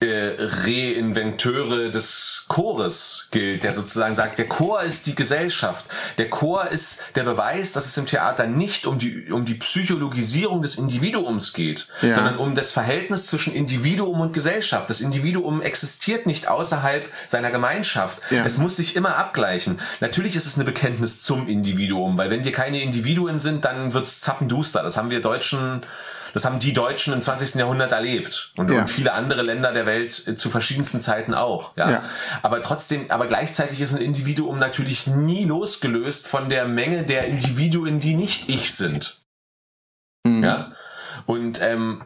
B: äh, Reinventeure des Chores gilt, der sozusagen sagt, der Chor ist die Gesellschaft. Der Chor ist der Beweis, dass es im Theater nicht um die um die Psychologisierung des Individuums geht,
C: Ja.
B: sondern um das Verhältnis zwischen Individuum und Gesellschaft. Das Individuum existiert nicht außerhalb seiner Gemeinschaft.
C: Ja.
B: Es muss sich immer abgleichen. Natürlich ist es eine Bekenntnis zum Individuum, weil wenn wir keine Individuen sind, dann wird's zappenduster. Das haben wir Deutschen, das haben die Deutschen im 20. Jahrhundert erlebt und,
C: Ja.
B: und viele andere Länder der Welt äh, zu verschiedensten Zeiten auch. Ja.
C: Ja.
B: Aber trotzdem, aber gleichzeitig ist ein Individuum natürlich nie losgelöst von der Menge der Individuen, die nicht ich sind.
C: Mhm.
B: Ja. Und, ähm,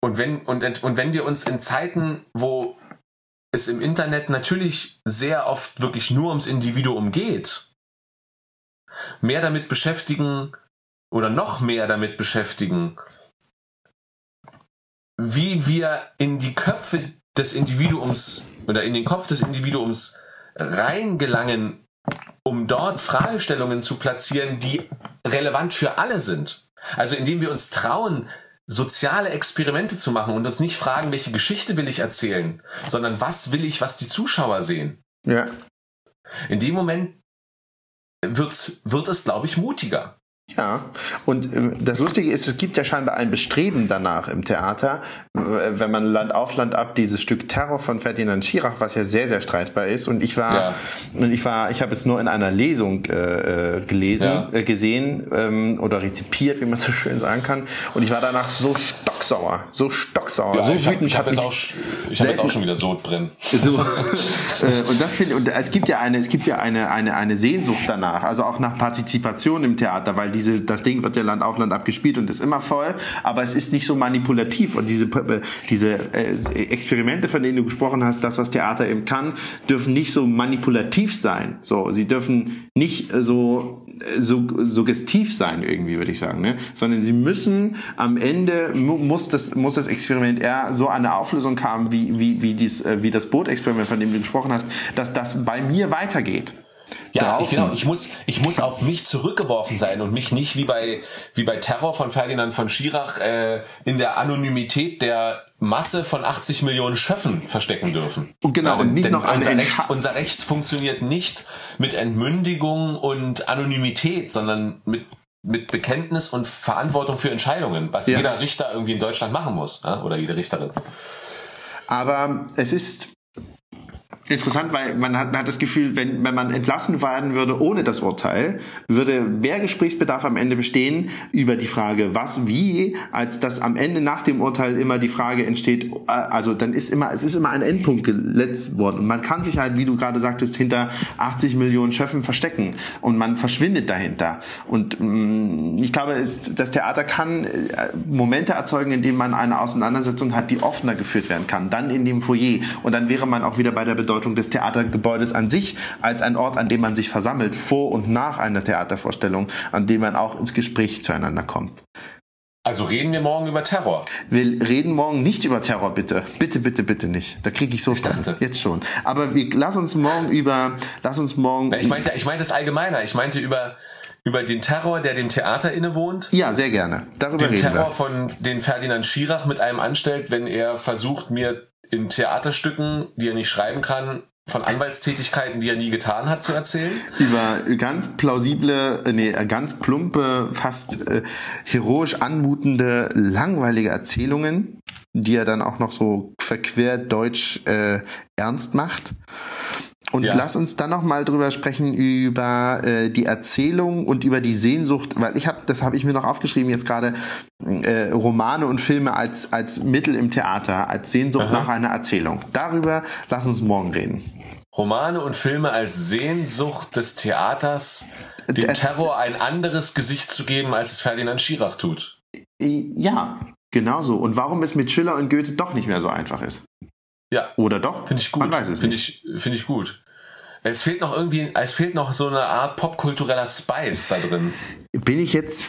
B: und wenn, und, und wenn wir uns in Zeiten, wo es im Internet natürlich sehr oft wirklich nur ums Individuum geht, mehr damit beschäftigen oder noch mehr damit beschäftigen, wie wir in die Köpfe des Individuums oder in den Kopf des Individuums reingelangen, um dort Fragestellungen zu platzieren, die relevant für alle sind. Also indem wir uns trauen, soziale Experimente zu machen und uns nicht fragen, welche Geschichte will ich erzählen, sondern was will ich, was die Zuschauer sehen.
C: Ja.
B: In dem Moment wird's, wird es, glaube ich, mutiger.
C: Ja, und äh, das Lustige ist, es gibt ja scheinbar ein Bestreben danach im Theater, wenn man Land auf Land ab dieses Stück Terror von Ferdinand Schirach, was ja sehr sehr streitbar ist, und ich war
B: Ja.
C: und ich war, ich habe es nur in einer Lesung äh, äh, gelesen,
B: Ja.
C: äh, gesehen ähm, oder rezipiert, wie man so schön sagen kann, und ich war danach so stocksauer, so stocksauer,
B: Ja,
C: so
B: ich habe
C: wütend.
B: ich hab
C: hab
B: jetzt,
C: mich
B: auch, ich hab jetzt auch schon wieder Sodbrennen.
C: so. Äh, und das finde und es gibt ja eine es gibt ja eine eine eine Sehnsucht danach, also auch nach Partizipation im Theater, weil diese das Ding wird ja Land auf Land abgespielt und ist immer voll, aber es ist nicht so manipulativ und diese diese äh, Experimente, von denen du gesprochen hast, das was Theater eben kann, dürfen nicht so manipulativ sein. So, sie dürfen nicht so äh, so suggestiv sein irgendwie, würde ich sagen, ne? sondern sie müssen am Ende mu muss das muss das Experiment eher so eine Auflösung haben, wie wie wie dies äh, wie das Boot-Experiment, von dem du gesprochen hast, dass das bei mir weitergeht.
B: Ja, ich, genau, ich muss, ich muss auf mich zurückgeworfen sein und mich nicht wie bei, wie bei Terror von Ferdinand von Schirach äh, in der Anonymität der Masse von 80 Millionen Schöffen verstecken dürfen.
C: Und genau, und nicht noch
B: unser, Recht, unser Recht funktioniert nicht mit Entmündigung und Anonymität, sondern mit mit Bekenntnis und Verantwortung für Entscheidungen, was
C: Ja.
B: jeder Richter irgendwie in Deutschland machen muss, oder jede Richterin.
C: Aber es ist interessant, weil man hat, man hat das Gefühl, wenn, wenn man entlassen werden würde ohne das Urteil, würde mehr Gesprächsbedarf am Ende bestehen über die Frage, was, wie, als dass am Ende nach dem Urteil immer die Frage entsteht, äh, also dann ist immer, es ist immer ein Endpunkt geletzt worden. Und man kann sich halt, wie du gerade sagtest, hinter 80 Millionen Schöffen verstecken und man verschwindet dahinter. Und mh, ich glaube, das Theater kann äh, Momente erzeugen, in denen man eine Auseinandersetzung hat, die offener geführt werden kann. Dann in dem Foyer. Und dann wäre man auch wieder bei der Bedeutung des Theatergebäudes an sich als ein Ort, an dem man sich versammelt, vor und nach einer Theatervorstellung, an dem man auch ins Gespräch zueinander kommt.
B: Also reden wir morgen über Terror.
C: Wir reden morgen nicht über Terror, bitte. Bitte, bitte, bitte nicht. Da kriege ich so
B: dachte.
C: Jetzt schon. Aber wir, lass uns morgen über, lass uns morgen.
B: Na, Ich meinte, ich meinte es allgemeiner. Ich meinte über, über den Terror, der dem Theater innewohnt.
C: ja, sehr gerne. Darüber
B: Den
C: reden
B: Terror
C: wir.
B: von den Ferdinand Schirach mit einem anstellt, wenn er versucht, mir in Theaterstücken, die er nicht schreiben kann, von Anwaltstätigkeiten, die er nie getan hat, zu erzählen.
C: Über ganz plausible, äh, nee, äh, ganz plumpe, fast äh, heroisch anmutende, langweilige Erzählungen, die er dann auch noch so verquert deutsch äh, ernst macht. Und
B: Ja.
C: lass uns dann noch mal drüber sprechen über äh, die Erzählung und über die Sehnsucht, weil ich habe, das habe ich mir noch aufgeschrieben jetzt gerade, äh, Romane und Filme als als Mittel im Theater, als Sehnsucht nach einer Erzählung. Darüber lass uns morgen reden.
B: Romane und Filme als Sehnsucht des Theaters, dem
C: Das-
B: Terror ein anderes Gesicht zu geben, als es Ferdinand Schirach tut.
C: Ja, genau so. Und warum es mit Schiller und Goethe doch nicht mehr so einfach ist.
B: Ja,
C: Oder doch?
B: finde ich gut.
C: Man weiß es
B: Finde ich, finde ich gut. Es fehlt noch irgendwie, es fehlt noch so eine Art popkultureller Spice da drin.
C: Bin ich jetzt,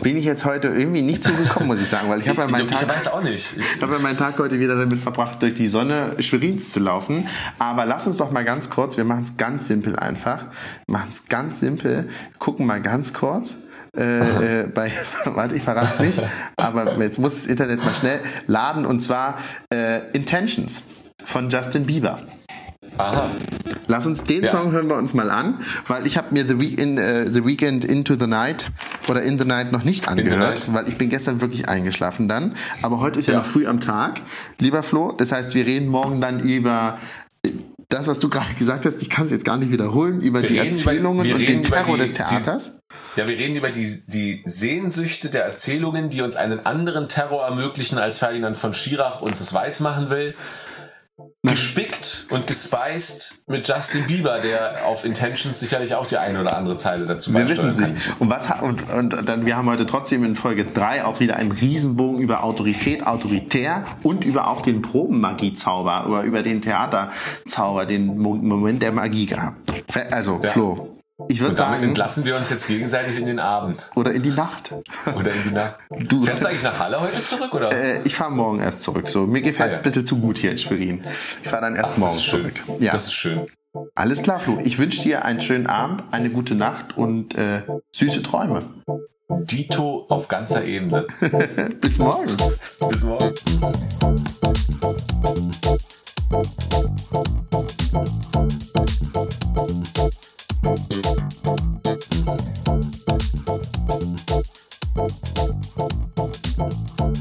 C: bin ich jetzt heute irgendwie nicht zugekommen, muss ich sagen, weil ich habe ja meinen
B: ich
C: Tag,
B: weiß auch nicht. Ich,
C: ich habe ja meinen Tag heute wieder damit verbracht, durch die Sonne Schwerins zu laufen. Aber lass uns doch mal ganz kurz, wir machen es ganz simpel einfach, machen es ganz simpel, gucken mal ganz kurz. Äh, äh, bei, warte, ich verrate es nicht, aber jetzt muss das Internet mal schnell laden und zwar äh, Intentions von Justin Bieber.
B: aha.
C: Lass uns den
B: Ja.
C: Song hören wir uns mal an, weil ich habe mir The, Week in, äh, The Weekend Into the Night oder In the Night noch nicht angehört, weil ich bin gestern wirklich eingeschlafen dann. Aber heute ist ja,
B: Ja.
C: noch früh am Tag, lieber Flo. Das heißt, wir reden morgen dann über das, was du gerade gesagt hast. Ich kann es jetzt gar nicht wiederholen, über
B: Wir
C: die
B: über-
C: Erzählungen
B: wir
C: und den
B: über
C: Terror
B: die-
C: des Theaters.
B: Ja, wir reden über die, die Sehnsüchte der Erzählungen, die uns einen anderen Terror ermöglichen, als Ferdinand von Schirach uns es weiß machen will. Gespickt und gespeist mit Justin Bieber, der auf Intentions sicherlich auch die eine oder andere Zeile dazu
C: Wir wissen es nicht. Und was und, und dann wir haben heute trotzdem in Folge 3 auch wieder einen Riesenbogen über Autorität, autoritär und über auch den Probenmagie-Zauber, über, über den Theaterzauber, den Mo Moment der Magie gehabt. Also,
B: Ja.
C: Flo, ich würde sagen,
B: entlassen wir uns jetzt gegenseitig in den Abend.
C: oder in die Nacht.
B: Oder in die Nacht.
C: Du-
B: Fährst du eigentlich nach Halle heute zurück, oder?
C: Äh, ich fahre morgen erst zurück. So, mir gefällt es
B: Ah, ja.
C: ein bisschen zu gut hier in Schwerin. Ich fahre dann erst
B: das
C: morgen zurück. Ja,
B: Das ist schön.
C: alles klar, Flo. Ich wünsche dir einen schönen Abend, eine gute Nacht und äh, süße Träume.
B: Dito auf ganzer Ebene.
C: Bis morgen.
B: Bis morgen.
A: Thank you.